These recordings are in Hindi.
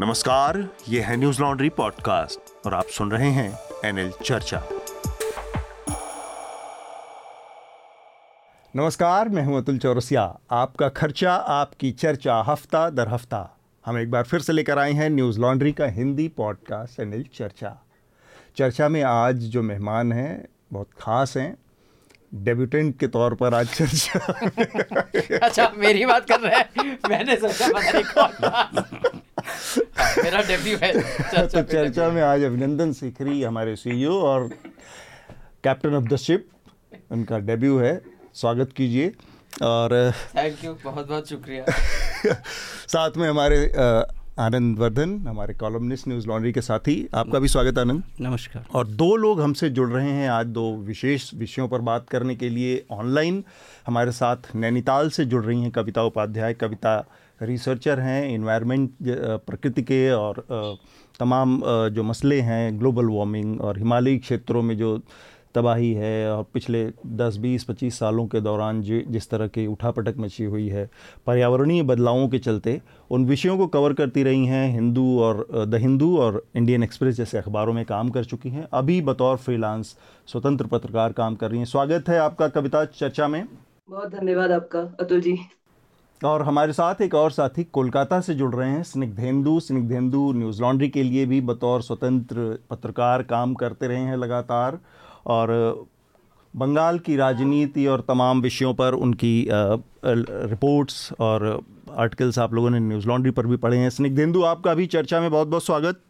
नमस्कार ये है न्यूज़ लॉन्ड्री पॉडकास्ट और आप सुन रहे हैं एनएल चर्चा। नमस्कार मैं हूँ अतुल चौरसिया। आपका खर्चा आपकी चर्चा हफ़्ता दर हफ़्ता। हम एक बार फिर से लेकर आए हैं न्यूज़ लॉन्ड्री का हिंदी पॉडकास्ट एनएल चर्चा। चर्चा में आज जो मेहमान हैं बहुत ख़ास हैं। डेब्यूटेंट के तौर पर आज चर्चा अच्छा मेरी बात कर रहे हैं। मैंने सोचा पता नहीं कौन हाँ, मेरा डेब्यू है चर्चा तो चर्चा में आज अभिनंदन सिखरी हमारे सीईओ और कैप्टन ऑफ़ द शिप उनका डेब्यू है। स्वागत कीजिए और थैंक यू बहुत बहुत शुक्रिया। साथ में हमारे आनंद वर्धन हमारे कॉलमनिस्ट न्यूज़ लॉन्ड्री के साथी आपका भी स्वागत आनंद। नमस्कार। और दो लोग हमसे जुड़ रहे हैं आज दो विशेष विषयों पर बात करने के लिए ऑनलाइन हमारे साथ नैनीताल से जुड़ रही हैं कविता उपाध्याय कविता रिसर्चर हैं इन्वायरमेंट प्रकृति के और तमाम जो मसले हैं ग्लोबल वार्मिंग और हिमालयी क्षेत्रों में जो तबाही है और पिछले 10, 20, 25 सालों के दौरान जिस तरह की उठापटक मची हुई है पर्यावरणीय बदलावों के चलते उन विषयों को कवर करती रही हैं हिंदू और द हिंदू और इंडियन एक्सप्रेस जैसे अखबारों में काम कर चुकी हैं। अभी बतौर फ्रीलांस स्वतंत्र पत्रकार काम कर रही हैं। स्वागत है आपका कविता चर्चा में। बहुत धन्यवाद आपका अतुल जी। और हमारे साथ एक और साथी कोलकाता से जुड़ रहे हैं, स्निग्धेंदु। स्निग्धेंदु न्यूज़ लॉन्ड्री के लिए भी बतौर स्वतंत्र पत्रकार काम करते रहे हैं लगातार और बंगाल की राजनीति और तमाम विषयों पर उनकी रिपोर्ट्स और आर्टिकल्स आप लोगों ने न्यूज़ लॉन्ड्री पर भी पढ़े हैं। स्निग्धेंदु, आपका भी चर्चा में बहुत बहुत स्वागत।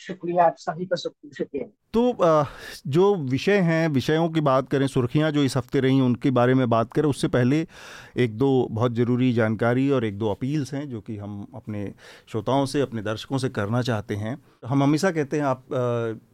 शुक्रिया, आप सभी का शुक्रिया। तो जो विषय हैं, विषयों की बात करें, सुर्खियाँ जो इस हफ़्ते रही, उनके बारे में बात करें, उससे पहले एक दो बहुत ज़रूरी जानकारी और एक दो अपील्स हैं, जो कि हम अपने श्रोताओं से, अपने दर्शकों से करना चाहते हैं। हम हमेशा कहते हैं, आप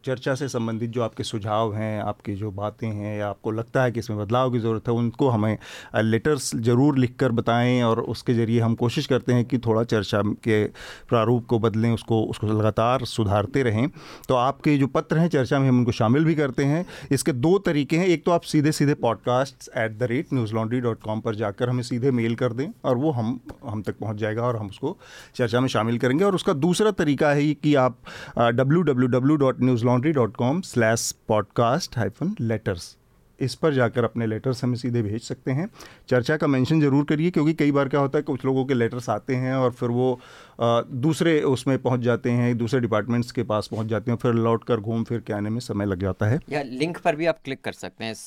चर्चा से संबंधित जो आपके सुझाव हैं, आपकी जो बातें हैं, या आपको लगता है कि इसमें बदलाव की ज़रूरत है, उनको हमें लेटर्स ज़रूर लिख कर बताएँ, और उसके ज़रिए हम कोशिश करते हैं कि थोड़ा चर्चा के प्रारूप को बदलें, उसको उसको लगातार सुधारते रहें तो आपके जो पत्र हैं, चर्चा में हम उनको शामिल भी करते हैं। इसके दो तरीके हैं, एक तो आप सीधे सीधे podcast at the rate Newslaundry dot com पर जाकर हमें सीधे मेल कर दें, और वो हम हम तक पहुँच जाएगा, और हम उसको चर्चा में शामिल करेंगे। और उसका दूसरा तरीका है कि आप W W W dot Newslaundry dot com slash podcast hyphen letters इस पर जाकर अपने लेटर्स हमें सीधे भेज सकते हैं। चर्चा का मेंशन ज़रूर करिए क्योंकि कई बार क्या होता है कुछ लोगों के लेटर्स आते हैं और फिर वो दूसरे उसमें पहुँच जाते हैं दूसरे डिपार्टमेंट्स के पास पहुँच जाते हैं फिर लौट कर घूम फिर के आने में समय लग जाता है। या लिंक पर भी आप क्लिक कर सकते हैं इस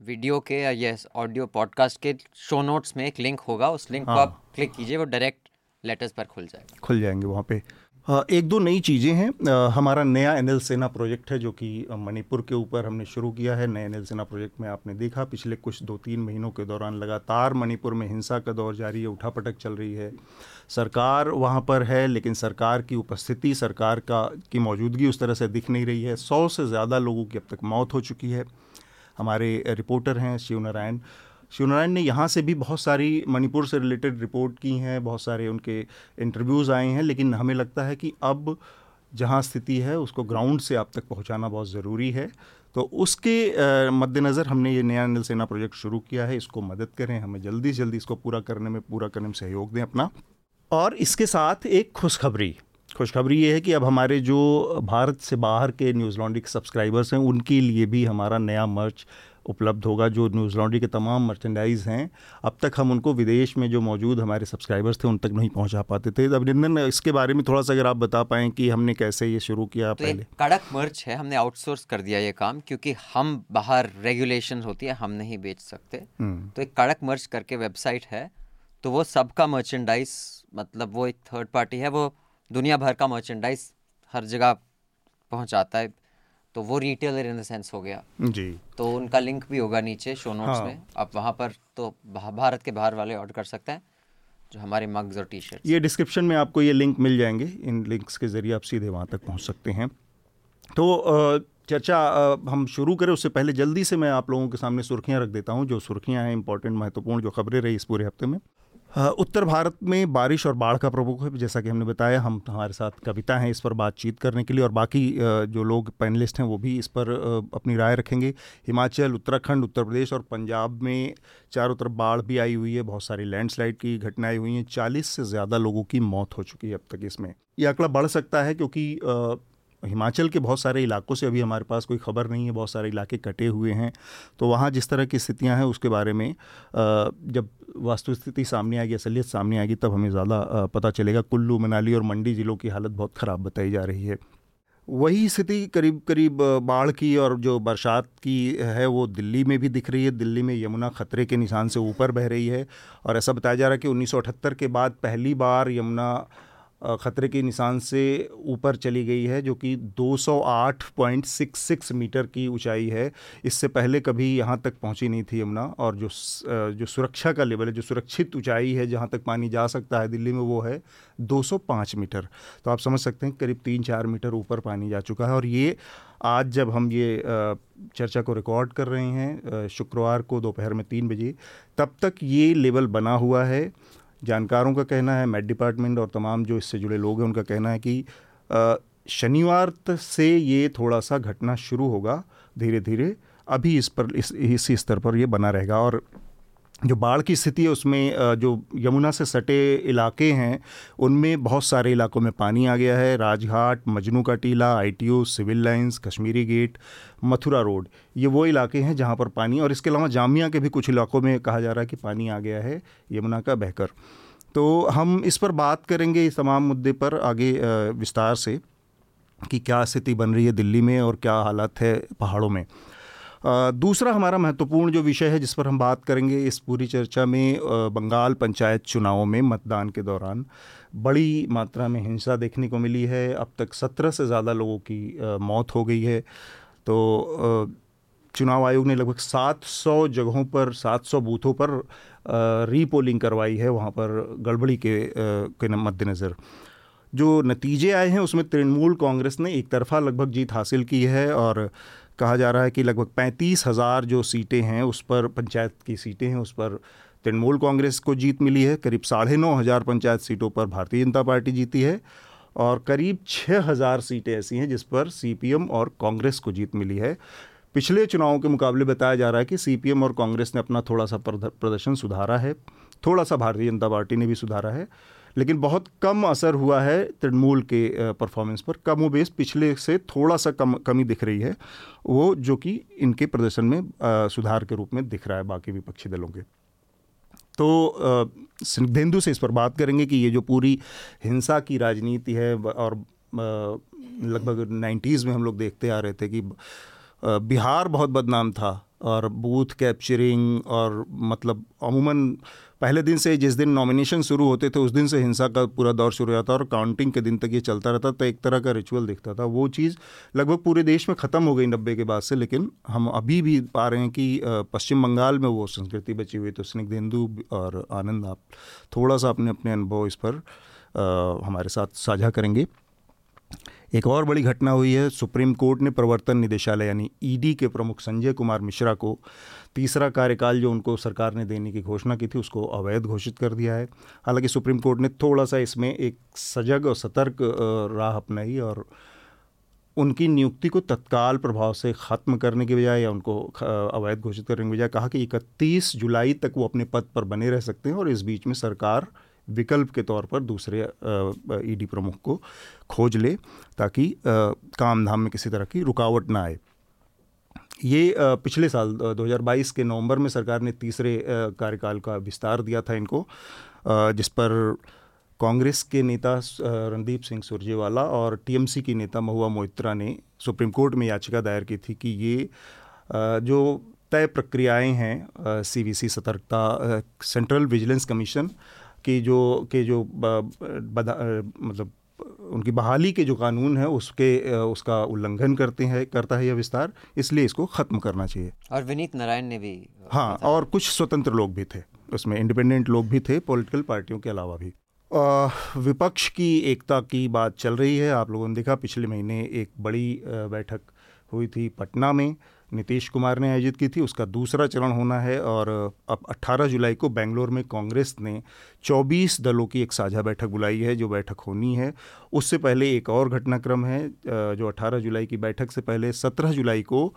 वीडियो के या ऑडियो पॉडकास्ट के शो नोट्स में एक लिंक होगा उस लिंक हाँ। को आप क्लिक कीजिए वो डायरेक्ट लेटर्स पर खुल जाएगा। खुल जाएँगे वहाँ पे। एक दो नई चीज़ें हैं। हमारा नया एन एल सेना प्रोजेक्ट है जो कि मणिपुर के ऊपर हमने शुरू किया है। नए एन एल सेना प्रोजेक्ट में आपने देखा, पिछले कुछ दो तीन महीनों के दौरान लगातार मणिपुर में हिंसा का दौर जारी है, उठापटक चल रही है। सरकार वहाँ पर है, लेकिन सरकार की उपस्थिति, सरकार का, की मौजूदगी उस तरह से दिख नहीं रही है। सौ से ज़्यादा लोगों की अब तक मौत हो चुकी है। हमारे रिपोर्टर हैं शिव नारायण शिवनारायण ने यहाँ से भी बहुत सारी मणिपुर से रिलेटेड रिपोर्ट की हैं, बहुत सारे उनके इंटरव्यूज़ आए हैं, लेकिन हमें लगता है कि अब जहाँ स्थिति है, उसको ग्राउंड से आप तक पहुँचाना बहुत ज़रूरी है। तो उसके मद्देनज़र हमने ये नया नील सेना प्रोजेक्ट शुरू किया है, इसको मदद करें, हमें जल्दी से जल्दी इसको पूरा करने में, पूरा करने में सहयोग दें अपना। और इसके साथ एक खुशखबरी खुशखबरी ये है कि अब हमारे जो भारत से बाहर के न्यूज़ लॉन्ड्री के सब्सक्राइबर्स हैं, उनके लिए भी हमारा नया मर्च उपलब्ध होगा जो न्यूज़ लॉन्ड्री के तमाम मर्चेंडाइज़ हैं। अब तक हम उनको विदेश में जो मौजूद हमारे सब्सक्राइबर्स थे उन तक नहीं पहुँचा पाते थे। अभिनंदन इसके बारे में थोड़ा सा अगर आप बता पाएँ कि हमने कैसे ये शुरू किया तो पहले। कड़क मर्च है हमने आउटसोर्स कर दिया ये काम क्योंकि हम बाहर रेगुलेशन होती है हम नहीं बेच सकते। हम्म। तो एक कड़क मर्च करके वेबसाइट है तो वो सबका मर्चेंडाइज मतलब वो एक थर्ड पार्टी है वो दुनिया भर का मर्चेंडाइज हर जगह पहुंचाता है। तो वो रिटेलर इन द सेंस हो गया। जी। तो उनका लिंक भी होगा नीचे शो नोट्स हाँ। में। आप वहाँ पर तो भारत के बाहर वाले ऑर्डर कर सकते हैं जो हमारे मग्स और टी शर्ट ये डिस्क्रिप्शन में आपको ये लिंक मिल जाएँगे। इन लिंक्स के ज़रिए आप सीधे वहाँ तक पहुँच सकते हैं। तो चर्चा हम शुरू करें। उससे पहले जल्दी से मैं आप लोगों के सामने सुर्खियाँ रख देता हूँ जो सुर्खियाँ हैं इंपॉर्टेंट महत्वपूर्ण जो खबरें रही इस पूरे हफ़्ते में। उत्तर भारत में बारिश और बाढ़ का प्रमुख है। जैसा कि हमने बताया, हम हमारे साथ कविता हैं इस पर बातचीत करने के लिए और बाकी जो लोग पैनलिस्ट हैं वो भी इस पर अपनी राय रखेंगे। हिमाचल, उत्तराखंड, उत्तर प्रदेश और पंजाब में चारों तरफ़ बाढ़ भी आई हुई है। बहुत सारी लैंडस्लाइड की घटनाएँ हुई हैं। चालीस से ज़्यादा लोगों की मौत हो चुकी है अब तक इसमें। ये आंकड़ा बढ़ सकता है क्योंकि हिमाचल के बहुत सारे इलाकों से अभी हमारे पास कोई खबर नहीं है। बहुत सारे इलाके कटे हुए हैं। तो वहाँ जिस तरह की स्थितियाँ हैं उसके बारे में जब वास्तु स्थिति सामने आएगी, असलियत सामने आएगी, तब हमें ज़्यादा पता चलेगा। कुल्लू, मनाली और मंडी ज़िलों की हालत बहुत ख़राब बताई जा रही है। वही स्थिति करीब करीब बाढ़ की और जो बरसात की है, वो दिल्ली में भी दिख रही है। दिल्ली में यमुना खतरे के निशान से ऊपर बह रही है। और ऐसा बताया जा रहा है कि उन्नीस सौ अठहत्तर के बाद पहली बार यमुना ख़तरे के निशान से ऊपर चली गई है, जो कि 208.66 मीटर की ऊंचाई है। इससे पहले कभी यहाँ तक पहुँची नहीं थी यमुना, और जो जो सुरक्षा का लेवल है, जो सुरक्षित ऊंचाई है जहाँ तक पानी जा सकता है दिल्ली में, वो है 205 मीटर। तो आप समझ सकते हैं करीब तीन चार मीटर ऊपर पानी जा चुका है, और ये आज जब हम ये चर्चा को रिकॉर्ड कर रहे हैं शुक्रवार को दोपहर में तीन बजे, तब तक ये लेवल बना हुआ है। जानकारों का कहना है मेड डिपार्टमेंट और तमाम जो इससे जुड़े लोग हैं, उनका कहना है कि शनिवार से ये थोड़ा सा घटना शुरू होगा धीरे धीरे अभी इस पर, इस, इसी स्तर पर ये बना रहेगा और जो बाढ़ की स्थिति है, उसमें जो यमुना से सटे इलाके हैं, उनमें बहुत सारे इलाकों में पानी आ गया है। Rajghat, Majnu ka Tila ITO civil lines, Kashmiri gate, Mathura road, ये वो इलाके हैं जहाँ पर पानी, और इसके अलावा जामिया के भी कुछ इलाकों में कहा जा रहा है कि पानी आ गया है यमुना का बहकर। तो हम इस पर बात करेंगे इस तमाम मुद्दे पर आगे विस्तार से कि क्या स्थिति बन रही है दिल्ली में और क्या हालत है पहाड़ों में। दूसरा हमारा महत्वपूर्ण जो विषय है जिस पर हम बात करेंगे इस पूरी चर्चा में बंगाल पंचायत चुनावों में मतदान के दौरान बड़ी मात्रा में हिंसा देखने को मिली है। अब तक सत्रह से ज़्यादा लोगों की मौत हो गई है। तो चुनाव आयोग ने लगभग 700 जगहों पर 700 बूथों पर रीपोलिंग करवाई है वहाँ पर गड़बड़ी के के मद्देनज़र। जो नतीजे आए हैं उसमें तृणमूल कांग्रेस ने एक तरफा लगभग जीत हासिल की है और कहा जा रहा है कि लगभग पैंतीस हज़ार जो सीटें हैं, उस पर पंचायत की सीटें हैं, उस पर तृणमूल कांग्रेस को जीत मिली है। करीब साढ़े नौ हज़ार पंचायत सीटों पर भारतीय जनता पार्टी जीती है और करीब छः हज़ार सीटें ऐसी हैं जिस पर सीपीएम और कांग्रेस को जीत मिली है। पिछले चुनावों के मुकाबले बताया जा रहा है कि सीपीएम और कांग्रेस ने अपना थोड़ा सा प्रदर्शन सुधारा है। थोड़ा सा भारतीय जनता पार्टी ने भी सुधारा है। लेकिन बहुत कम असर हुआ है तृणमूल के परफॉर्मेंस पर। कम बेस पिछले से थोड़ा सा कम, कमी दिख रही है, वो जो कि इनके प्रदर्शन में सुधार के रूप में दिख रहा है बाकी विपक्षी दलों के। तो स्निग्धेंदु से इस पर बात करेंगे कि ये जो पूरी हिंसा की राजनीति है और लगभग नाइन्टीज़ में हम लोग देखते आ रहे थे कि बिहार बहुत बदनाम था। और बूथ कैप्चरिंग और मतलब अमूमन पहले दिन से जिस दिन नॉमिनेशन शुरू होते थे उस दिन से हिंसा का पूरा दौर शुरू हो जाता और काउंटिंग के दिन तक ये चलता रहता तो एक तरह का रिचुअल दिखता था। वो चीज़ लगभग पूरे देश में ख़त्म हो गई नब्बे के बाद से लेकिन हम अभी भी पा रहे हैं कि पश्चिम बंगाल में वो संस्कृति बची हुई तो स्निग्धेंदु और आनंद आप थोड़ा सा अपने अपने अनुभव इस पर आ, हमारे साथ साझा करेंगे। एक और बड़ी घटना हुई है। सुप्रीम कोर्ट ने प्रवर्तन निदेशालय यानी ईडी के प्रमुख संजय कुमार मिश्रा को तीसरा कार्यकाल जो उनको सरकार ने देने की घोषणा की थी, उसको अवैध घोषित कर दिया है। हालाँकि सुप्रीम कोर्ट ने थोड़ा सा इसमें एक सजग और सतर्क राह अपनाई और उनकी नियुक्ति को तत्काल प्रभाव से ख़त्म करने के बजाय या उनको अवैध घोषित करने के बजाय कहा कि इकतीस जुलाई तक वो अपने पद पर बने रह सकते हैं और इस बीच में सरकार विकल्प के तौर पर दूसरे ईडी प्रमुख को खोज ले ताकि काम धाम में किसी तरह की रुकावट ना आए। ये पिछले साल 2022 के नवंबर में सरकार ने तीसरे कार्यकाल का विस्तार दिया था इनको जिस पर कांग्रेस के नेता रणदीप सिंह सुरजेवाला और टीएमसी की नेता महुआ मोहित्रा ने सुप्रीम कोर्ट में याचिका दायर की थी कि ये जो तय प्रक्रियाएँ हैं सीवीसी सतर्कता सेंट्रल विजिलेंस कमीशन के जो के जो बदा मतलब उनकी बहाली के जो कानून है उसके उसका उल्लंघन करते हैं करता है यह विस्तार इसलिए इसको ख़त्म करना चाहिए। और विनीत नारायण ने भी हाँ और कुछ स्वतंत्र लोग भी थे। उसमें इंडिपेंडेंट लोग भी थे पॉलिटिकल पार्टियों के अलावा भी। विपक्ष की एकता की बात चल रही है। आप लोगों ने देखा पिछले महीने एक बड़ी बैठक हुई थी पटना में। नीतीश कुमार ने आयोजित की थी। उसका दूसरा चरण होना है और अब 18 जुलाई को बेंगलोर में कांग्रेस ने 24 दलों की एक साझा बैठक बुलाई है, जो बैठक होनी है। उससे पहले एक और घटनाक्रम है जो 18 जुलाई की बैठक से पहले 17 जुलाई को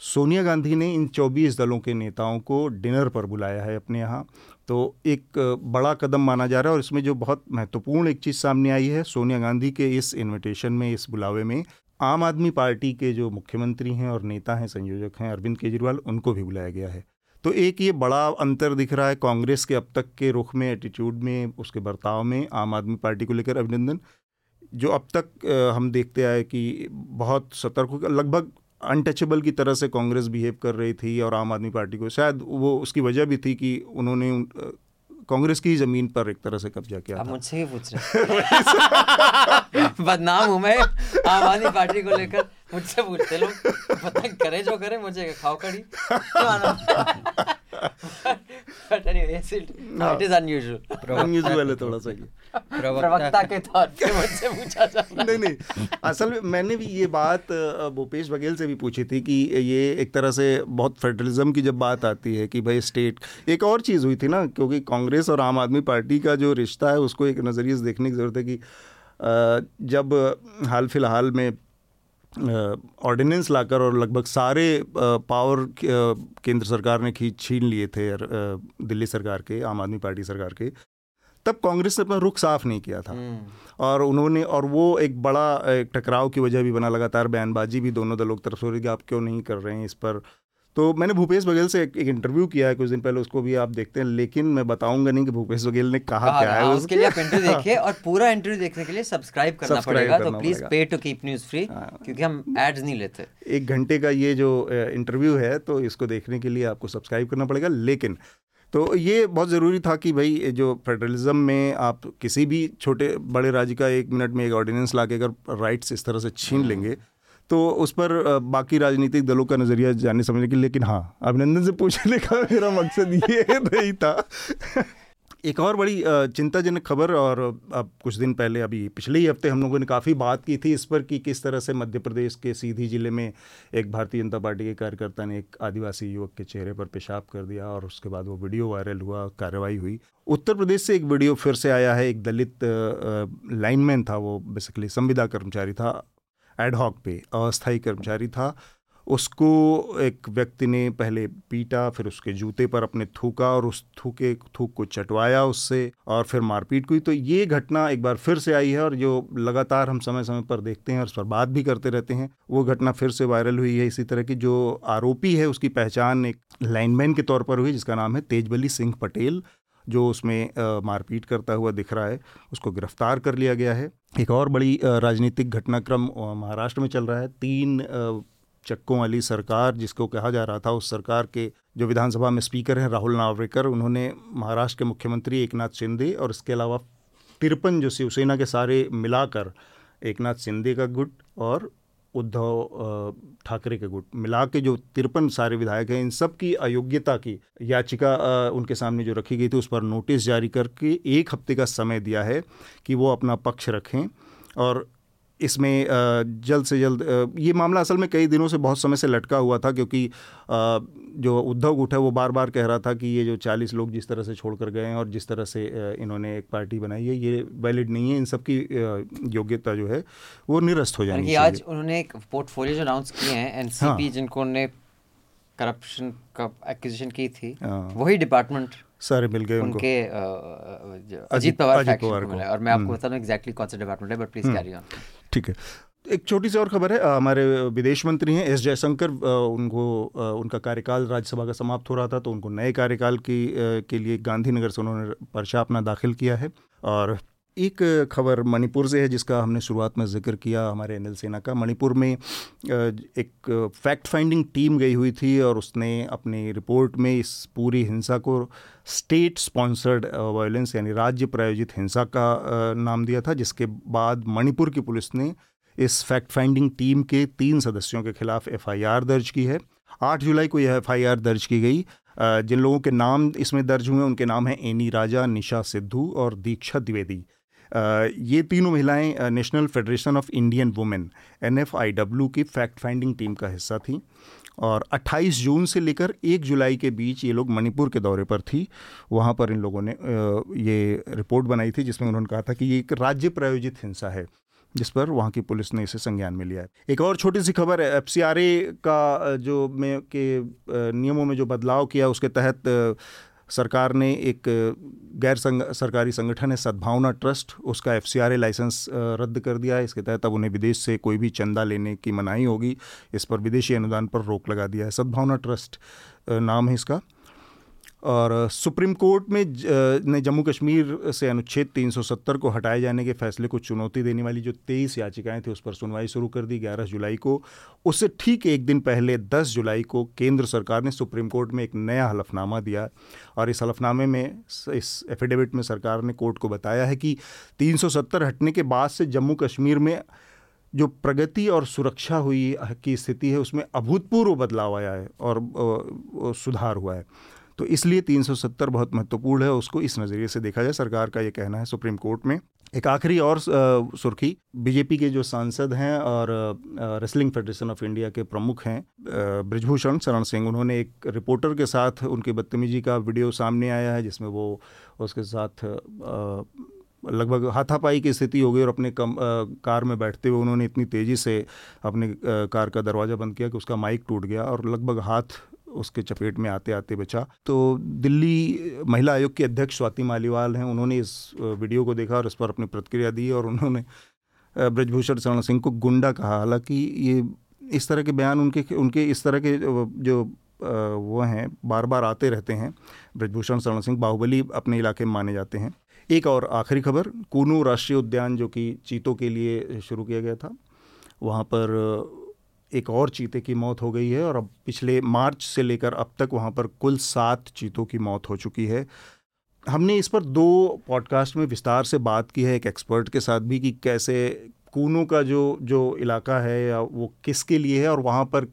सोनिया गांधी ने इन 24 दलों के नेताओं को डिनर पर बुलाया है अपने यहाँ। तो एक बड़ा कदम माना जा रहा है और इसमें जो बहुत महत्वपूर्ण एक चीज़ सामने आई है, सोनिया गांधी के इस इनविटेशन में, इस बुलावे में आम आदमी पार्टी के जो मुख्यमंत्री हैं और नेता हैं, संयोजक हैं, अरविंद केजरीवाल, उनको भी बुलाया गया है। तो एक ये बड़ा अंतर दिख रहा है कांग्रेस के अब तक के रुख में एटीट्यूड में, उसके बर्ताव में आम आदमी पार्टी को लेकर अभिनंदन, जो अब तक हम देखते आए कि बहुत सतर्क लगभग अनटचेबल की तरह से कांग्रेस बिहेव कर रही थी और आम आदमी पार्टी को, शायद वो उसकी वजह भी थी कि उन्होंने कांग्रेस की ज़मीन पर एक तरह से कब्जा किया मुझसे ही पूछ रहे बदनाम हूँ मैं। आम आदमी पार्टी को लेकर। मुझसे पूछते लोग पता करे जो करे मुझे खाओ कड़ी but anyway, yes, it, no. it is unusual. unusual है थोड़ा सा ये प्रवक्ता के तौर पे मुझसे पूछा जा नहीं नहीं असल में मैंने भी ये बात भूपेश बघेल से भी पूछी थी कि ये एक तरह से बहुत फेडरलिज्म की जब बात आती है कि भाई स्टेट एक और चीज़ हुई थी ना क्योंकि कांग्रेस और आम आदमी पार्टी का जो रिश्ता है उसको एक नज़रिए से देखने की ज़रूरत है कि जब हाल फ़िलहाल में ऑर्डिनेंस लाकर और लगभग सारे पावर केंद्र सरकार ने खींच छीन लिए थे दिल्ली सरकार के आम आदमी पार्टी सरकार के तब कांग्रेस ने अपना रुख साफ़ नहीं किया था हम्म। और उन्होंने और वो एक बड़ा एक टकराव की वजह भी बना लगातार बयानबाजी भी दोनों दलों की तरफ़ से हो रही कि आप क्यों नहीं कर रहे हैं इस पर तो मैंने भूपेश बघेल से एक, एक इंटरव्यू किया है कुछ दिन पहले उसको भी आप देखते हैं लेकिन मैं बताऊँगा नहीं कि भूपेश बघेल ने कहा आ, क्या है उसके लिए आप इंटरव्यू देखिए और पूरा इंटरव्यू देखने के लिए सब्सक्राइब करना पड़ेगा तो प्लीज़ पे टू कीप न्यूज़ फ्री क्योंकि हम एड्स नहीं लेते। एक घंटे का ये जो इंटरव्यू है तो इसको देखने के लिए आपको सब्सक्राइब करना पड़ेगा लेकिन तो ये बहुत ज़रूरी था कि भाई जो फेडरलिज्म में आप किसी भी छोटे बड़े राज्य का एक मिनट में एक ऑर्डिनेंस ला के अगर राइट्स इस तरह से छीन हाँ। लेंगे तो उस पर बाकी राजनीतिक दलों का नज़रिया जानने समझने के लेकिन हाँ अभिनंदन से पूछने का मेरा मकसद ये नहीं था। एक और बड़ी चिंताजनक खबर, और अब कुछ दिन पहले, अभी पिछले ही हफ़्ते हम लोगों ने काफ़ी बात की थी इस पर, कि किस तरह से मध्य प्रदेश के सीधी ज़िले में एक भारतीय जनता पार्टी के कार्यकर्ता ने एक आदिवासी युवक के चेहरे पर पेशाब कर दिया, और उसके बाद वो वीडियो वायरल हुआ, कार्रवाई हुई। उत्तर प्रदेश से एक वीडियो फिर से आया है, एक दलित लाइनमैन था वो, बेसिकली संविदा कर्मचारी था। एडहॉक पे अस्थाई कर्मचारी था। उसको एक व्यक्ति ने पहले पीटा, फिर उसके जूते पर अपने थूका और उस थूके, थूक को चटवाया उससे और फिर मारपीट हुई तो ये घटना एक बार फिर से आई है और जो लगातार हम समय समय पर देखते हैं और उस पर बात भी करते रहते हैं, वो घटना फिर से वायरल हुई है। इसी तरह की जो आरोपी है, उसकी पहचान एक लाइनमैन के तौर पर हुई, जिसका नाम है तेजबली सिंह पटेल, जो उसमें मारपीट करता हुआ दिख रहा है। उसको गिरफ़्तार कर लिया गया है। एक और बड़ी राजनीतिक घटनाक्रम महाराष्ट्र में चल रहा है। तीन चक्कों वाली सरकार, जिसको कहा जा रहा था, उस सरकार के जो विधानसभा में स्पीकर हैं, राहुल नावरेकर, उन्होंने महाराष्ट्र के मुख्यमंत्री एक नाथ शिंदे और इसके अलावा तिरपन जो शिवसेना के सारे मिलाकर एक नाथ शिंदे का गुट और उद्धव ठाकरे के गुट, मिला के जो तिरपन सारे विधायक हैं, इन सब की अयोग्यता की याचिका उनके सामने जो रखी गई थी, उस पर नोटिस जारी करके एक हफ़्ते का समय दिया है कि वो अपना पक्ष रखें और इसमें जल्द से जल्द ये मामला असल में कई दिनों से बहुत समय से लटका हुआ था क्योंकि जो उद्धव गुट है वो बार बार कह रहा था कि ये जो चालीस लोग जिस तरह से छोड़ कर गए हैं और जिस तरह से इन्होंने एक पार्टी बनाई है ये वैलिड नहीं है इन सब की योग्यता जो है वो निरस्त हो जाएगी आज उन्होंने एक पोर्टफोलियो जो अनाउंस किए हैं एनसीपी हाँ। जिनको उन्होंने करप्शन का एक्विजिशन की थी हाँ। वही डिपार्टमेंट सारे मिल गए उनके अजीत पवार अजीत पवार को और मैं आपको हम्म। बता दूँ एग्जैक्टली कौन सा डिपार्टमेंट है बट प्लीज़ कैरी ऑन ठीक है। एक छोटी सी और खबर है हमारे विदेश मंत्री हैं, एस जयशंकर उनको उनका कार्यकाल राज्यसभा का समाप्त हो रहा था तो उनको नए कार्यकाल की के लिए गांधीनगर से उन्होंने पर्चा अपना दाखिल किया है। और एक खबर मणिपुर से है, जिसका हमने शुरुआत में ज़िक्र किया हमारे अनिल सेना का। मणिपुर में एक फैक्ट फाइंडिंग टीम गई हुई थी और उसने अपनी रिपोर्ट में इस पूरी हिंसा को स्टेट स्पॉन्सर्ड वायलेंस यानी राज्य प्रायोजित हिंसा का नाम दिया था, जिसके बाद मणिपुर की पुलिस ने इस फैक्ट फाइंडिंग टीम के तीन सदस्यों के खिलाफ एफआईआर दर्ज की है। आठ जुलाई को यह एफआईआर दर्ज की गई। जिन लोगों के नाम इसमें दर्ज हुए उनके नाम हैं एनी राजा, निशा सिद्धू और दीक्षा द्विवेदी। ये तीनों महिलाएँ National Federation of Indian Women NFIW की फैक्ट फाइंडिंग टीम का हिस्सा थीं। और 28 जून से लेकर 1 जुलाई के बीच ये लोग मणिपुर के दौरे पर थी। वहाँ पर इन लोगों ने ये रिपोर्ट बनाई थी जिसमें उन्होंने कहा था कि ये एक राज्य प्रायोजित हिंसा है, जिस पर वहाँ की पुलिस ने इसे संज्ञान में लिया है। एक और छोटी सी खबर है एफ़ का जो में के नियमों में जो बदलाव किया उसके तहत सरकार ने एक गैर संग, सरकारी संगठन है सद्भावना ट्रस्ट उसका एफ़ लाइसेंस रद्द कर दिया है। इसके तहत अब उन्हें विदेश से कोई भी चंदा लेने की मनाही होगी। इस पर विदेशी अनुदान पर रोक लगा दिया है। सद्भावना ट्रस्ट नाम है इसका। और सुप्रीम कोर्ट में ने जम्मू कश्मीर से अनुच्छेद 370 को हटाए जाने के फैसले को चुनौती देने वाली जो तेईस याचिकाएँ थी, उस पर सुनवाई शुरू कर दी 11 जुलाई को। उससे ठीक एक दिन पहले 10 जुलाई को, केंद्र सरकार ने सुप्रीम कोर्ट में एक नया हलफनामा दिया और इस हलफनामे में, इस एफिडेविट में सरकार ने कोर्ट को बताया है कि 370 हटने के बाद से जम्मू कश्मीर में जो प्रगति और सुरक्षा हुई की स्थिति है, उसमें अभूतपूर्व बदलाव आया है और सुधार हुआ है। तो इसलिए 370 बहुत महत्वपूर्ण है उसको इस नज़रिए से देखा जाए। सरकार का ये कहना है सुप्रीम कोर्ट में। एक आखिरी और सुर्खी बीजेपी के जो सांसद हैं और रेसलिंग फेडरेशन ऑफ़ इंडिया के प्रमुख हैं ब्रिजभूषण शरण सिंह उन्होंने एक रिपोर्टर के साथ उनकी बदतमीजी का वीडियो सामने आया है जिसमें वो उसके साथ लगभग हाथापाई की स्थिति हो गई और अपने कम आ, कार में बैठते हुए उन्होंने इतनी तेज़ी से अपने आ, कार का दरवाज़ा बंद किया कि उसका माइक टूट गया और लगभग हाथ उसके चपेट में आते आते बचा। तो दिल्ली महिला आयोग के अध्यक्ष स्वाति मालीवाल हैं, उन्होंने इस वीडियो को देखा और इस पर अपनी प्रतिक्रिया दी और उन्होंने ब्रजभूषण शरण सिंह को गुंडा कहा। हालाँकि ये इस तरह के बयान उनके उनके इस तरह के जो वो हैं बार बार आते रहते हैं। ब्रजभूषण शरण सिंह बाहुबली अपने इलाके में माने जाते हैं। एक और आखिरी खबर, कूनू राष्ट्रीय उद्यान जो कि चीतों के लिए शुरू किया गया था, वहाँ पर एक और चीते की मौत हो गई है और अब पिछले मार्च से लेकर अब तक वहाँ पर कुल सात चीतों की मौत हो चुकी है। हमने इस पर दो पॉडकास्ट में विस्तार से बात की है एक एक्सपर्ट के साथ भी कि कैसे कूनों का जो जो इलाका है या वो किसके लिए है और वहाँ पर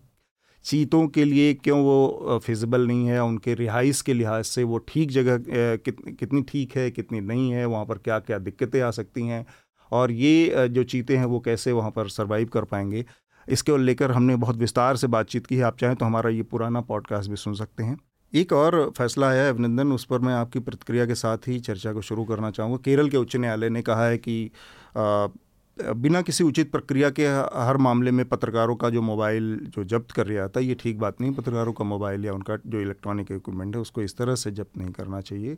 चीतों के लिए क्यों वो फिजिबल नहीं है उनके रिहाइश के लिहाज से वो ठीक जगह कित, कितनी ठीक है कितनी नहीं है वहाँ पर क्या क्या दिक्कतें आ सकती हैं और ये जो चीते हैं वो कैसे वहाँ पर सर्वाइव कर पाएँगे। इसके लेकर हमने बहुत विस्तार से बातचीत की है। आप चाहें तो हमारा ये पुराना पॉडकास्ट भी सुन सकते हैं। एक और फैसला है अभिनंदन उस पर मैं आपकी प्रतिक्रिया के साथ ही चर्चा को शुरू करना चाहूँगा। केरल के उच्च न्यायालय ने कहा है कि आ, बिना किसी उचित प्रक्रिया के हर मामले में पत्रकारों का जो मोबाइल जो जब्त कर रहा था ये ठीक बात नहीं पत्रकारों का मोबाइल या उनका जो इलेक्ट्रॉनिक इक्विपमेंट है उसको इस तरह से जब्त नहीं करना चाहिए।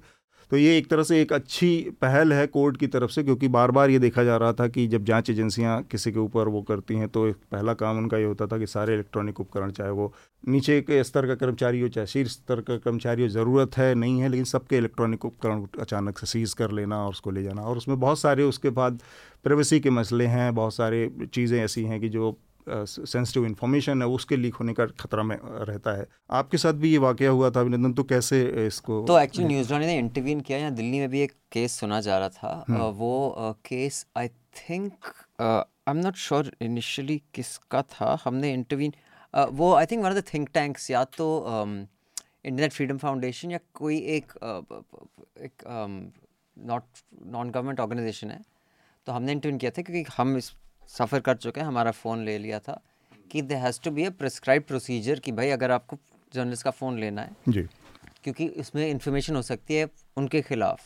तो ये एक तरह से एक अच्छी पहल है कोर्ट की तरफ़ से, क्योंकि बार बार ये देखा जा रहा था कि जब जाँच एजेंसियाँ किसी के ऊपर वो करती हैं तो पहला काम उनका ये होता था कि सारे इलेक्ट्रॉनिक उपकरण, चाहे वो नीचे के स्तर का कर्मचारी हो, चाहे शीर्ष स्तर का कर्मचारी हो, ज़रूरत है, नहीं है, लेकिन सबके इलेक्ट्रॉनिक उपकरण अचानक से सीज़ कर लेना और उसको ले जाना। और उसमें बहुत सारे उसके बाद प्राइवेसी के मसले हैं, बहुत सारे चीज़ें ऐसी हैं कि जो सेंसिटिव इन्फॉर्मेशन है उसके लीक होने का खतरा में रहता है आपके साथ भी ये वाक़ हुआ था अभिनंदन तो कैसे इसको तो एक्चुअली न्यूजीलैंड ने इंटरवीन किया यहाँ दिल्ली में भी एक केस सुना जा रहा था हम्म। वो case I think I am not sure initially किसका था हमने इंटरवीन वो I think one of the think tanks या तो इंटरनेट फ्रीडम फाउंडेशन या कोई एक एक नॉट नॉन गवर्नमेंट ऑर्गेनाइजेशन है तो हमने इंटरव्यू किया था क्योंकि हम इस सफ़र कर चुके हैं हमारा फ़ोन ले लिया था कि they has to be a prescribe procedure कि भाई अगर आपको जर्नलिस्ट का फ़ोन लेना है जी। क्योंकि इसमें इंफॉर्मेशन हो सकती है उनके खिलाफ।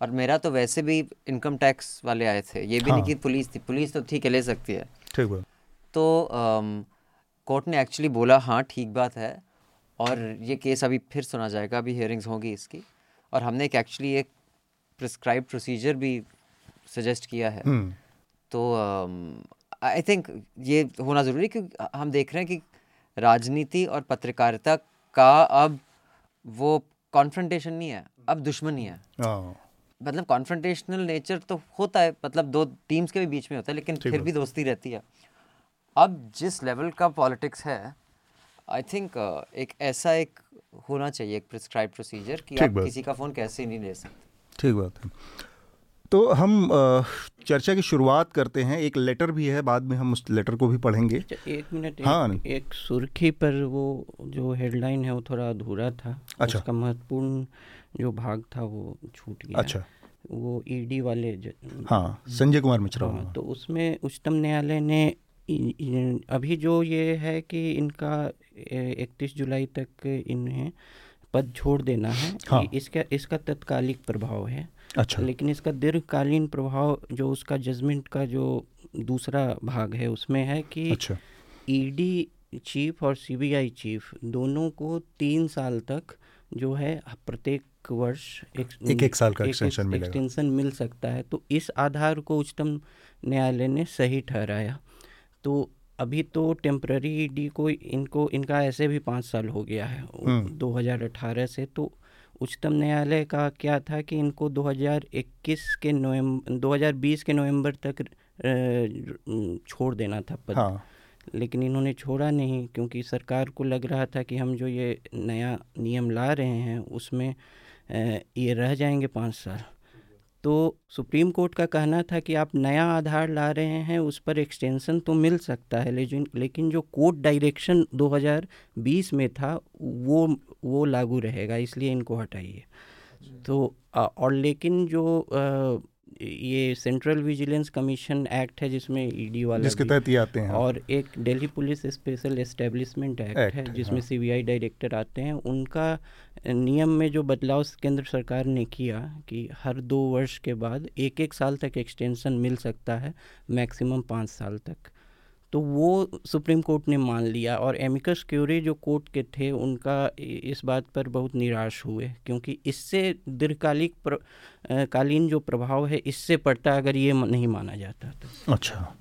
और मेरा तो वैसे भी इनकम टैक्स वाले आए थे ये भी हाँ। नहीं कि पुलिस थी पुलिस तो ठीक है ले सकती है। ठीक है तो कोर्ट ने एक्चुअली बोला हाँ ठीक बात है और ये केस अभी फिर सुना जाएगा अभी हियरिंग्स होंगी इसकी। और हमने एक एक्चुअली एक प्रिस्क्राइब प्रोसीजर भी सजेस्ट किया है। हम्म। तो आई um, थिंक ये होना ज़रूरी क्योंकि हम देख रहे हैं कि राजनीति और पत्रकारिता का अब वो कॉन्फ्रंटेशन नहीं है अब दुश्मनी है। हाँ। मतलब कॉन्फ्रंटेशनल नेचर तो होता है मतलब दो टीम्स के भी बीच में होता है लेकिन फिर भी दोस्ती रहती है। अब जिस लेवल का पॉलिटिक्स है आई थिंक uh, एक ऐसा एक होना चाहिए एक प्रिस्क्राइब प्रोसीजर कि आप किसी का फ़ोन कैसे नहीं ले सकते। ठीक बात है। तो हम चर्चा की शुरुआत करते हैं। एक लेटर भी है बाद में हम उस लेटर को भी पढ़ेंगे। अच्छा, एक मिनट हाँ। एक, एक सुर्खी पर वो जो हेडलाइन है वो थोड़ा अधूरा था। अच्छा। उसका महत्वपूर्ण जो भाग था वो छूट गया। अच्छा। वो ईडी वाले हाँ संजय कुमार मिश्रा हाँ, तो उसमें उच्चतम न्यायालय ने अभी जो ये है कि इनका इकतीस जुलाई तक इन्हें पद छोड़ देना है हाँ। इसका इसका तत्कालिक प्रभाव है। अच्छा। लेकिन इसका दीर्घकालीन प्रभाव जो उसका जजमेंट का जो दूसरा भाग है उसमें है कि अच्छा। ईडी चीफ और सीबीआई चीफ दोनों को तीन साल तक जो है प्रत्येक वर्ष एक एक, एक साल का एक्सटेंशन मिलेगा। एक्सटेंशन मिल सकता है। तो इस आधार को उच्चतम न्यायालय ने सही ठहराया। तो अभी तो टेम्प्ररी ईडी को इनको इनका ऐसे भी पाँच साल हो गया है 2018 हम्म। से। तो उच्चतम न्यायालय का क्या था कि इनको 2021 के नवंबर 2020 के नवंबर तक छोड़ देना था पद हाँ। लेकिन इन्होंने छोड़ा नहीं क्योंकि सरकार को लग रहा था कि हम जो ये नया नियम ला रहे हैं उसमें ये रह जाएँगे पाँच साल तो सुप्रीम कोर्ट का कहना था कि आप नया आधार ला रहे हैं उस पर एक्सटेंशन तो मिल सकता है लेकिन लेकिन जो कोर्ट डायरेक्शन 2020 में था वो वो लागू रहेगा इसलिए इनको हटाइए। तो और लेकिन जो ये सेंट्रल विजिलेंस कमीशन एक्ट है जिसमें ईडी वाला जिसके तहत ये आते हैं। और एक Delhi police special establishment act, act है जिसमें हाँ। सीबीआई डायरेक्टर आते हैं उनका नियम में जो बदलाव केंद्र सरकार ने किया कि हर दो वर्ष के बाद एक एक साल तक एक्सटेंशन मिल सकता है मैक्सिमम पाँच साल तक। तो वो सुप्रीम कोर्ट ने मान लिया और एमिकस क्यूरी जो कोर्ट के थे, उनका इस बात पर बहुत निराश हुए, क्योंकि इससे दीर्घकालिक कालीन जो प्रभाव है, इससे पड़ता अगर ये नहीं माना जाता तो। अच्छा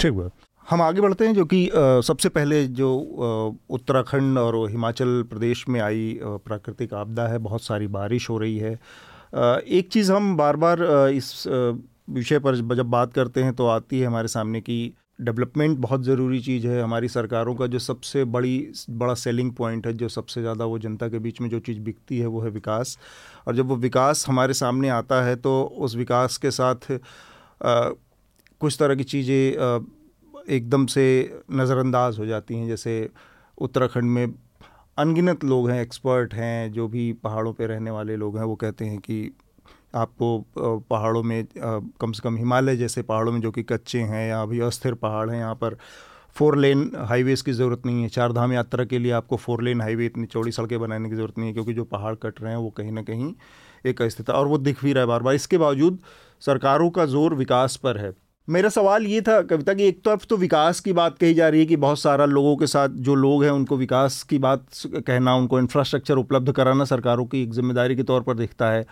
ठीक है हम आगे बढ़ते हैं, जो कि सबसे पहले जो उत्तराखंड और हिमाचल प्रदेश में आई प्राकृतिक आपदा है, बहुत सारी बारिश हो रही है। एक चीज़ हम बार बार इस विषय पर जब बात करते हैं तो आती है हमारे सामने की डेवलपमेंट बहुत ज़रूरी चीज़ है हमारी सरकारों का जो सबसे बड़ी बड़ा सेलिंग पॉइंट है जो सबसे ज़्यादा वो जनता के बीच में जो चीज़ बिकती है वो है विकास। और जब वो विकास हमारे सामने आता है तो उस विकास के साथ आ, कुछ तरह की चीज़ें एकदम से नज़रअंदाज हो जाती हैं। जैसे उत्तराखंड में अनगिनत लोग हैं एक्सपर्ट हैं जो भी पहाड़ों पे रहने वाले लोग हैं वो कहते हैं कि आपको पहाड़ों में कम से कम हिमालय जैसे पहाड़ों में जो कि कच्चे हैं या अभी अस्थिर पहाड़ हैं, यहाँ पर फोर लेन हाईवेज़ की ज़रूरत नहीं है। चार धाम यात्रा के लिए आपको फोर लेन हाईवे इतनी चौड़ी सड़कें बनाने की ज़रूरत नहीं है, क्योंकि जो पहाड़ कट रहे हैं वो कहीं ना कहीं एक अस्थिरता और वो दिख भी रहा है बार बार। इसके बावजूद सरकारों का ज़ोर विकास पर है। मेरा सवाल ये था, कविता, की एक तरफ़ तो विकास की बात कही जा रही है कि बहुत सारा लोगों के साथ जो लोग हैं उनको विकास की बात कहना, उनको इंफ्रास्ट्रक्चर उपलब्ध कराना सरकारों की एक ज़िम्मेदारी के तौर पर दिखता है।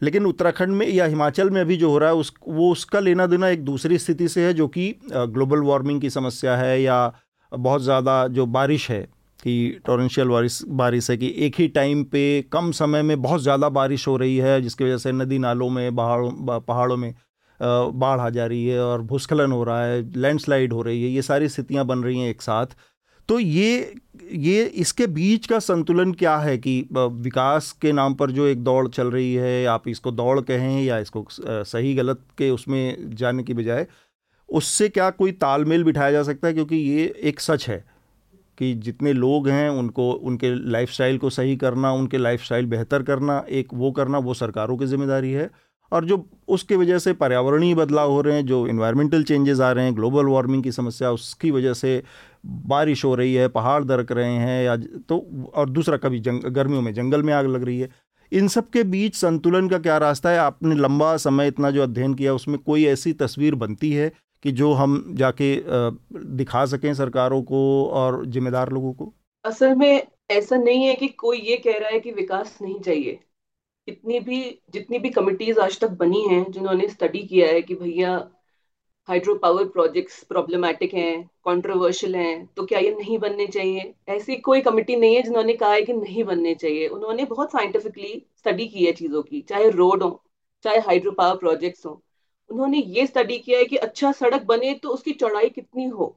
लेकिन उत्तराखंड में या हिमाचल में अभी जो हो रहा है, उस, वो उसका लेना देना एक दूसरी स्थिति से है, जो कि ग्लोबल वार्मिंग की समस्या है या बहुत ज़्यादा जो बारिश है, कि टोरेंशियल बारिश बारिश है कि एक ही टाइम पे कम समय में बहुत ज़्यादा बारिश हो रही है, जिसकी वजह से नदी नालों में पहाड़ों पहाड़ों में बाढ़ आ जा रही है और भूस्खलन हो रहा है, लैंडस्लाइड हो रही है, ये सारी स्थितियाँ बन रही हैं एक साथ। तो ये ये इसके बीच का संतुलन क्या है कि विकास के नाम पर जो एक दौड़ चल रही है, आप इसको दौड़ कहें या इसको सही गलत के उसमें जाने की बजाय, उससे क्या कोई तालमेल बिठाया जा सकता है? क्योंकि ये एक सच है कि जितने लोग हैं, उनको, उनके लाइफस्टाइल को सही करना, उनके लाइफस्टाइल बेहतर करना, एक वो करना, वो सरकारों की ज़िम्मेदारी है। और जो उसके वजह से पर्यावरणीय बदलाव हो रहे हैं, जो इन्वायरमेंटल चेंजेस आ रहे हैं ग्लोबल वार्मिंग की समस्या, उसकी वजह से बारिश हो रही है, पहाड़ दरक रहे हैं या तो और दूसरा कभी जंग, गर्मियों में जंगल में आग लग रही है। इन सब के बीच संतुलन का क्या रास्ता है? आपने लंबा समय इतना जो अध्ययन किया, उसमें कोई ऐसी तस्वीर बनती है कि जो हम जाके दिखा सकें सरकारों को और जिम्मेदार लोगों को? असल में ऐसा नहीं है कि कोई ये कह रहा है कि विकास नहीं चाहिए। इतनी भी, जितनी भी कमिटीज आज तक बनी हैं, जिन्होंने स्टडी किया है कि भैया हाइड्रो पावर प्रोजेक्ट्स प्रॉब्लमेटिक हैं कंट्रोवर्शियल हैं तो क्या ये नहीं बनने चाहिए? ऐसी कोई कमिटी नहीं है जिन्होंने कहा है कि नहीं बनने चाहिए। उन्होंने बहुत साइंटिफिकली स्टडी की है चीज़ों की, चाहे रोड हो, चाहे हाइड्रो पावर प्रोजेक्ट्स हो। उन्होंने ये स्टडी किया है कि अच्छा सड़क बने तो उसकी चौड़ाई कितनी हो।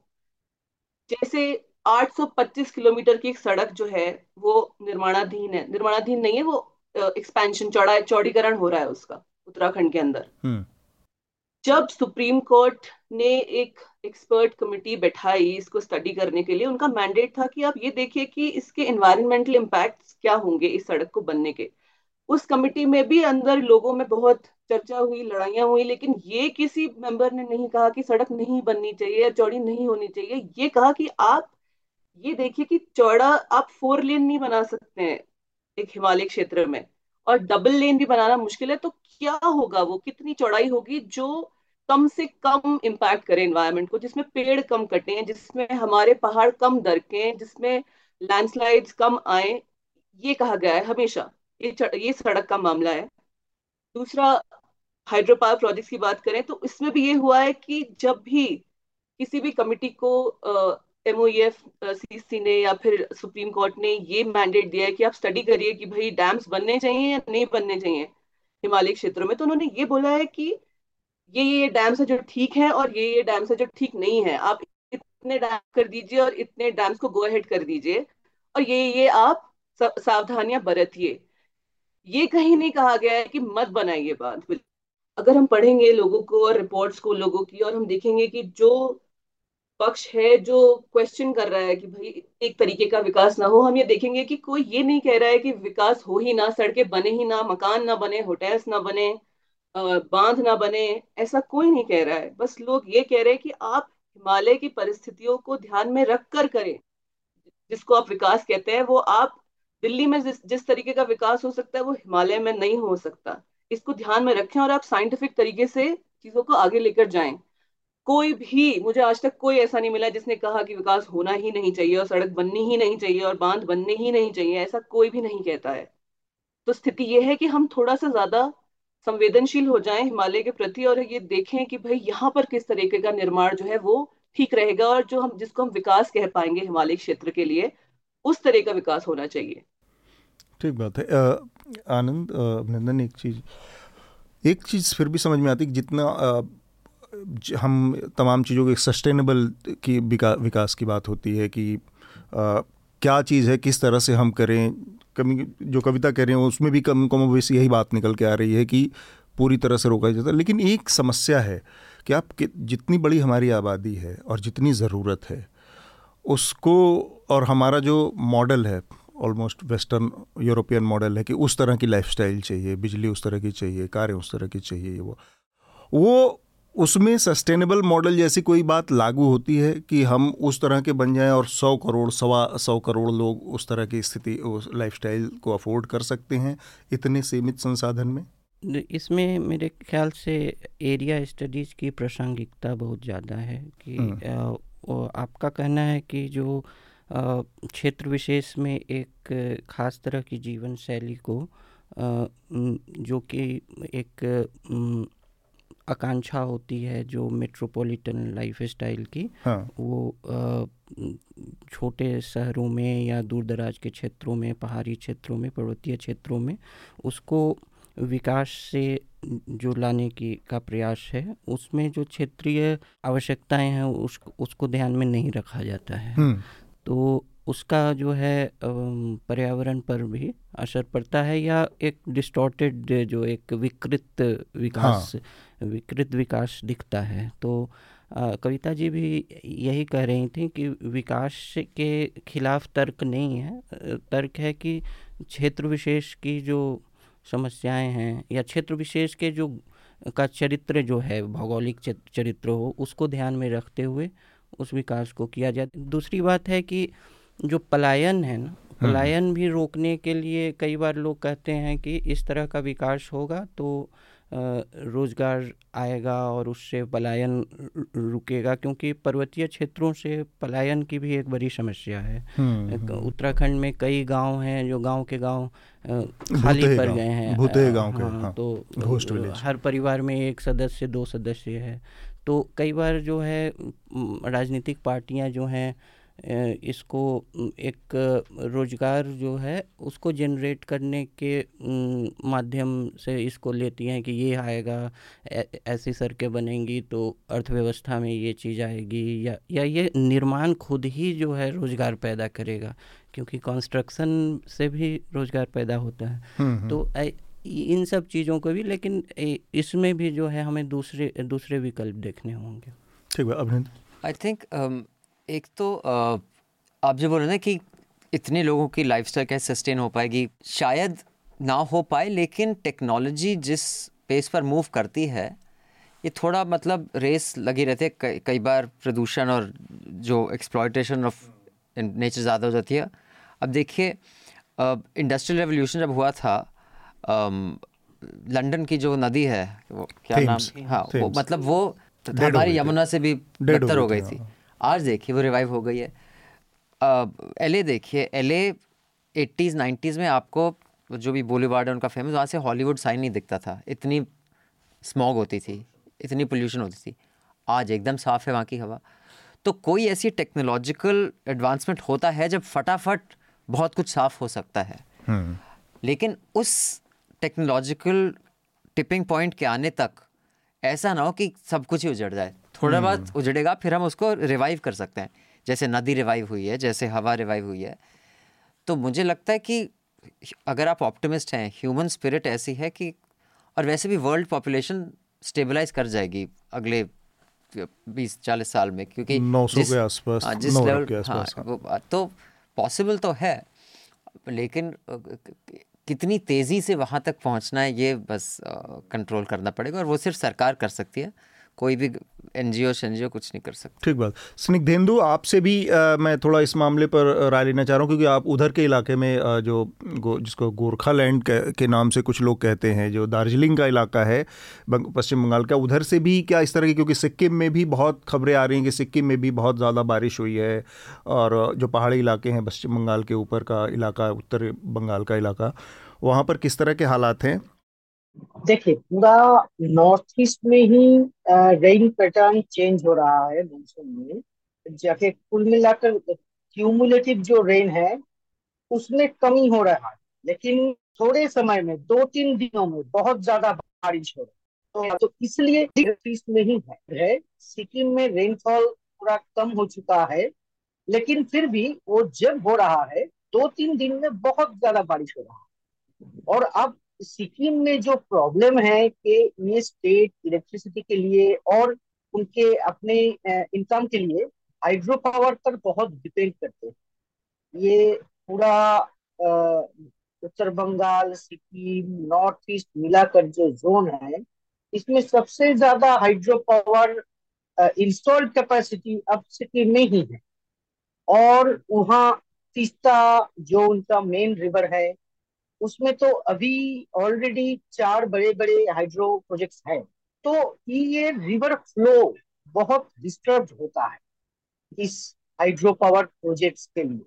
जैसे 825 किलोमीटर की एक सड़क जो है, वो निर्माणाधीन है। निर्माणाधीन नहीं है, वो एक्सपेंशन चौड़ा, चौड़ीकरण हो रहा है उसका, उत्तराखंड के अंदर। हम्म। जब सुप्रीम कोर्ट ने एक एक्सपर्ट कमेटी बैठाई इसको स्टडी करने के लिए, उनका मैंडेट था कि आप ये देखिए कि इसके एनवायरमेंटल इम्पैक्ट क्या होंगे इस सड़क को बनने के। उस कमिटी में भी अंदर लोगों में बहुत चर्चा हुई, लड़ाइयाँ हुई, लेकिन ये किसी मेंबर ने नहीं कहा कि सड़क नहीं बननी चाहिए या चौड़ी नहीं होनी चाहिए। ये कहा कि आप ये देखिए कि चौड़ा, आप फोर लेन नहीं बना सकते हैं एक हिमालय क्षेत्र में, और डबल लेन भी बनाना मुश्किल है तो क्या होगा वो? कितनी चौड़ाई होगी जो कम से कम इम्पैक्ट करे इन्वायरमेंट को, जिसमें पेड़ कम कटे, जिसमें हमारे पहाड़ कम दरके, जिसमें लैंडस्लाइड्स कम आए, ये कहा गया है हमेशा। ये ये सड़क का मामला है। दूसरा हाइड्रो पावर प्रोजेक्ट की बात करें तो इसमें भी ये हुआ है कि जब भी किसी भी कमिटी को एमओएफ सीसी ने या फिर सुप्रीम कोर्ट ने ये मैंडेट दिया है कि आप स्टडी करिए कि भाई डैम्स बनने चाहिए या नहीं बनने चाहिए हिमालय क्षेत्रों में तो उन्होंने ये बोला है कि ये ये डैम्स है जो ठीक है और ये ये डैम्स है जो ठीक नहीं है, आप इतने डैम कर दीजिए और इतने डैम्स को गो अहेड कर दीजिए और ये ये आप सावधानियाँ बरतिए। ये कहीं नहीं कहा गया है कि मत बनाइए बाँध अगर हम पढ़ेंगे लोगों को और रिपोर्ट्स को लोगों की और हम देखेंगे कि जो पक्ष है, जो क्वेश्चन कर रहा है कि भाई एक तरीके का विकास ना हो, हम ये देखेंगे कि कोई ये नहीं कह रहा है कि विकास हो ही ना, सड़कें बने ही ना, मकान ना बने होटल्स ना बने। बाँध ना बने, ऐसा कोई नहीं कह रहा है। बस लोग ये कह रहे हैं कि आप हिमालय की परिस्थितियों को ध्यान में रख कर। करें जिसको आप विकास कहते हैं, वो आप दिल्ली में जिस जिस तरीके का विकास हो सकता है, वो हिमालय में नहीं हो सकता। इसको ध्यान में रखें और आप साइंटिफिक तरीके से चीज़ों को आगे लेकर जाएँ। कोई भी, मुझे आज तक कोई ऐसा नहीं मिला जिसने कहा कि विकास होना ही नहीं चाहिए और सड़क बननी ही नहीं चाहिए और बाँध बनने ही नहीं चाहिए, ऐसा कोई भी नहीं कहता है। तो स्थिति यह है कि हम थोड़ा सा ज़्यादा संवेदनशील हो जाएँ हिमालय के प्रति और ये देखें कि भाई यहाँ पर किस तरीके का निर्माण जो है वो ठीक रहेगा और जो हम जिसको हम विकास कह पाएँगे हिमालय क्षेत्र के लिए उस तरह का विकास होना चाहिए। ठीक बात है। आनंद अभिनंदन एक चीज़ एक चीज़ फिर भी समझ में आती है जितना हम तमाम चीज़ों के सस्टेनेबल की विका, विकास की बात होती है कि आ, क्या चीज़ है किस तरह से हम करें कमी जो कविता कह रहे हैं उसमें भी कम कम वेश यही बात निकल के आ रही है कि पूरी तरह से रोका जाता है। लेकिन एक समस्या है कि आप कि, जितनी बड़ी हमारी आबादी है और जितनी ज़रूरत है उसको और हमारा जो मॉडल है ऑलमोस्ट वेस्टर्न यूरोपियन मॉडल है कि उस तरह की लाइफस्टाइल चाहिए बिजली उस तरह की चाहिए कारें उस तरह की चाहिए वो। वो उसमें सस्टेनेबल मॉडल जैसी कोई बात लागू होती है कि हम उस तरह के बन जाएँ और सौ करोड़ सवा सौ करोड़ लोग उस तरह की स्थिति उस लाइफस्टाइल को अफोर्ड कर सकते हैं इतने सीमित संसाधन में इसमें मेरे ख्याल से एरिया स्टडीज़ की प्रासंगिकता बहुत ज़्यादा है कि हम्म। आपका कहना है कि जो क्षेत्र विशेष में एक ख़ास तरह की जीवन शैली को जो कि एक आकांक्षा होती है जो मेट्रोपॉलिटन लाइफ स्टाइल की हाँ. वो छोटे शहरों में या दूर दराज के क्षेत्रों में पहाड़ी क्षेत्रों में पर्वतीय क्षेत्रों में उसको विकास से जो लाने की का प्रयास है उसमें जो क्षेत्रीय आवश्यकताएँ हैं उस उसको ध्यान में नहीं रखा जाता है तो उसका जो है पर्यावरण पर भी असर पड़ता है या एक डिस्टॉर्टेड जो एक विकृत विकास हाँ। विकृत विकास दिखता है। तो कविता जी भी यही कह रही थी कि विकास के खिलाफ तर्क नहीं है। तर्क है कि क्षेत्र विशेष की जो समस्याएँ हैं या क्षेत्र विशेष के जो का चरित्र जो है भौगोलिक चरित्र हो उसको ध्यान में रखते हुए उस विकास को किया जाए। दूसरी बात है कि जो पलायन है ना हम्म। पलायन भी रोकने के लिए कई बार लोग कहते हैं कि इस तरह का विकास होगा तो रोज़गार आएगा और उससे पलायन रुकेगा क्योंकि पर्वतीय क्षेत्रों से पलायन की भी एक बड़ी समस्या है। हम्म, हम्म। उत्तराखंड में कई गाँव हैं जो गाँव के गाँव खाली पड़ गए हैं। गाँव के, हाँ, हाँ, तो हर परिवार में एक सदस्य दो सदस्य है। तो कई बार जो है राजनीतिक पार्टियाँ जो हैं इसको एक रोज़गार जो है उसको जनरेट करने के माध्यम से इसको लेती हैं कि ये आएगा ऐसी सड़कें बनेंगी तो अर्थव्यवस्था में ये चीज़ आएगी या या ये निर्माण खुद ही जो है रोज़गार पैदा करेगा क्योंकि कंस्ट्रक्शन से भी रोज़गार पैदा होता है। हम्म, हम्म। तो इन सब चीज़ों को भी लेकिन इसमें भी जो है हमें दूसरे दूसरे विकल्प देखने होंगे। ठीक है अभिनंदन। आई थिंक एक तो आप जो बोल रहे हैं कि इतने लोगों की लाइफ स्टाइल कैसे सस्टेन हो पाएगी शायद ना हो पाए लेकिन टेक्नोलॉजी जिस पेस पर मूव करती है ये थोड़ा मतलब रेस लगी रहती है। कई कई बार प्रदूषण और जो एक्सप्लॉयटेशन ऑफ़ नेचर ज़्यादा हो जाती है। अब देखिए इंडस्ट्रियल रेवोल्यूशन जब हुआ था लंदन की जो नदी है वो क्या Thames, नाम हाँ वो मतलब वो हमारी यमुना से भी बेहतर हो गई थी हाँ। आज देखिए वो रिवाइव हो गई है। एल ए देखिए एल एट्टीज़ नाइन्टीज़ में आपको जो भी बॉलीवुड है उनका फ़ेमस वहाँ से हॉलीवुड साइन नहीं दिखता था। इतनी स्मॉग होती थी इतनी पोल्यूशन होती थी। आज एकदम साफ़ है वहाँ की हवा। तो कोई ऐसी टेक्नोलॉजिकल एडवांसमेंट होता है जब फटाफट बहुत कुछ साफ़ हो सकता है। लेकिन उस टेक्नोलॉजिकल टिपिंग पॉइंट के आने तक ऐसा ना हो कि सब कुछ ही उजड़ जाए। थोड़ा बहुत उजड़ेगा फिर हम उसको रिवाइव कर सकते हैं। जैसे नदी रिवाइव हुई है जैसे हवा रिवाइव हुई है। तो मुझे लगता है कि अगर आप ऑप्टिमिस्ट हैं ह्यूमन स्पिरिट ऐसी है कि और वैसे भी वर्ल्ड पॉपुलेशन स्टेबलाइज कर जाएगी अगले बीस चालीस साल में क्योंकि जिस- के आसपास, हाँ, जिस लेवल के आसपास, हाँ, वो तो पॉसिबल तो है लेकिन कितनी तेज़ी से वहाँ तक पहुँचना है ये बस कंट्रोल करना पड़ेगा और वो सिर्फ़ सरकार कर सकती है। कोई भी एन जी ओ कुछ नहीं कर सकता। ठीक बात। स्निग्धेंदु आपसे भी अ, मैं थोड़ा इस मामले पर राय लेना चाह रहा हूँ क्योंकि आप उधर के इलाके में अ, जो गो, जिसको गोरखा लैंड के, के नाम से कुछ लोग कहते हैं जो दार्जिलिंग का इलाका है पश्चिम बंगाल का उधर से भी क्या इस तरह की क्योंकि सिक्किम में भी बहुत खबरें आ रही हैं कि सिक्किम में भी बहुत ज़्यादा बारिश हुई है और जो पहाड़ी इलाके हैं पश्चिम बंगाल के ऊपर का इलाका उत्तर बंगाल का इलाका वहाँ पर किस तरह के हालात हैं? देखिए पूरा नॉर्थ ईस्ट में ही रेन पैटर्न चेंज हो रहा है मानसून में। जाके कुल मिलाकर क्यूमुलेटिव जो रेन है उसमें कमी हो रहा है। लेकिन थोड़े समय में दो तीन दिनों में बहुत ज़्यादा बारिश हो रही है। तो, तो इसलिए ईस्ट में ही है, है। सिक्किम में रेनफॉल पूरा कम हो चुका है। लेकिन फिर भी वो जब हो रहा है दो तीन दिन में बहुत ज़्यादा बारिश हो रहा है। और अब सिक्किम में जो प्रॉब्लम है कि ये स्टेट इलेक्ट्रिसिटी के लिए और उनके अपने इनकम के लिए हाइड्रो पावर पर बहुत डिपेंड करते हैं। ये पूरा उत्तर बंगाल, सिक्किम नॉर्थ ईस्ट मिलाकर जो जोन है, इसमें सबसे ज़्यादा हाइड्रो पावर इंस्टॉल्ड कैपेसिटी अब सिक्किम में ही है। और वहाँ तीस्ता, जो उनका मेन रिवर है उसमें तो अभी ऑलरेडी चार बड़े बड़े हाइड्रो प्रोजेक्ट्स हैं। तो ये रिवर फ्लो बहुत डिस्टर्ब होता है इस हाइड्रो पावर प्रोजेक्ट्स के लिए।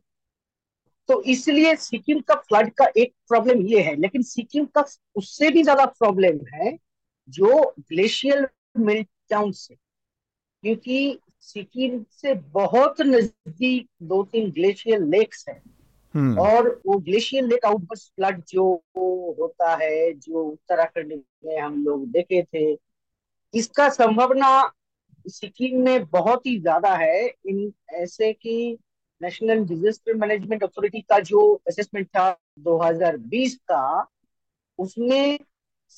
तो इसलिए सिक्किम का फ्लड का एक प्रॉब्लम ये है, लेकिन सिक्किम का उससे भी ज़्यादा प्रॉब्लम है जो ग्लेशियल मेल्टडाउन से। क्योंकि सिक्किम से बहुत नज़दीक दो तीन ग्लेशियल लेक्स हैं। और वो ग्लेशियर लेक आउटबर्स्ट फ्लड जो होता है जो उत्तराखंड में हम लोग देखे थे इसका संभावना सिक्किम में बहुत ही ज़्यादा है। इन ऐसे कि नेशनल डिजास्टर मैनेजमेंट अथॉरिटी का जो असेसमेंट था 2020 का उसमें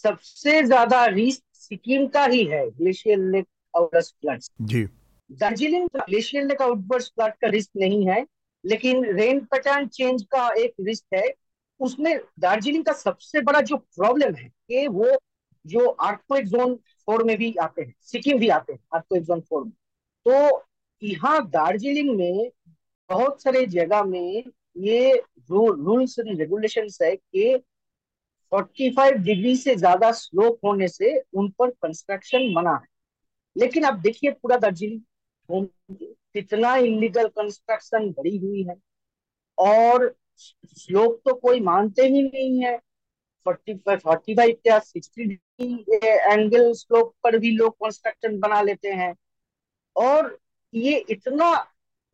सबसे ज़्यादा रिस्क सिक्किम का ही है ग्लेशियर लेक आउटबर्स्ट फ्लड। जी। Darjeeling glacier lake outburst flood का रिस्क नहीं है लेकिन रेन पैटर्न चेंज का एक रिस्क है। उसमें दार्जिलिंग का सबसे बड़ा जो प्रॉब्लम है कि वो जो अर्थक्वेक जोन फोर में भी आते हैं, सिक्किम भी आते हैं अर्थक्वेक जोन फोर में। तो यहाँ दार्जिलिंग में बहुत सारे जगह में ये रूल्स एंड रेगुलेशन है कि 45 डिग्री से ज़्यादा स्लोप होने से उन पर कंस्ट्रक्शन मना है। लेकिन आप देखिए पूरा दार्जिलिंग कितना इलीगल कंस्ट्रक्शन भरी हुई है। और स्लोप तो कोई मानते ही नहीं है। फोर्टी फाइव क्या सिक्सटी डिग्री एंगल स्लोप पर भी लोग कंस्ट्रक्शन बना लेते हैं। और ये इतना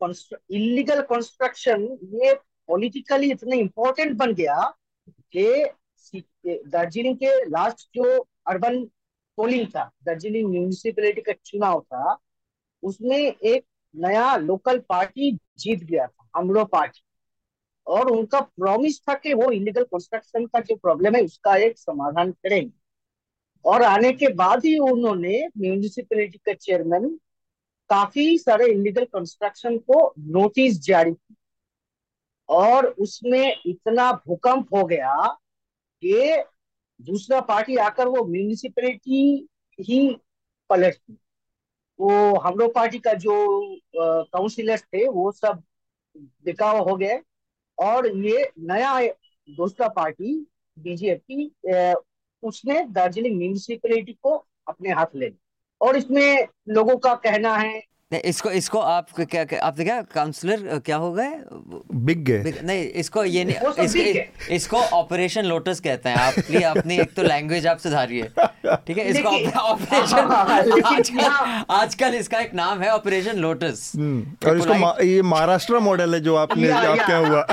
इलीगल कंस्ट्रक्शन ये पॉलिटिकली इतना इम्पोर्टेंट बन गया कि दार्जिलिंग के लास्ट जो अर्बन पोलिंग था, दार्जिलिंग म्यूनिसिपैलिटी का चुनाव था, उसमें एक नया लोकल पार्टी जीत गया था हमलो पार्टी। और उनका प्रॉमिस था कि वो इलीगल कंस्ट्रक्शन का जो प्रॉब्लम है, उसका एक समाधान करेंगे। और आने के बाद ही उन्होंने म्यूनिसिपैलिटी के चेयरमैन काफ़ी सारे इलीगल कंस्ट्रक्शन को नोटिस जारी की। और उसमें इतना भूकंप हो गया कि दूसरा पार्टी आकर वो म्यूनिसिपैलिटी ही पलट दी वो हम लोग पार्टी का जो काउंसिलर्स थे, वो सब बिकाव हो गए। और ये नया दूसरा पार्टी बीजेपी उसने दार्जिलिंग म्यूनिसिपैलिटी को अपने हाथ ले लिया। और इसमें लोगों का कहना है इसको इसको आप क्या क्या आप क्या काउंसलर क्या हो गए? बिग गए। नहीं इसको ये नहीं इस, इसको ऑपरेशन लोटस कहते हैं। आप प्लीज़ अपनी एक तो लैंग्वेज आप सुधारिए। ठीक है इसको ऑपरेशन आजकल आजकल इसका एक नाम है ऑपरेशन लोटस हम्म, और इसको ये महाराष्ट्र मॉडल है जो आपने आप क्या हुआ।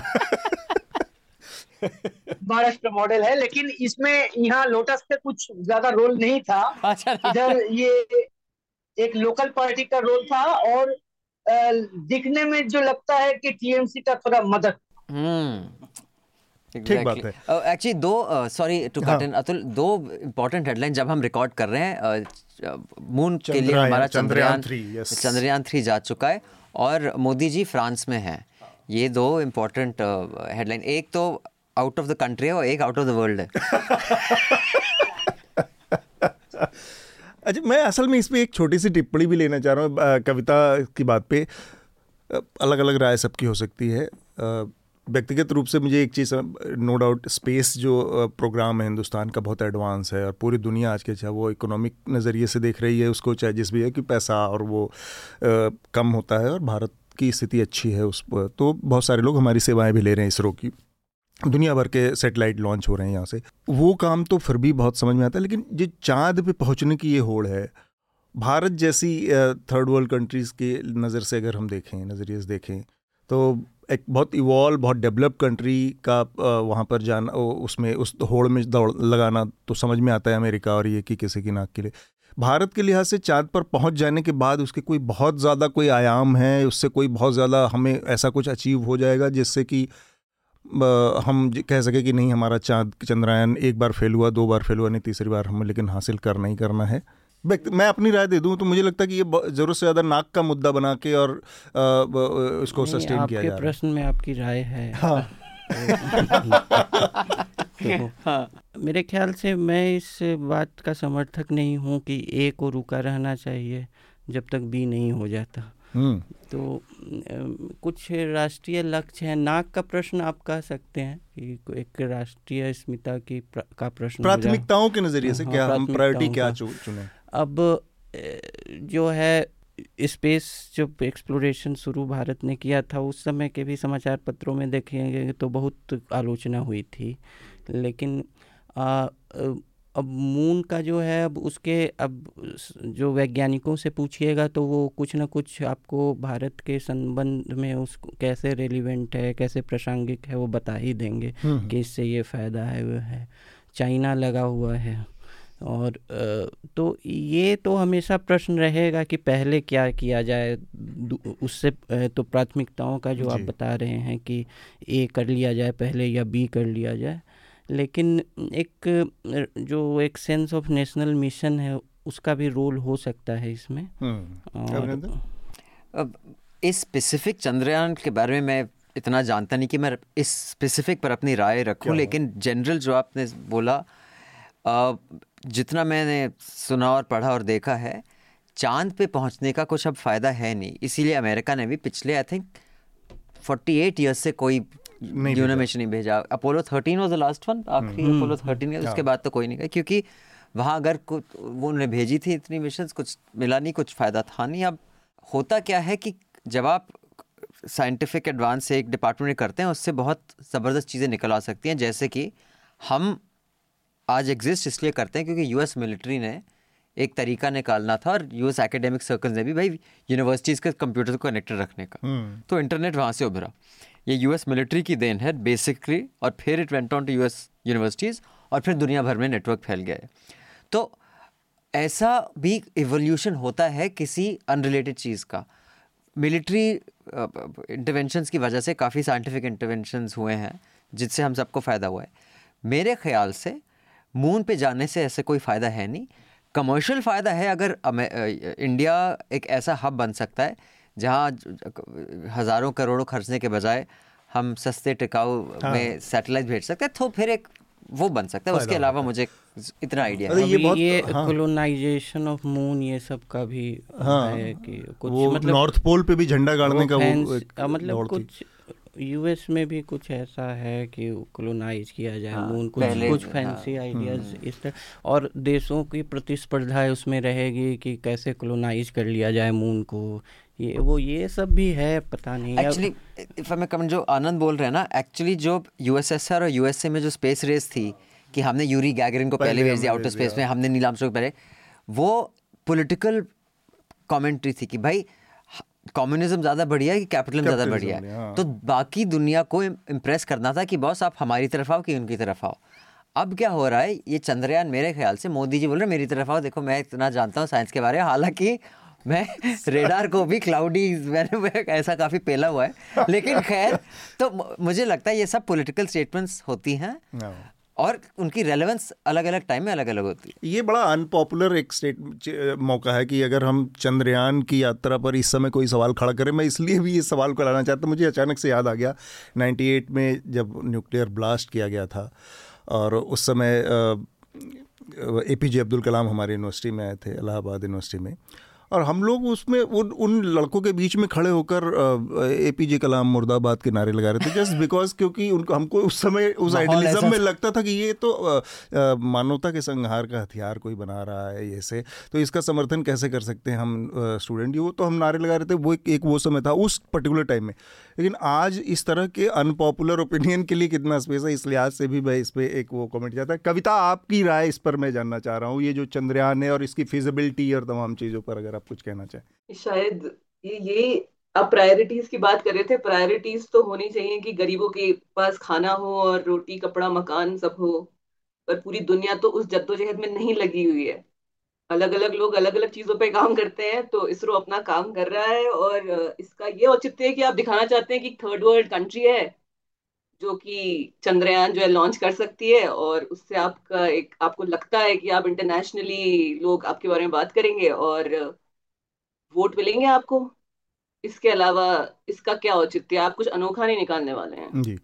महाराष्ट्र मॉडल है लेकिन इसमें यहाँ लोटस पे कुछ ज़्यादा रोल नहीं था। अच्छा, अच्छा। इधर ये एक लोकल पार्टी का रोल था और दिखने में जो लगता है कि टीएमसी का थोड़ा मदद। हम्म। ठीक बात है। एक्चुअली दो sorry to cut in Atul दो इम्पोर्टेंट हेडलाइन जब हम रिकॉर्ड कर रहे हैं मून uh, के लिए हमारा चंद्रयान चंद्रयान थ्री जा चुका है और मोदी जी फ्रांस में हैं। ये दो इम्पोर्टेंट हेडलाइन uh, एक तो आउट ऑफ़ द कंट्री है और एक आउट ऑफ़ द वर्ल्ड है। अच्छा मैं असल में इस पर एक छोटी सी टिप्पणी भी लेना चाह रहा हूँ कविता की बात पे। अलग अलग राय सबकी हो सकती है। व्यक्तिगत रूप से मुझे एक चीज़ नो डाउट स्पेस जो प्रोग्राम है हिंदुस्तान का बहुत एडवांस है और पूरी दुनिया आज के, चाहे वो इकोनॉमिक नज़रिए से देख रही है, उसको चाहे जिस भी है कि पैसा और वो कम होता है और भारत की स्थिति अच्छी है उस पर। तो बहुत सारे लोग हमारी सेवाएँ भी ले रहे हैं इसरो की। दुनिया भर के सेटेलाइट लॉन्च हो रहे हैं यहाँ से। वो काम तो फिर भी बहुत समझ में आता है, लेकिन जो चाँद पे पहुँचने की ये होड़ है। भारत जैसी थर्ड वर्ल्ड कंट्रीज़ के नज़र से अगर हम देखें नज़रिए देखें तो एक बहुत इवॉल्व बहुत डेवलप कंट्री का वहाँ पर जाना उसमें, उस होड़ में दौड़ लगाना तो समझ में आता है अमेरिका और ये कि किसी की नाक के लिए। भारत के लिहाज से चाँद पर पहुँच जाने के बाद उसके कोई बहुत ज़्यादा कोई आयाम है, उससे कोई बहुत ज़्यादा हमें ऐसा कुछ अचीव हो जाएगा जिससे कि हम कह सके कि नहीं हमारा चाँद चंद्रयान एक बार फेल हुआ दो बार फेल हुआ नहीं तीसरी बार हमें लेकिन हासिल करना ही करना है। मैं अपनी राय दे दूँ तो मुझे लगता है कि ये ज़रूरत से ज़्यादा नाक का मुद्दा बना के और इसको सस्टेन किया जा प्रश्न में आपकी राय है। हाँ। तो, हाँ। मेरे ख्याल से मैं इस बात का समर्थक नहीं हूँ कि ए को रुका रहना चाहिए जब तक बी नहीं हो जाता। तो कुछ राष्ट्रीय लक्ष्य है। नाक का प्रश्न आप कह सकते हैं कि एक राष्ट्रीय अस्मिता की प्र, का प्रश्न प्राथमिकताओं के नज़रिए से हाँ, क्या हम प्रायोरिटी क्या चुने? अब जो है स्पेस जब एक्सप्लोरेशन शुरू भारत ने किया था उस समय के भी समाचार पत्रों में देखेंगे तो बहुत आलोचना हुई थी। लेकिन आ, अब मून का जो है अब उसके अब जो वैज्ञानिकों से पूछिएगा तो वो कुछ ना कुछ आपको भारत के संबंध में उस कैसे रेलिवेंट है कैसे प्रासंगिक है वो बता ही देंगे हम्म। कि इससे ये फ़ायदा है वो है। चाइना लगा हुआ है। और तो ये तो हमेशा प्रश्न रहेगा कि पहले क्या किया जाए? उससे तो प्राथमिकताओं का जो। आप बता रहे हैं कि ए कर लिया जाए पहले या बी कर लिया जाए। लेकिन एक जो एक सेंस ऑफ़ नेशनल मिशन है उसका भी रोल हो सकता है इसमें। हम्म। अब इस स्पेसिफिक चंद्रयान के बारे में मैं इतना जानता नहीं कि मैं इस स्पेसिफिक पर अपनी राय रखूँ लेकिन जनरल जो आपने बोला आ, जितना मैंने सुना और पढ़ा और देखा है चाँद पे पहुँचने का कुछ अब फ़ायदा है नहीं। इसीलिए अमेरिका ने भी पिछले आई थिंक 48 ईयर्स से कोई यूनो मिशन नहीं भेजा। Apollo thirteen was the last one आखिरी अपोलो थर्टीन उसके बाद तो कोई नहीं। गया क्योंकि वहाँ अगर कुछ वो उन्होंने भेजी थी इतनी मिशन कुछ मिला नहीं कुछ फ़ायदा था नहीं। अब होता क्या है कि जब आप साइंटिफिक एडवांस से एक डिपार्टमेंट में करते हैं उससे बहुत ज़बरदस्त चीज़ें निकल आ सकती हैं। जैसे कि हम आज एग्जिस्ट इसलिए करते हैं क्योंकि यूएस मिलिट्री ने एक तरीका निकालना था और यूएस एकेडमिक सर्कल्स ने भी भाई यूनिवर्सिटीज़ के कंप्यूटर को कनेक्टेड रखने का। हम्म। तो इंटरनेट वहाँ से उभरा। ये यूएस मिलिट्री की देन है बेसिकली और फिर it went on to US universities और फिर दुनिया भर में नेटवर्क फैल गया तो ऐसा भी इवोल्यूशन होता है किसी अनरिलेटेड चीज़ का। मिलिट्री इंटरवेंशंस की वजह से काफ़ी साइंटिफिक इंटरवेंशंस हुए हैं, जिससे हम सबको फ़ायदा हुआ है। मेरे ख्याल से मून पे जाने से ऐसे कोई फ़ायदा है नहीं। कमर्शियल फ़ायदा है अगर इंडिया एक ऐसा हब बन सकता है जहाँ हज़ारों करोड़ों खर्चने के बजाय हम सस्ते टिकाऊ हाँ। में सैटेलाइट भेज सकते हैं तो फिर एक वो बन सकता है। उसके अलावा मुझे इतना आइडिया है ये बहुत ये कोलोनाइजेशन ऑफ़ मून ये सब का भी हाँ, है कि कुछ वो मतलब नॉर्थ पोल पे भी झंडा गाड़ने का वो एक मतलब कुछ यूएस में भी कुछ ऐसा है कि कोलोनाइज किया जाए हाँ, मून कुछ कुछ फैंसी हाँ, आइडियाज़ हम्म। इस तरह। और देशों की प्रतिस्पर्धा उसमें रहेगी कि कैसे कोलोनाइज कर लिया जाए मून को। ये वो ये सब भी है पता नहीं एक्चुअली इफ़ मैं कमेंट जो आनंद बोल रहे हैं ना एक्चुअली जो यूएसएसआर और यूएसए में जो स्पेस रेस थी कि हमने यूरी गैगरिन को पहले भेज दिया आउटर स्पेस में हमने नीलाम को पहले वो पॉलिटिकल कमेंट्री थी कि भाई कम्युनिज्म ज़्यादा बढ़िया है कि कैपिटलिज्म ज़्यादा बढ़िया है? हाँ। तो बाकी दुनिया को इम्प्रेस करना था कि बॉस आप हमारी तरफ़ आओ कि उनकी तरफ़ आओ। अब क्या हो रहा है ये चंद्रयान मेरे ख्याल से मोदी जी बोल रहे मेरी तरफ़ आओ देखो मैं इतना जानता हूँ साइंस के बारे में हालाँकि मैं रेडार को भी क्लाउडी मैंने ऐसा काफ़ी पेला हुआ है। लेकिन खैर तो मुझे लगता है ये सब पॉलिटिकल स्टेटमेंट्स होती हैं। और उनकी रेलेवेंस अलग अलग टाइम में अलग अलग होती है। ये बड़ा अनपॉपुलर एक स्टेट मौका है कि अगर हम चंद्रयान की यात्रा पर इस समय कोई सवाल खड़ा करें मैं इसलिए भी इस सवाल को लाना चाहता मुझे अचानक से याद आ गया 98 में जब न्यूक्लियर ब्लास्ट किया गया था और उस समय ए पी जे अब्दुल कलाम हमारी यूनिवर्सिटी में आए थे इलाहाबाद यूनिवर्सिटी में। और हम लोग उसमें उन उन लड़कों के बीच में खड़े होकर ए पी जे कलाम मुर्दाबाद के नारे लगा रहे थे जस्ट बिकॉज़ क्योंकि उनको हमको उस समय उस आइडियलिज्म में लगता था कि ये तो मानवता के संहार का हथियार कोई बना रहा है ये से। तो इसका समर्थन कैसे कर सकते हैं हम स्टूडेंट वो तो हम नारे लगा रहे थे वो एक, एक वो समय था उस पर्टिकुलर टाइम में। लेकिन आज इस तरह के अनपॉपुलर ओपिनियन के लिए कितना स्पेस है इस लिहाज से भी मैं इस पर एक वो कमेंट जाता है कविता आपकी राय इस पर मैं जानना चाह रहा हूँ ये जो चंद्रयान है और इसकी फिजिबिलिटी और तमाम चीज़ों पर अगर आप कुछ कहना चाहें। शायद ये ये आप प्रायोरिटीज की बात कर रहे थे प्रायोरिटीज तो होनी चाहिए कि गरीबों के पास खाना हो और रोटी, कपड़ा, मकान सब हो, पर पूरी दुनिया तो उस जद्दोजहद में नहीं लगी हुई है। अलग अलग लोग अलग अलग चीज़ों पे काम करते हैं तो इसरो अपना काम कर रहा है और इसका ये औचित्य है कि आप दिखाना चाहते हैं कि थर्ड वर्ल्ड कंट्री है, जो कि चंद्रयान जो है लॉन्च कर सकती है और उससे आपका एक, आपको लगता है कि आप इंटरनेशनली लोग आपके बारे में बात करेंगे और वोट मिलेंगे आपको? इसके अलावा इसका क्या औचित्य आप कुछ अनोखा नहीं निकालने वाले हैं। जी।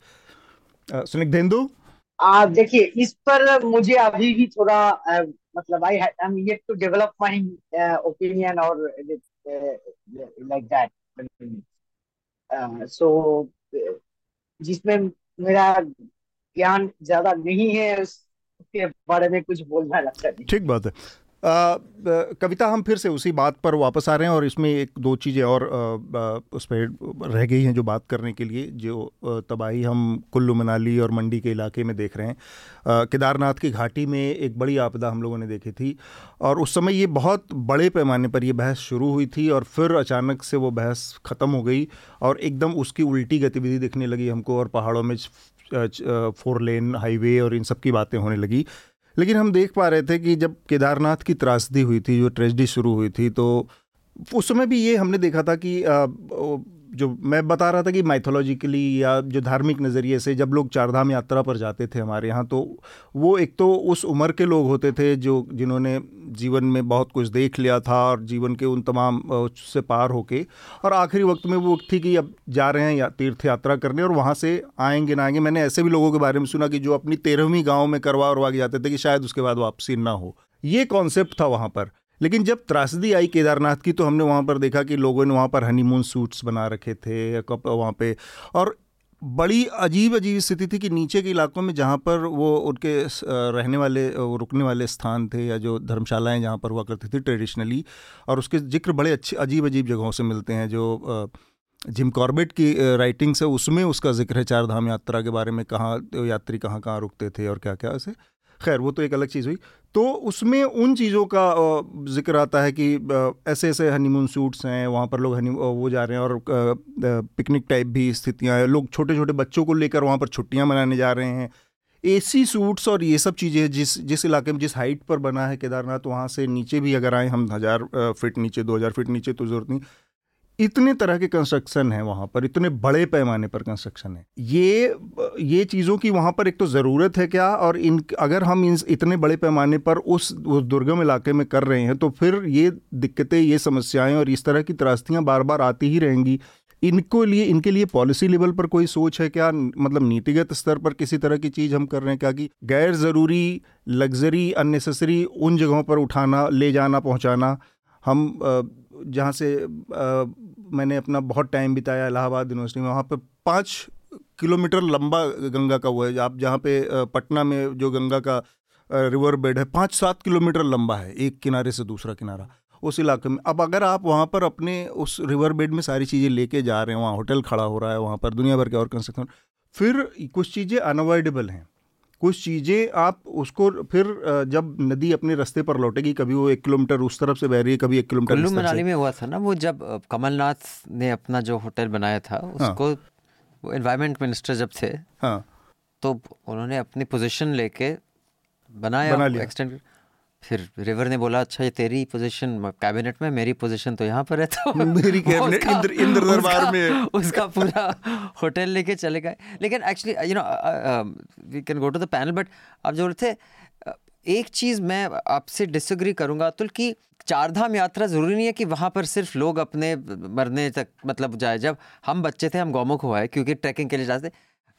स्निग्धेंदु देखिए इस पर मुझे अभी भी थोड़ा मतलब I am yet to develop my opinion और लाइक दैट सो जिसमें मेरा ज्ञान ज़्यादा नहीं है उसके बारे में कुछ बोलना लगता है ठीक बात है। कविता, हम फिर से उसी बात पर वापस आ रहे हैं और इसमें एक दो चीज़ें और उस पर रह गई हैं जो बात करने के लिए, जो तबाही हम कुल्लू, मनाली और मंडी के इलाके में देख रहे हैं। केदारनाथ की घाटी में एक बड़ी आपदा हम लोगों ने देखी थी और उस समय ये बहुत बड़े पैमाने पर यह बहस शुरू हुई थी और फिर अचानक से वो बहस ख़त्म हो गई और एकदम उसकी उल्टी गतिविधि दिखने लगी हमको और पहाड़ों में फोर लेन, हाईवे और इन सब की बातें होने लगी। लेकिन हम देख पा रहे थे कि जब केदारनाथ की त्रासदी हुई थी, जो ट्रेजडी शुरू हुई थी तो उस समय भी ये हमने देखा था कि जो मैं बता रहा था कि माइथोलॉजिकली या जो धार्मिक नज़रिए से जब लोग चारधाम यात्रा पर जाते थे हमारे यहाँ तो वो एक तो उस उम्र के लोग होते थे जो, जिन्होंने जीवन में बहुत कुछ देख लिया था और जीवन के उन तमाम से पार होके और आखिरी वक्त में वो थी कि अब जा रहे हैं या तीर्थ यात्रा करने और वहाँ से आएँगे ना आएँगे। मैंने ऐसे भी लोगों के बारे में सुना कि जो अपनी तेरहवीं गाँव में करवा उरवा के जाते थे कि शायद उसके बाद वापसी ना हो। ये कॉन्सेप्ट था वहाँ पर। लेकिन जब त्रासदी आई केदारनाथ की तो हमने वहाँ पर देखा कि लोगों ने वहाँ पर हनीमून सूट्स बना रखे थे वहाँ पे। और बड़ी अजीब अजीब स्थिति थी कि नीचे के इलाकों में जहाँ पर वो उनके रहने वाले रुकने वाले स्थान थे, या जो धर्मशालाएँ जहाँ पर हुआ करती थी ट्रेडिशनली और उसके ज़िक्र बड़े अच्छे अजीब अजीब जगहों से मिलते हैं, जो जिम कॉर्बेट की राइटिंग्स है, उसमें उसका ज़िक्र है चार धाम यात्रा के बारे में, कहाँ, यात्री कहाँ कहाँ रुकते थे, और क्या क्या ऐसे। खैर, वो तो एक अलग चीज़ हुई। तो उसमें उन चीज़ों का ज़िक्र आता है कि ऐसे ऐसे हनीमून सूट्स हैं, वहाँ पर लोग हनी वो जा रहे हैं और पिकनिक टाइप भी स्थितियाँ हैं। लोग छोटे छोटे बच्चों को लेकर वहाँ पर छुट्टियाँ मनाने जा रहे हैं। एसी सूट्स और ये सब चीज़ें जिस जिस इलाके में, जिस हाइट पर बना है केदारनाथ, वहाँ से नीचे भी अगर आए, हम हज़ार फिट नीचे, दो हज़ार फिट नीचे तो ज़रूरत नहीं। इतने तरह के कंस्ट्रक्शन है वहाँ पर, इतने बड़े पैमाने पर कंस्ट्रक्शन है। ये ये चीज़ों की वहाँ पर एक तो ज़रूरत है क्या? और इन, अगर हम इन इतने बड़े पैमाने पर उस उस दुर्गम इलाके में कर रहे हैं तो फिर ये दिक्कतें, ये समस्याएँ और इस तरह की त्रास्तियाँ बार बार आती ही रहेंगी। इनको लिए, इनके लिए पॉलिसी लेवल पर कोई सोच है क्या? मतलब नीतिगत स्तर पर किसी तरह की चीज़ हम कर रहे हैं क्या कि गैर ज़रूरी लग्जरी अननेसेसरी उन जगहों पर उठाना, ले जाना, पहुंचाना, हम जहाँ से आ, मैंने अपना बहुत टाइम बिताया इलाहाबाद यूनिवर्सिटी में वहाँ पर पाँच किलोमीटर लंबा गंगा का वो है आप जहाँ पे पटना में जो गंगा का रिवर बेड है पाँच सात किलोमीटर लंबा है एक किनारे से दूसरा किनारा उस इलाके में। अब अगर आप वहाँ पर अपने उस रिवर बेड में सारी चीज़ें लेके जा रहे हैं वहाँ होटल खड़ा हो रहा है वहाँ पर दुनिया भर के और कंस्ट्रक्शन फिर कुछ चीज़ें अनअवॉइडेबल हैं। कुछ चीज़ें आप उसको फिर जब नदी अपने रास्ते पर लौटेगी कभी वो एक किलोमीटर उस तरफ़ से बह रही है कभी एक किलोमीटर कुल्लू मनाली में हुआ था ना वो जब कमलनाथ ने अपना जो होटल बनाया था हाँ। उसको हाँ। वो एनवायरमेंट मिनिस्टर जब थे हाँ तो उन्होंने अपनी पोजीशन लेके बनाया बना लिया एक्सटेंड फिर रिवर ने बोला अच्छा ये तेरी पोजीशन कैबिनेट में मेरी पोजीशन तो यहाँ पर है तो मेरी कैबिनेट इंद्र इंद्र दरबार में उसका पूरा होटल लेके चले गए। लेकिन actually you know we can go to the panel but आप जो थे एक चीज़ मैं आपसे डिसग्री करूँगा अतुल कि चार धाम यात्रा ज़रूरी नहीं है कि वहाँ पर सिर्फ़ लोग अपने मरने तक मतलब जाए। जब हम बच्चे थे हम गौमुख हुआ है क्योंकि ट्रैकिंग के लिए जाते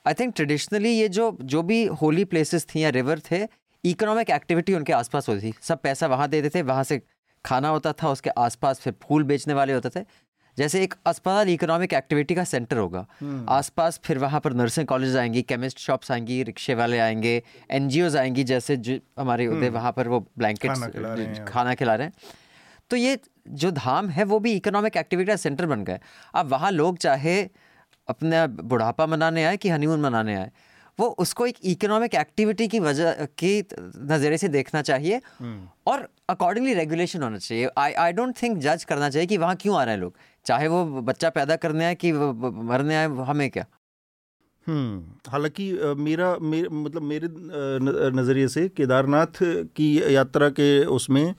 आई थिंक ट्रेडिशनली ये जो जो भी होली प्लेसेस थी या रिवर थे इकोनॉमिक एक्टिविटी उनके आसपास होती थी। सब पैसा वहाँ देते थे वहाँ से खाना होता था उसके आसपास फिर फूल बेचने वाले होते थे। जैसे एक अस्पताल इकोनॉमिक एक्टिविटी का सेंटर होगा। हम्म। आसपास फिर वहाँ पर नर्सिंग कॉलेज आएँगी केमिस्ट शॉप्स आएँगी रिक्शे वाले आएँगे एन आएँगी जैसे जो हमारे होते हम्म। वहाँ पर वो ब्लैंकेट खाना खिला रहे हैं। तो ये जो धाम है वो भी इकोनॉमिक एक्टिविटी का सेंटर बन गए अब वहाँ लोग चाहे अपना बुढ़ापा मनाने आए कि हनीमून मनाने आए वो उसको एक इकोनॉमिक एक्टिविटी की वजह की नज़रिए से देखना चाहिए हम्म। और अकॉर्डिंगली रेगुलेशन होना चाहिए। आई आई डोंट थिंक जज करना चाहिए कि वहाँ क्यों आ रहे हैं लोग। चाहे वो बच्चा पैदा करने आए कि मरने आए हमें क्या? हम्म हालाँकि मेरा मेरे मतलब मेरे नज़रिए से केदारनाथ की यात्रा के उसमें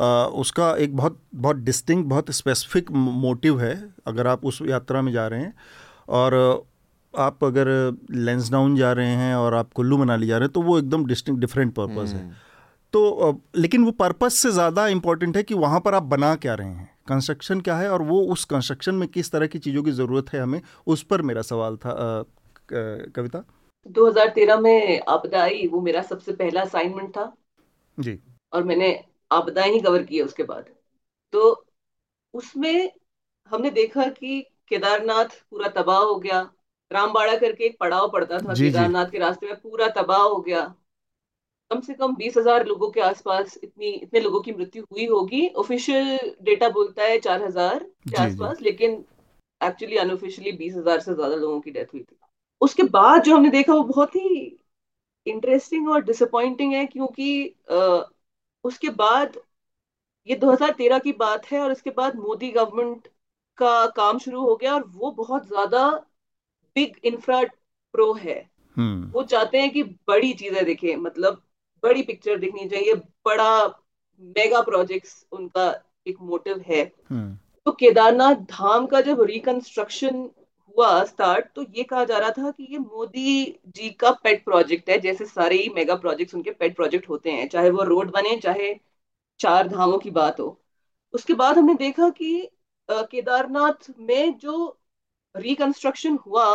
आ, उसका एक बहुत बहुत डिस्टिंग बहुत स्पेसिफिक मोटिव है अगर आप उस यात्रा में जा रहे हैं। और आप अगर लेंस डाउन जा रहे हैं और आप कुल्लू मनाली जा रहे हैं तो वो एकदम डिस्टिंग डिफरेंट पर्पज़ है। तो लेकिन वो पर्पस से ज़्यादा इंपॉर्टेंट है कि वहाँ पर आप बना क्या रहे हैं। कंस्ट्रक्शन क्या है और वो उस कंस्ट्रक्शन में किस तरह की चीज़ों की ज़रूरत है हमें उस पर मेरा सवाल था कविता? 2013 में आपदा आई वो मेरा सबसे पहला असाइनमेंट था। जी। और मैंने आपदा ही कवर किया उसके बाद। तो उसमें हमने देखा कि केदारनाथ पूरा तबाह हो गया रामबाड़ा करके एक पड़ाव पड़ता था केदारनाथ के रास्ते में पूरा तबाह हो गया। कम से कम बीस हज़ार लोगों के आसपास इतनी इतने लोगों की मृत्यु हुई होगी। ऑफिशियल डेटा बोलता है चार हज़ार के आसपास लेकिन एक्चुअली अनऑफिशियली बीस हज़ार से ज़्यादा लोगों की डेथ हुई थी। उसके बाद जो हमने देखा वो बहुत ही इंटरेस्टिंग और डिसअपॉइंटिंग है क्योंकि आ, उसके बाद ये 2013 की बात है और उसके बाद मोदी गवर्नमेंट का काम शुरू हो गया और वो बहुत ज़्यादा बिग इंफ्रा प्रो है हम्म। वो चाहते हैं कि बड़ी चीज़ें दिखे मतलब बड़ी पिक्चर दिखनी चाहिए बड़ा मेगा प्रोजेक्ट्स उनका एक मोटिव है हम्म। तो केदारनाथ धाम का जब रिकंस्ट्रक्शन हुआ स्टार्ट तो ये कहा जा रहा था कि ये मोदी जी का पेट प्रोजेक्ट है जैसे सारे ही मेगा प्रोजेक्ट्स उनके पेट प्रोजेक्ट होते हैं चाहे वो रोड बने चाहे चार धामों की बात हो उसके बाद हमने देखा कि केदारनाथ में जो रिकंस्ट्रक्शन हुआ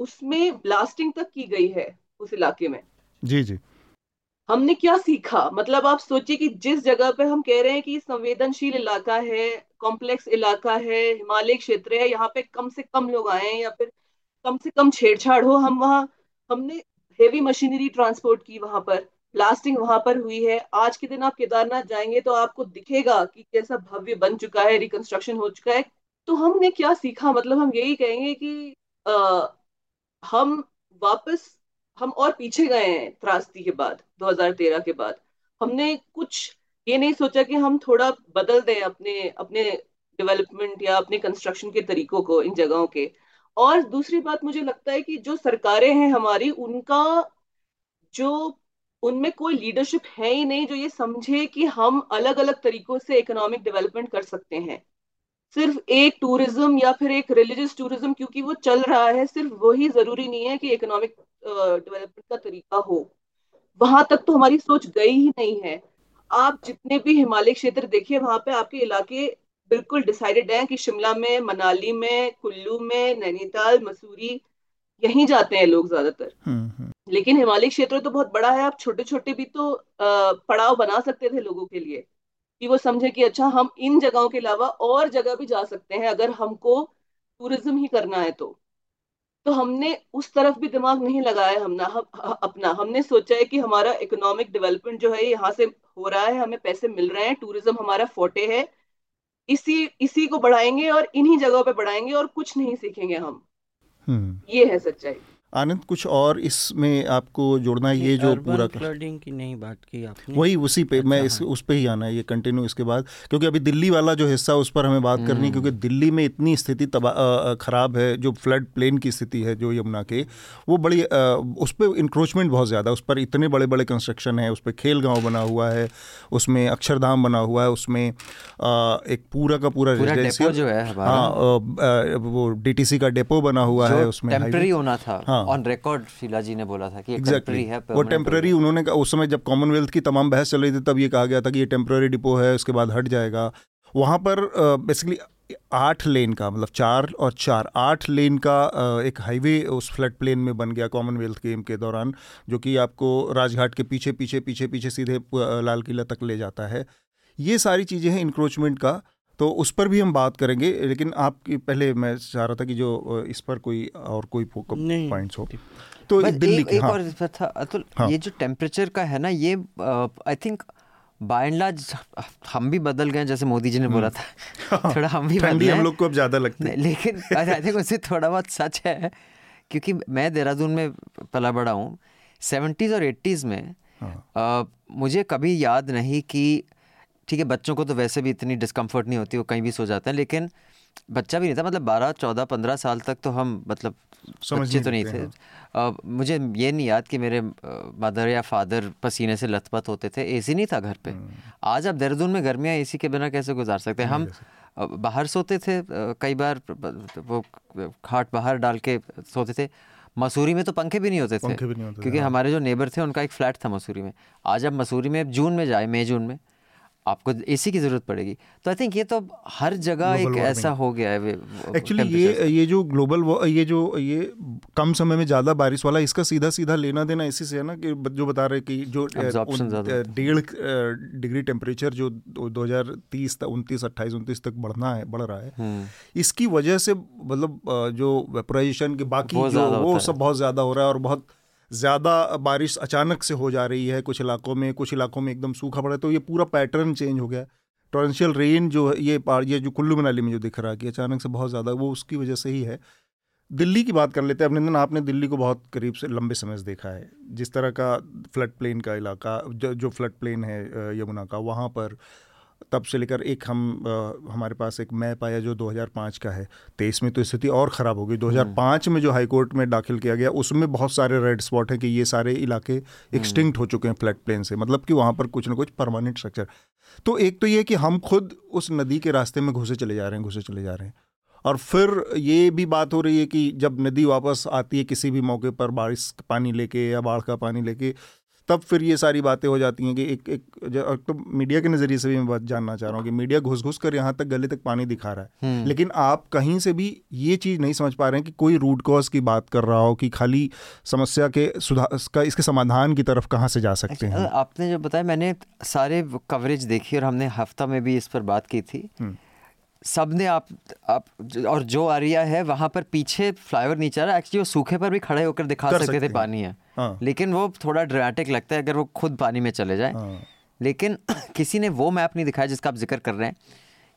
उसमें ब्लास्टिंग तक की गई है उस इलाके में। जी जी। हमने क्या सीखा? मतलब आप सोचिए कि जिस जगह पे हम कह रहे हैं कि संवेदनशील इलाका है कॉम्प्लेक्स इलाका है हिमालय क्षेत्र है यहाँ पे कम से कम लोग आए या फिर कम से कम छेड़छाड़ हो हम वहाँ हमने हेवी मशीनरी ट्रांसपोर्ट की वहाँ पर ब्लास्टिंग वहाँ पर हुई है। आज के दिन आप केदारनाथ जाएँगे तो आपको दिखेगा कि कैसा भव्य बन चुका है रिकंस्ट्रक्शन हो चुका है। तो हमने क्या सीखा? मतलब हम यही कहेंगे कि आ, हम वापस हम और पीछे गए हैं त्रासदी के बाद 2013 के बाद। हमने कुछ ये नहीं सोचा कि हम थोड़ा बदल दें अपने अपने डेवलपमेंट या अपने कंस्ट्रक्शन के तरीकों को इन जगहों के। और दूसरी बात मुझे लगता है कि जो सरकारें हैं हमारी उनका जो उनमें कोई लीडरशिप है ही नहीं जो ये समझे कि हम अलग अलग तरीकों से इकोनॉमिक डेवलपमेंट कर सकते हैं। सिर्फ़ एक टूरिज़्म या फिर एक रिलीजियस टूरिज़्म क्योंकि वो चल रहा है सिर्फ़ वही ज़रूरी नहीं है कि इकोनॉमिक डेवलपमेंट का तरीका हो। वहाँ तक तो हमारी सोच गई ही नहीं है। आप जितने भी हिमालय क्षेत्र देखिए वहाँ पे आपके इलाके बिल्कुल डिसाइडेड है कि शिमला में मनाली में कुल्लू में नैनीताल मसूरी यहीं जाते हैं लोग ज़्यादातर। हम्म, हम्म, लेकिन हिमालय क्षेत्र तो बहुत बड़ा है आप छोटे छोटे भी तो अ, पड़ाव बना सकते थे लोगों के लिए। कि वो समझे कि अच्छा हम इन जगहों के अलावा और जगह भी जा सकते हैं अगर हमको टूरिज़्म ही करना है तो। तो हमने उस तरफ़ भी दिमाग नहीं लगाया हमने हम, अपना। हमने सोचा है कि हमारा इकोनॉमिक डेवलपमेंट जो है यहाँ से हो रहा है हमें पैसे मिल रहे हैं टूरिज़्म हमारा फोटे है। इसी इसी को बढ़ाएँगे और इन्हीं जगहों पे बढ़ाएँगे और कुछ नहीं सीखेंगे हम। हम्म। ये है सच्चाई। आनंद कुछ और इसमें आपको जोड़ना है ये जो पूरा फ्लडिंग की नहीं बात की आपने वही उसी पे मैं अच्छा, इस हाँ। उस पे ही आना है ये कंटिन्यू इसके बाद क्योंकि अभी दिल्ली वाला जो हिस्सा उस पर हमें बात करनी है क्योंकि दिल्ली में इतनी स्थिति तबाह खराब है जो फ्लड प्लेन की स्थिति है जो यमुना के वो बड़ी अ, उस पर इंक्रोचमेंट बहुत ज़्यादा उस पर इतने बड़े बड़े कंस्ट्रक्शन है उस पर खेल गाँव बना हुआ है उसमें अक्षरधाम बना हुआ है उसमें एक पूरा का पूरा पूरा डेपो जो है हाँ वो डीटीसी का डेपो बना हुआ है उसमें होना था हाँ। ऑन रिकॉर्ड शीला जी ने बोला था कि टेम्पररी है वो टेम्पररी उन्होंने उस समय जब कॉमनवेल्थ की तमाम बहस चल रही थी तब ये कहा गया था कि ये टेम्पररी डिपो है उसके बाद हट जाएगा। वहाँ पर बेसिकली आठ लेन का मतलब चार और चार आठ लेन का अ, एक हाईवे उस फ्लड प्लेन में बन गया कॉमनवेल्थ गेम के दौरान जो कि आपको राजघाट के पीछे पीछे पीछे पीछे सीधे लाल किला तक ले जाता है। ये सारी चीज़ें हैं इंक्रोचमेंट का। तो उस पर भी हम बात करेंगे लेकिन आपकी पहले मैं चाह रहा था कि जो इस पर कोई और कोई पॉइंट्स हो। तो दिल्ली एक, एक हाँ। और इस पर था अतुल हाँ। ये जो टेम्परेचर का है ना ये I think by and large हम भी बदल गए जैसे मोदी जी ने बोला था। थोड़ा हम भी हम्म। बदले हम लोग को अब ज़्यादा लगता है। लेकिन आई थिंक उससे थोड़ा बहुत सच है क्योंकि मैं देहरादून में पला बड़ा हूँ। सेवेंटीज़ और एट्टीज़ में हाँ। अ, मुझे कभी याद नहीं कि ठीक है बच्चों को तो वैसे भी इतनी डिस्कम्फर्ट नहीं होती वो कहीं भी सो जाते हैं लेकिन बच्चा भी नहीं था मतलब बारह चौदह पंद्रह साल तक तो हम मतलब समझ बच्चे तो नहीं थे। अ, मुझे ये नहीं याद कि मेरे मदर या फादर पसीने से लथपथ होते थे एसी नहीं था घर पे। आज आप देहरादून में गर्मियाँ एसी के बिना कैसे गुजार सकते हैं? हम बाहर सोते थे कई बार वो खाट बाहर डाल के सोते थे। मसूरी में तो पंखे भी नहीं होते थे भी नहीं होते क्योंकि हाँ। हमारे जो नेबर थे उनका एक फ्लैट था मसूरी में। आज आप मसूरी में जून में जाए मई जून में आपको एसी की ज़रूरत पड़ेगी। तो आई थिंक ये तो हर जगह एक ऐसा हो गया है एक्चुअली ये ये जो ग्लोबल ये जो ये कम समय में ज़्यादा बारिश वाला इसका सीधा सीधा लेना देना इसी से है ना कि जो बता रहे कि जो डेढ़ डिग्री टेम्परेचर जो दो हज़ार तीस तक उनतीस अट्ठाईस उनतीस तक बढ़ना है बढ़ रहा है। हम्म। इसकी वजह से मतलब जो वेपराइजेशन के बाकी जो वो सब बहुत ज़्यादा हो रहा है और बहुत ज़्यादा बारिश अचानक से हो जा रही है कुछ इलाकों में कुछ इलाकों में एकदम सूखा पड़ा है तो ये पूरा पैटर्न चेंज हो गया। टॉरेंशियल रेन जो है ये ये जो कुल्लू मनाली में जो दिख रहा है कि अचानक से बहुत ज़्यादा वो उसकी वजह से ही है। दिल्ली की बात कर लेते हैं अभिनंदन आपने दिल्ली को बहुत करीब से लंबे समय से देखा है। जिस तरह का फ्लड प्लेन का इलाका जो, जो फ्लड प्लेन है यमुना का वहाँ पर तब से लेकर एक हम अ, हमारे पास एक मैप आया जो 2005 का है। तेईस में तो स्थिति और ख़राब हो गई। 2005 में जो हाई कोर्ट में दाखिल किया गया उसमें बहुत सारे रेड स्पॉट हैं कि ये सारे इलाके एक्सटिंक्ट हो चुके हैं फ्लैट प्लेन से। मतलब कि वहाँ पर कुछ ना कुछ परमानेंट स्ट्रक्चर तो एक तो ये कि हम खुद उस नदी के रास्ते में घुसे चले जा रहे हैं घुसे चले जा रहे हैं। और फिर ये भी बात हो रही है कि जब नदी वापस आती है किसी भी मौके पर बारिश पानी लेके या बाढ़ का पानी लेके तब फिर ये सारी बातें हो जाती हैं कि एक एक तो मीडिया के नज़रिए से भी मैं बात जानना चाह रहा हूँ कि मीडिया घुस घुस कर यहाँ तक गले तक पानी दिखा रहा है। लेकिन आप कहीं से भी ये चीज़ नहीं समझ पा रहे हैं कि कोई रूट कॉज की बात कर रहा हो कि खाली समस्या के सुधार इसका इसके समाधान की तरफ़ कहाँ से जा सकते अच्छा, हैं? आपने जो बताया मैंने सारे कवरेज देखी और हमने हफ़्ता में भी इस पर बात की थी। हम्म। सबने आप आप और जो एरिया है वहाँ पर पीछे फ्लाईओवर नीचे आ रहा है। एक्चुअली वो सूखे पर भी खड़े होकर दिखा सकते सकते थे पानी है। हाँ। लेकिन वो थोड़ा ड्रामेटिक लगता है अगर वो खुद पानी में चले जाए। हाँ। लेकिन किसी ने वो मैप नहीं दिखाया जिसका आप ज़िक्र कर रहे हैं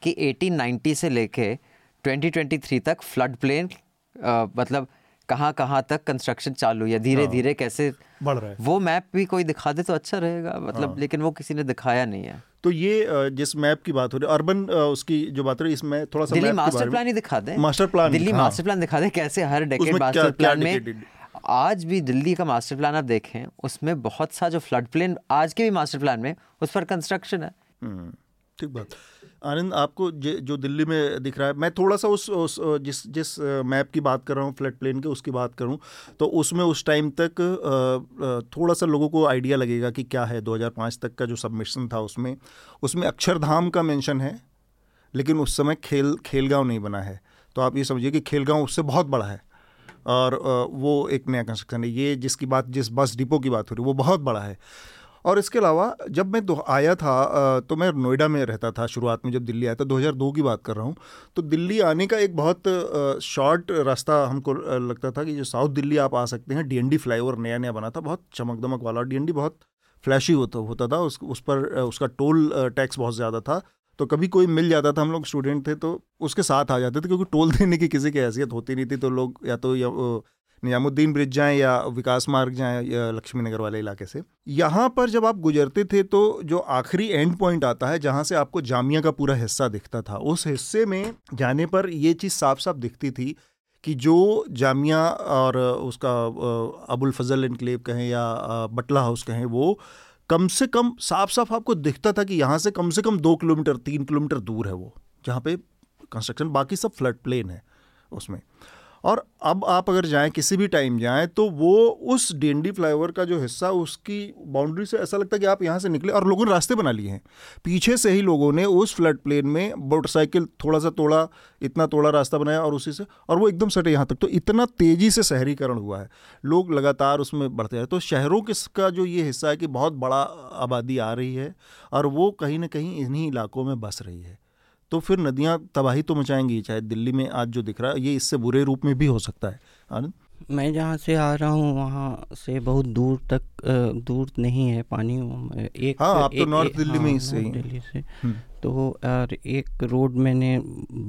कि 1890 से लेके 2023 तक फ्लड प्लेन मतलब कहाँ कहाँ तक कंस्ट्रक्शन चालू है धीरे धीरे कैसे बढ़ रहा है। वो मैप भी कोई दिखा दे तो अच्छा रहेगा मतलब लेकिन वो किसी ने दिखाया नहीं है। तो ये जिस मैप की बात हो रही है अर्बन उसकी जो बात हो रही है इसमें थोड़ा सा दिल्ली मास्टर प्लान ही दिखा दें। मास्टर प्लान दिल्ली हाँ। मास्टर प्लान दिखा दें कैसे हर डेकेड मास्टर प्लान में आज भी दिल्ली का मास्टर प्लान आप देखें उसमें बहुत सा जो फ्लड प्लेन आज के भी मास्टर प्लान में उस पर कंस्ट्रक्शन है। हम्म, ठीक बात। आनंद आपको जे- दिल्ली में दिख रहा है मैं थोड़ा सा उस, उस जिस जिस मैप की बात कर रहा हूँ फ्लड प्लेन के उसकी बात करूँ तो उसमें उस टाइम तक थोड़ा सा लोगों को आइडिया लगेगा कि क्या है 2005 तक का जो सबमिशन था उसमें। उसमें अक्षरधाम का मेंशन है लेकिन उस समय खेल खेलगांव नहीं बना है। तो आप ये समझिए कि खेलगांव उससे बहुत बड़ा है और वो एक नया कंस्ट्रक्शन है। ये जिसकी बात जिस बस डिपो की बात हो रही है वो बहुत बड़ा है। और इसके अलावा, जब मैं दो, आया था तो मैं नोएडा में रहता था शुरुआत में जब दिल्ली आया था 2002 की बात कर रहा हूँ। तो दिल्ली आने का एक बहुत शॉर्ट रास्ता हमको लगता था कि जो साउथ दिल्ली आप आ सकते हैं डी फ्लाईओवर नया नया बना था, बहुत चमक दमक वाला डीएनडी बहुत फ्लैशी होता होता था, उस उस पर उसका टोल टैक्स बहुत ज़्यादा था। तो कभी कोई मिल जाता था, हम लोग स्टूडेंट थे तो उसके साथ आ जाते थे, क्योंकि टोल देने की किसी की हैसियत होती नहीं थी तो लोग या तो या निजामुद्दीन ब्रिज जाएँ या विकास मार्ग जाएँ या लक्ष्मी नगर वाले इलाके से। यहाँ पर जब आप गुजरते थे तो जो आखिरी एंड पॉइंट आता है, जहाँ से आपको जामिया का पूरा हिस्सा दिखता था, उस हिस्से में जाने पर ये चीज़ साफ़ साफ़ दिखती थी कि जो जामिया और उसका अबुल फजल इनकलेव कहें या बटला हाउस कहें, वो कम से कम साफ़ साफ़ आपको दिखता था कि यहाँ से कम से कम दो किलोमीटर, तीन किलोमीटर दूर है वो, जहाँ पे कंस्ट्रक्शन बाकी सब फ्लड प्लेन है उसमें। और अब आप अगर जाएँ, किसी भी टाइम जाएँ तो वो उस डी फ्लाईओवर का जो हिस्सा, उसकी बाउंड्री से ऐसा लगता है कि आप यहाँ से निकले और लोगों ने रास्ते बना लिए हैं। पीछे से ही लोगों ने उस फ्लड प्लेन में मोटरसाइकिल थोड़ा सा तोड़ा, इतना तोड़ा, रास्ता बनाया और उसी से, और वो एकदम सटे यहाँ तक। तो इतना तेज़ी से शहरीकरण हुआ है। लोग लगातार उसमें बढ़ते हैं। तो शहरों का जो ये हिस्सा है कि बहुत बड़ा आबादी आ रही है और वो कहीं ना कहीं इन्हीं इलाकों में बस रही है। तो फिर नदियाँ तबाही तो मचाएँगी चाहे दिल्ली में आज जो दिख रहा है ये इससे बुरे रूप में भी हो सकता है। आनंद? मैं जहाँ से आ रहा हूँ वहाँ से बहुत दूर तक दूर नहीं है पानी। एक हाँ आप तो नॉर्थ दिल्ली हाँ, में ही हाँ, से दिल्ली से। हम्म। तो और एक रोड मैंने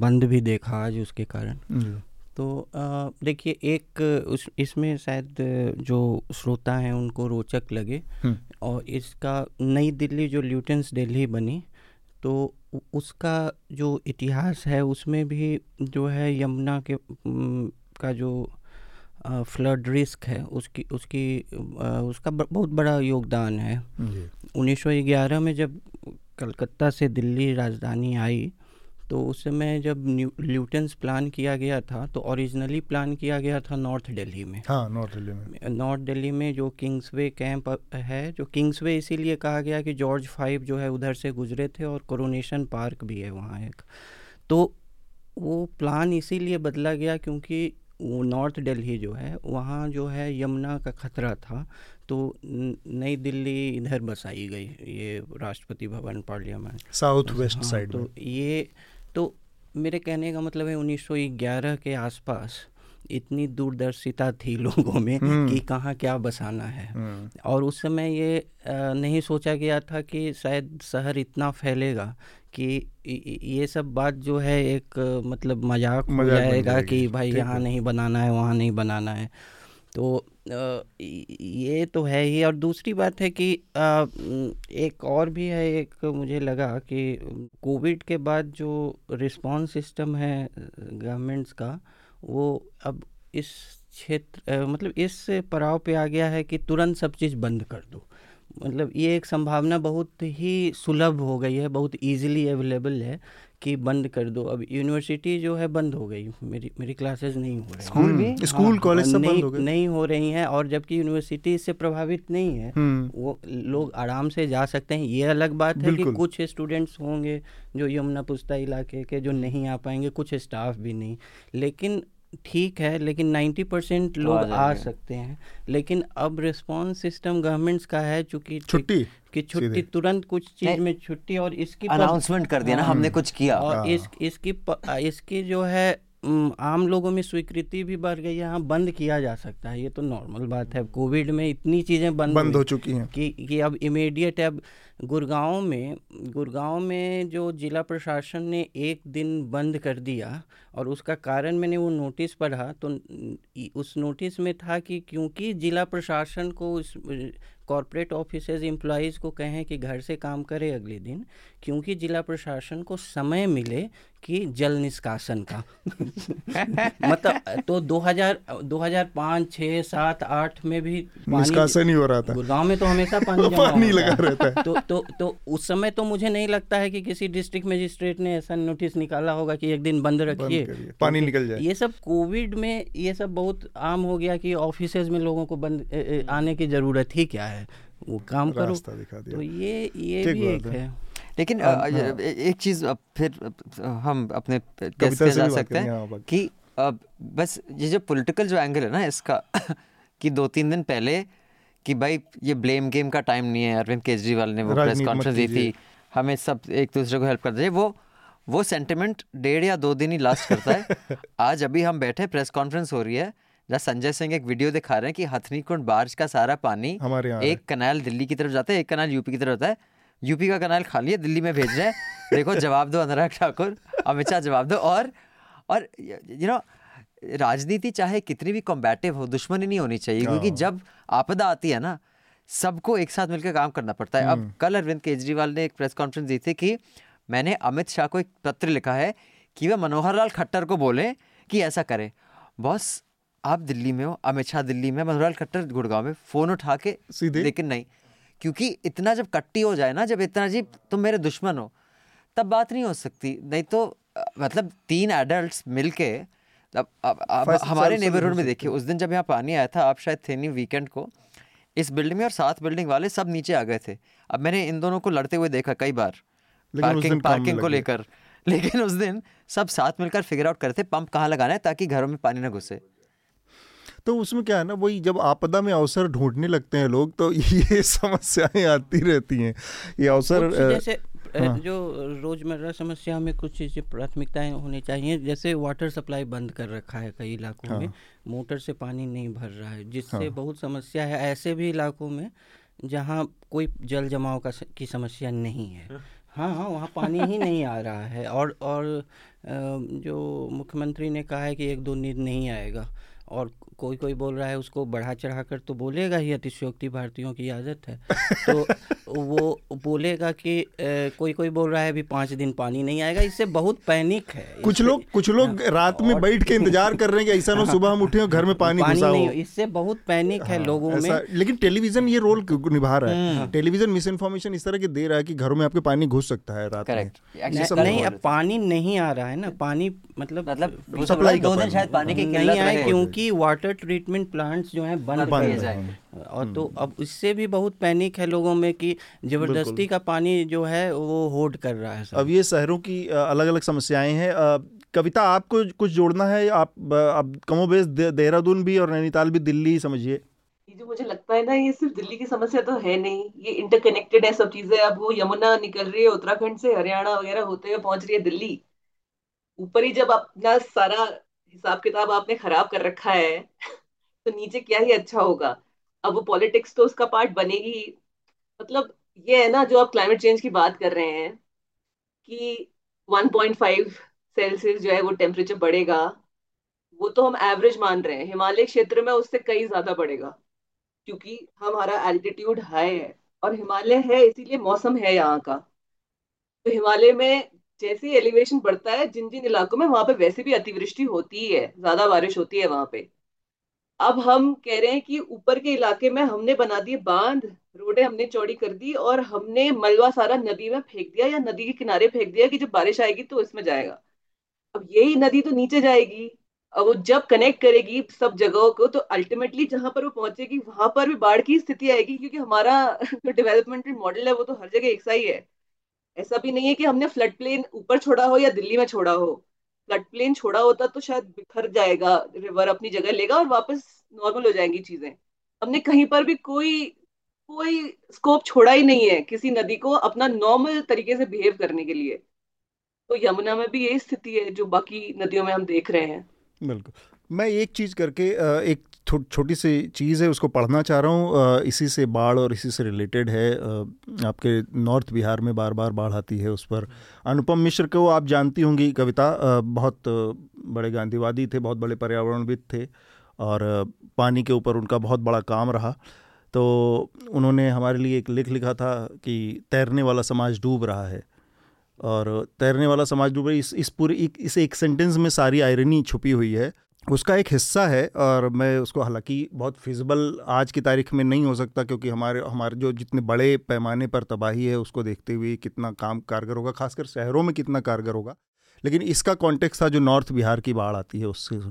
बंद भी देखा आज उसके कारण। तो देखिए एक उस इसमें शायद जो श्रोता हैं उनको रोचक लगे। हम्म। और इसका नई दिल्ली जो ल्यूटेंस दिल्ली बनी तो उसका जो इतिहास है उसमें भी जो है यमुना के का जो फ्लड रिस्क है उसकी उसकी उसका बहुत बड़ा योगदान है। 1911 में जब कलकत्ता से दिल्ली राजधानी आई तो उस समय जब ल्यूटेंस प्लान किया गया था तो ओरिजिनली प्लान किया गया था नॉर्थ दिल्ली में। हाँ नॉर्थ दिल्ली में। नॉर्थ दिल्ली में जो किंग्सवे कैंप है जो किंग्सवे इसीलिए कहा गया कि जॉर्ज फाइव जो है उधर से गुजरे थे और कोरोनेशन पार्क भी है वहाँ एक। तो वो प्लान इसीलिए बदला गया क्योंकि वो नॉर्थ दिल्ली जो है वहाँ जो है यमुना का खतरा था तो नई दिल्ली इधर बसाई गई ये Rashtrapati Bhavan parliament. South west side तो ये तो मेरे कहने का मतलब है 1911 के आसपास इतनी दूरदर्शिता थी लोगों में हम्म। कि कहाँ क्या बसाना है हम्म। और उस समय ये नहीं सोचा गया था कि शायद शहर इतना फैलेगा कि ये सब बात जो है एक मतलब मज़ाक हो जाएगा कि भाई यहाँ नहीं बनाना है वहाँ नहीं बनाना है तो ये तो है ही। और दूसरी बात है कि एक और भी है, एक मुझे लगा कि कोविड के बाद जो रिस्पांस सिस्टम है, गवर्नमेंट्स का, वो अब इस क्षेत्र मतलब इस पड़ाव पे आ गया है कि तुरंत सब चीज़ बंद कर दो। मतलब ये एक संभावना बहुत ही सुलभ हो गई है, बहुत इजीली अवेलेबल है। कि बंद कर दो। अब यूनिवर्सिटी जो है बंद हो गई। मेरी मेरी क्लासेस नहीं हो रही स्कूल भी? हाँ, स्कूल कॉलेज सब बंद हो गए। नहीं हो रही हैं और जबकि यूनिवर्सिटी इससे प्रभावित नहीं है हम्म। वो लोग आराम से जा सकते हैं। ये अलग बात है कि कुछ स्टूडेंट्स होंगे जो यमुना पुस्ता इलाके के जो नहीं आ पाएँगे कुछ स्टाफ भी नहीं। लेकिन ठीक है लेकिन 90 परसेंट तो लोग आ, आ सकते हैं। लेकिन अब रिस्पांस सिस्टम गवर्नमेंट्स का है चूँकि छुट्टी? कि छुट्टी तुरंत कुछ चीज़ में छुट्टी और इसकी अनाउंसमेंट कर दिया ना हमने कुछ किया। और हाँ। इस इसकी इसकी जो है आम लोगों में स्वीकृति भी बढ़ गई है। हाँ बंद किया जा सकता है ये तो नॉर्मल बात है। कोविड में इतनी चीज़ें बंद बंद हो चुकी हैं। कि कि अब इमीडिएट अब गुड़गांव में गुड़गांव में जो जिला प्रशासन ने एक दिन बंद कर दिया और उसका कारण मैंने वो नोटिस पढ़ा तो उस नोटिस में था कि क्योंकि जिला प्रशासन को उस कॉरपोरेट ऑफ़िस एम्प्लॉज़ को कहें कि घर से काम करें अगले दिन क्योंकि जिला प्रशासन को समय मिले कि जल निष्कासन का। मतलब तो 2000 2005 6 7 8 में भी निष्कासन ही हो रहा था। गुड़गांव में तो हमेशा पानी पानी लगा रहता है। तो तो तो उस समय तो मुझे नहीं लगता है कि किसी डिस्ट्रिक्ट मजिस्ट्रेट ने ऐसा नोटिस निकाला होगा कि एक दिन बंद रखिए। पानी निकल जाए। ये सब कोविड में ये सब बहुत आम हो गया कि ऑफ़िस में लोगों को बंद आने की ज़रूरत ही क्या है? वो काम करो। दिखा दिया। तो ये ये भी एक है। लेकिन हाँ, हाँ। एक चीज़ फिर हम अपने कैसे जा सकते हैं हाँ, कि बस ये जो पॉलिटिकल जो एंगल है ना इसका कि दो तीन दिन पहले कि भाई ये ब्लेम गेम का टाइम नहीं है अरविंद केजरीवाल ने वो प्रेस कॉन्फ्रेंस दी थी। हमें सब एक दूसरे को हेल्प कर दीजिए वो वो सेंटिमेंट डेढ़ या दो दिन ही लास्ट करता है। आज अभी हम बैठे प्रेस कॉन्फ्रेंस हो रही है जहाँ संजय सिंह एक वीडियो दिखा रहे हैं कि हथनी कुंड बारिश का सारा पानी हमारे एक कनाल दिल्ली की तरफ़ जाता है एक कनाल यूपी की तरफ़ जाता है। यूपी का कनाल खाली है दिल्ली में भेज रहे हैं। देखो जवाब दो अनुराग ठाकुर अमित शाह जवाब दो। और और यू नो राजनीति चाहे कितनी भी कॉम्बैटिव हो दुश्मनी नहीं होनी चाहिए क्योंकि हाँ। जब आपदा आती है ना सबको एक साथ मिलकर काम करना पड़ता है अब हम्म। कल अरविंद केजरीवाल ने एक प्रेस कॉन्फ्रेंस दी थी कि मैंने अमित शाह को एक पत्र लिखा है कि वह मनोहर लाल खट्टर को बोले कि ऐसा करें बॉस आप दिल्ली में हो अमित शाह दिल्ली में मनोहर लाल खट्टर गुड़गांव में फ़ोन उठा के सीधे लेकिन नहीं क्योंकि इतना जब कट्टी हो जाए ना जब इतना जी तुम मेरे दुश्मन हो तब बात नहीं हो सकती नहीं तो मतलब तीन एडल्ट मिल के अब अब, अब हमारे नेबरहुड में देखिए उस दिन जब यहाँ पानी आया था आप शायद थे नहीं वीकेंड को इस बिल्डिंग में और सात बिल्डिंग वाले सब नीचे आ गए थे। अब मैंने इन दोनों को लड़ते हुए देखा कई बार पार्किंग पार्किंग को लेकर। लेकिन उस दिन सब साथ मिलकर फिगर आउट करते पंप कहाँ लगाना है ताकि घरों में पानी ना घुसे। तो उसमें क्या है ना वही जब आपदा में अवसर ढूँढने लगते हैं लोग तो ये समस्याएँ आती रहती हैं। ये अवसर जैसे हाँ। जो रोज़मर्रा समस्या में कुछ चीज़ें प्राथमिकताएँ होनी चाहिए जैसे वाटर सप्लाई बंद कर रखा है कई इलाकों हाँ। में मोटर से पानी नहीं भर रहा है जिससे हाँ। बहुत समस्या है ऐसे भी इलाकों में जहाँ कोई जल जमाव का की समस्या नहीं है हाँ हाँ वहाँ पानी ही नहीं आ रहा है और और जो मुख्यमंत्री ने कहा है कि एक दो नींद नहीं आएगा और कोई कोई बोल रहा है उसको बढ़ा चढ़ा कर तो बोलेगा ही अतिशयोक्ति भारतीयों की आदत है। तो वो बोलेगा कि ए, कोई कोई बोल रहा है अभी पाँच दिन पानी नहीं आएगा इससे बहुत पैनिक है। कुछ लोग कुछ लोग हाँ, रात में बैठ के इंतज़ार कर रहे हैं कि ऐसा ना हाँ, सुबह हम उठे और घर में पानी, पानी नहीं इससे बहुत पैनिक है हाँ, लोगों में। लेकिन टेलीविज़न ये रोल निभा रहा है? टेलीविज़न मिस इन्फॉर्मेशन इस तरह की दे रहा है कि घरों में आपके पानी घुस सकता है रात में। नहीं अब पानी नहीं आ रहा है ना पानी मतलब मतलब सप्लाई दो दिन शायद पानी। की नहीं आए क्योंकि वाटर ट्रीटमेंट प्लांट्स जो हैं बंद किए जाए और तो हम्म। अब इससे भी बहुत पैनिक है लोगों में कि ज़बरदस्ती का पानी जो है वो होल्ड कर रहा है अब ये शहरों की अलग अलग समस्याएँ हैं। कविता आपको कुछ जोड़ना है? आप अब कमोबेश देहरादून भी और नैनीताल भी दिल्ली समझिए। जो मुझे लगता है ना ये सिर्फ़ दिल्ली की समस्या तो है नहीं। ये इंटरकनेक्टेड है सब चीज़ें। अब वो यमुना निकल रही है उत्तराखंड से हरियाणा वगैरह होते हुए पहुँच रही है दिल्ली। ऊपर ही जब अपना सारा हिसाब किताब आपने खराब कर रखा है तो नीचे क्या ही अच्छा होगा। अब वो पॉलिटिक्स तो उसका पार्ट बनेगी मतलब ये है ना, जो आप क्लाइमेट चेंज की बात कर रहे हैं, कि 1.5 सेल्सियस जो है वो टेम्परेचर बढ़ेगा, वो तो हम एवरेज मान रहे हैं। हिमालय क्षेत्र में उससे कई ज़्यादा बढ़ेगा, क्योंकि हमारा एल्टीट्यूड हाई है, और हिमालय है, इसीलिए मौसम है यहाँ का। तो हिमालय में जैसे ही एलिवेशन बढ़ता है, जिन जिन इलाकों में वहाँ पे वैसे भी अतिवृष्टि होती है, ज़्यादा बारिश होती है वहाँ पे। अब हम कह रहे हैं कि ऊपर के इलाके में हमने बना दिए बाँध, रोडें हमने चौड़ी कर दी और हमने मलबा सारा नदी में फेंक दिया या नदी के किनारे फेंक दिया कि जब बारिश आएगी तो इसमें जाएगा। अब यही नदी तो नीचे जाएगी। अब वो जब कनेक्ट करेगी सब जगहों को तो अल्टीमेटली जहाँ पर वो पहुंचेगी, वहाँ पर भी बाढ़ की स्थिति आएगी, क्योंकि हमारा जो डेवलपमेंट मॉडल है वो तो हर जगह एक सा ही है। ऐसा भी नहीं है कि हमने फ्लड प्लेन ऊपर छोड़ा हो या दिल्ली में छोड़ा हो। फ्लड प्लेन छोड़ा होता तो शायद बिखर जाएगा रिवर अपनी जगह लेगा और वापस नॉर्मल हो जाएँगी चीज़ें। हमने कहीं पर भी कोई कोई स्कोप छोड़ा ही नहीं है किसी नदी को अपना नॉर्मल तरीके से बिहेव करने के लिए। तो यमुना में भी यही स्थिति है जो बाकी नदियों में हम देख रहे हैं। बिल्कुल। मैं एक चीज़ करके एक छोटी सी चीज़ है, उसको पढ़ना चाह रहा हूँ। इसी से बाढ़ और इसी से रिलेटेड है। आपके नॉर्थ बिहार में बार बार बाढ़ आती है उस पर। अनुपम मिश्र को आप जानती होंगी, कविता। बहुत बड़े गांधीवादी थे, बहुत बड़े पर्यावरणविद थे और पानी के ऊपर उनका बहुत बड़ा काम रहा। तो उन्होंने हमारे लिए एक लेख लिखा था कि तैरने वाला समाज डूब रहा है। और तैरने वाला समाज डूब रहा है, इस इस पूरे, इस एक सेंटेंस में सारी आयरनी छुपी हुई है। उसका एक हिस्सा है और मैं उसको हालाँकि बहुत फिजिबल आज की तारीख में नहीं हो सकता क्योंकि हमारे हमारे जो जितने बड़े पैमाने पर तबाही है, उसको देखते हुए कितना काम कारगर होगा, खासकर शहरों में कितना कारगर होगा। लेकिन इसका कॉन्टेक्स्ट था जो नॉर्थ बिहार की बाढ़ आती है उससे।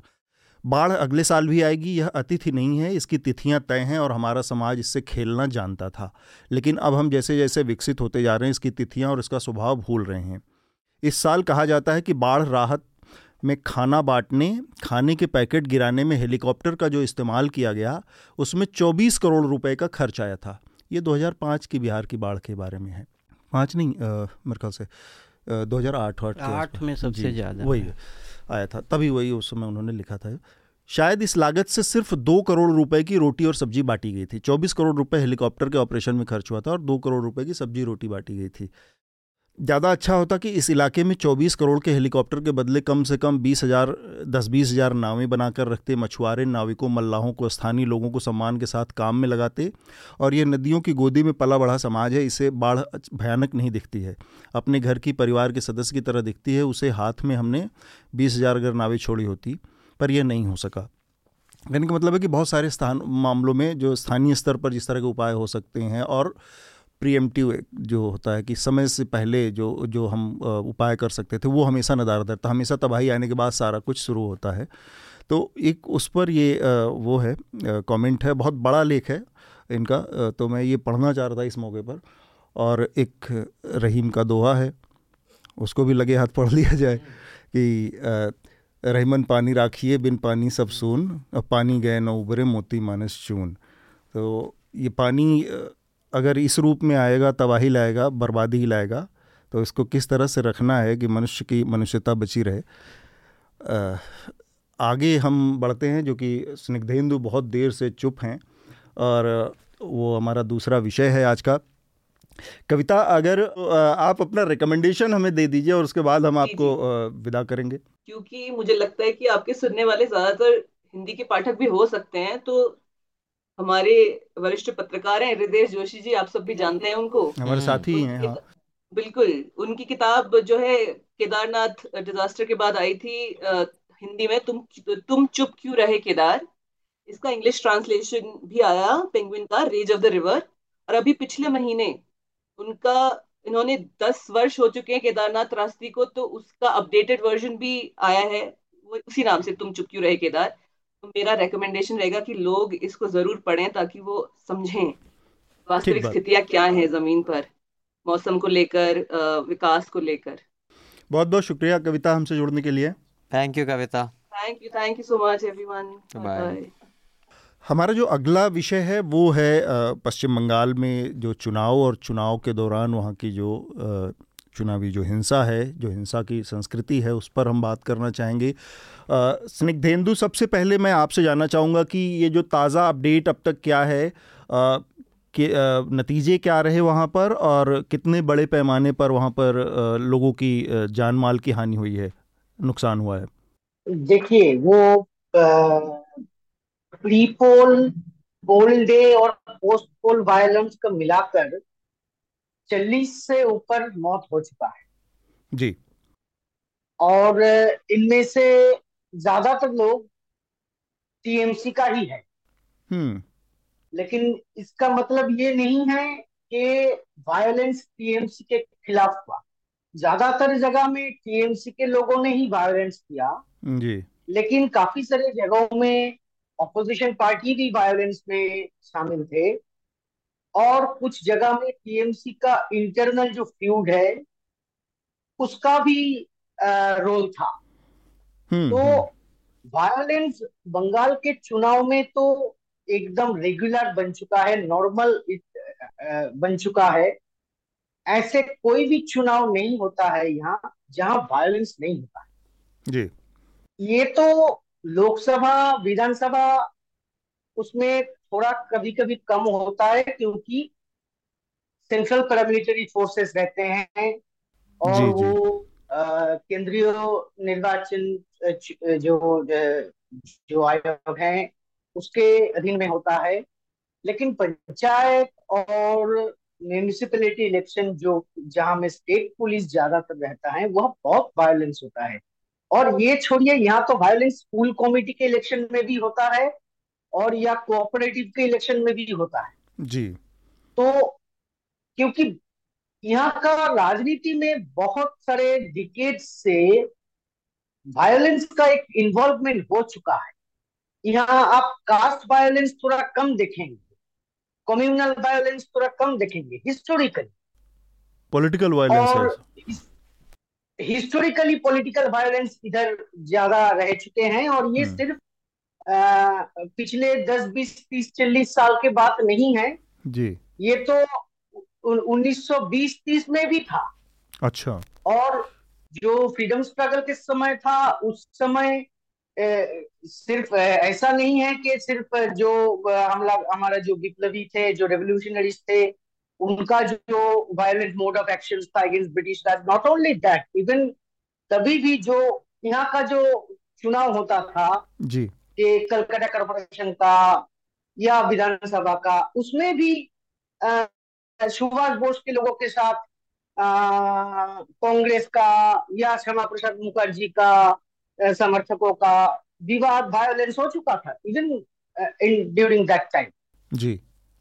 बाढ़ अगले साल भी आएगी, यह अतिथि नहीं है, इसकी तिथियाँ तय हैं और हमारा समाज इससे खेलना जानता था। लेकिन अब हम जैसे जैसे विकसित होते जा रहे हैं, इसकी तिथियाँ और इसका स्वभाव भूल रहे हैं। इस साल कहा जाता है कि बाढ़ राहत में खाना बांटने खाने के पैकेट गिराने में हेलीकॉप्टर का जो इस्तेमाल किया गया उसमें 24 करोड़ रुपए का खर्च आया था। ये 2005 की बिहार की बाढ़ के बारे में है। पाँच नहीं मेरे ख्याल से दो हज़ार आठ आठ में सबसे ज़्यादा वही आया था तभी वही उस समय उन्होंने लिखा था। शायद इस लागत से सिर्फ़ दो करोड़ रुपए की रोटी और सब्ज़ी बांटी गई थी। चौबीस करोड़ रुपए हेलीकॉप्टर के ऑपरेशन में खर्च हुआ था और दो करोड़ रुपए की सब्ज़ी रोटी बांटी गई थी। ज़्यादा अच्छा होता कि इस इलाके में 24 करोड़ के हेलीकॉप्टर के बदले कम से कम बीस हज़ार, दस बीस हज़ार नावें बनाकर रखते मछुआरे, नाविकों, मल्लाहों को, स्थानीय लोगों को सम्मान के साथ काम में लगाते और ये नदियों की गोदी में पला बढ़ा समाज है, इसे बाढ़ भयानक नहीं दिखती है। अपने घर की परिवार के सदस्य की तरह दिखती है, उसे हाथ में हमने बीस हज़ार अगर नावें छोड़ी होती, पर यह नहीं हो सका। कहने का मतलब है कि बहुत सारे स्थान, मामलों में जो स्थानीय स्तर पर जिस तरह के उपाय हो सकते हैं और प्रीएम्प्टिव जो होता है कि समय से पहले जो जो हम उपाय कर सकते थे, वो हमेशा नदारद था। हमेशा तबाही आने के बाद सारा कुछ शुरू होता है। तो एक उस पर ये वो है कमेंट है, बहुत बड़ा लेख है इनका तो मैं ये पढ़ना चाह रहा था इस मौके पर। और एक रहीम का दोहा है, उसको भी लगे हाथ पढ़ लिया जाए, कि रहीमन पानी राखिए, बिन पानी सब सून पानी गए न उबरे मोती मानस चून। तो ये पानी अगर इस रूप में आएगा तबाही लाएगा बर्बादी ही लाएगा तो इसको किस तरह से रखना है कि मनुष्य की मनुष्यता बची रहे? आ, आगे हम बढ़ते हैं जो कि स्निग्धेंदु बहुत देर से चुप हैं और वो हमारा दूसरा विषय है आज का। कविता अगर आप अपना रिकमेंडेशन हमें दे दीजिए और उसके बाद हम आपको विदा करेंगे। क्योंकि मुझे लगता है कि आपके सुनने वाले ज़्यादातर हिंदी के पाठक भी हो सकते हैं तो हमारे वरिष्ठ पत्रकार हैं हृदय जोशी जी आप सब भी जानते हैं उनको। हमारे साथी हैं हाँ। बिल्कुल उनकी किताब जो है केदारनाथ डिजास्टर के बाद आई थी आ, हिंदी में तुम तुम चुप क्यों रहे केदार? इसका इंग्लिश ट्रांसलेशन भी आया पेंगुइन का रेज ऑफ़ द रिवर और अभी पिछले महीने उनका इन्होंने दस वर्ष हो चुके हैं केदारनाथ रास्ते को तो उसका अपडेटेड वर्जन भी आया है वो उसी नाम से तुम चुप क्यों रहे केदार? मेरा रिकमेंडेशन रहेगा कि लोग इसको ज़रूर पढ़ें ताकि वो समझें वास्तविक स्थितियाँ क्या हैं ज़मीन पर मौसम को लेकर विकास को लेकर। बहुत बहुत शुक्रिया कविता हमसे जुड़ने के लिए। Thank you Kavita. Thank you thank you so much everyone bye हमारा जो अगला विषय है वो है पश्चिम बंगाल में जो चुनाव और चुनाव के दौरान वहाँ की जो चुनावी जो हिंसा है, जो हिंसा की संस्कृति है, उस पर हम बात करना चाहेंगे। स्निग्धेंदु, सबसे पहले मैं आपसे जानना चाहूँगा कि ये जो ताज़ा अपडेट अब तक क्या है कि नतीजे क्या रहे वहाँ पर और कितने बड़े पैमाने पर वहाँ पर लोगों की जान माल की हानि हुई है, नुकसान हुआ है? देखिए, वो प्री पोल पोल डे और पोस्ट पोल वायलेंस का मिलाकर चालीस से ऊपर मौत हो चुका है। जी। और इनमें से ज़्यादातर लोग टीएमसी का ही है। हम्म। लेकिन इसका मतलब ये नहीं है कि वायलेंस टीएमसी के खिलाफ हुआ। ज़्यादातर जगह में टीएमसी के लोगों ने ही वायलेंस किया। जी। लेकिन काफ़ी सारे जगहों में ऑपोजिशन पार्टी भी वायलेंस में शामिल थे। और कुछ जगह में टीएमसी का इंटरनल जो फ्यूड है उसका भी रोल था। हम्म, तो वायलेंस हम्म। बंगाल के चुनाव में तो एकदम रेगुलर बन चुका है नॉर्मल बन चुका है। ऐसे कोई भी चुनाव नहीं होता है यहाँ जहाँ वायलेंस नहीं होता है। जी। ये तो लोकसभा विधानसभा उसमें थोड़ा कभी कभी कम होता है क्योंकि सेंट्रल पैरामिलिटरी फोर्सेस रहते हैं और जी, वो केंद्रीय निर्वाचन जो जो आयोग है उसके अधीन में होता है। लेकिन पंचायत और म्यूनिसिपैलिटी इलेक्शन जो जहाँ में स्टेट पुलिस ज़्यादातर रहता है वह बहुत वायलेंस होता है। और ये छोड़िए यहाँ तो वायलेंस स्कूल कमेटी के इलेक्शन में भी होता है। और या कोऑपरेटिव के इलेक्शन में भी होता है। जी। तो क्योंकि यहाँ का राजनीति में बहुत सारे डिकेट से वायलेंस का एक इन्वॉल्वमेंट हो चुका है। यहाँ आप कास्ट वायलेंस थोड़ा कम देखेंगे कम्युनल वायलेंस थोड़ा कम देखेंगे हिस्टोरिकली पॉलिटिकल वायलेंस और हिस्टोरिकली पॉलिटिकल वायलेंस इधर ज़्यादा रह चुके हैं और ये हम्म। सिर्फ़ आ, पिछले दस बीस तीस चालीस साल के बात नहीं है। जी। ये तो उन्नीस सौ बीस तीस में भी था। अच्छा। और जो फ्रीडम स्ट्रगल के समय था उस समय ए, सिर्फ़ ऐसा नहीं है कि सिर्फ़ जो हम लोग हमारा जो विप्लवी थे जो रेवोल्यूशनरीज थे उनका जो वायलेंट मोड ऑफ़ एक्शन था against British Raj not only that even तभी भी जो यहाँ का जो चुनाव होता था जी। कि कलकत्ता कॉरपोरेशन का या विधानसभा का उसमें भी सुभाष बोस के लोगों के साथ कांग्रेस का या श्यामा प्रसाद मुखर्जी का समर्थकों का विवाद वायोलेंस हो चुका था even in during that time जी।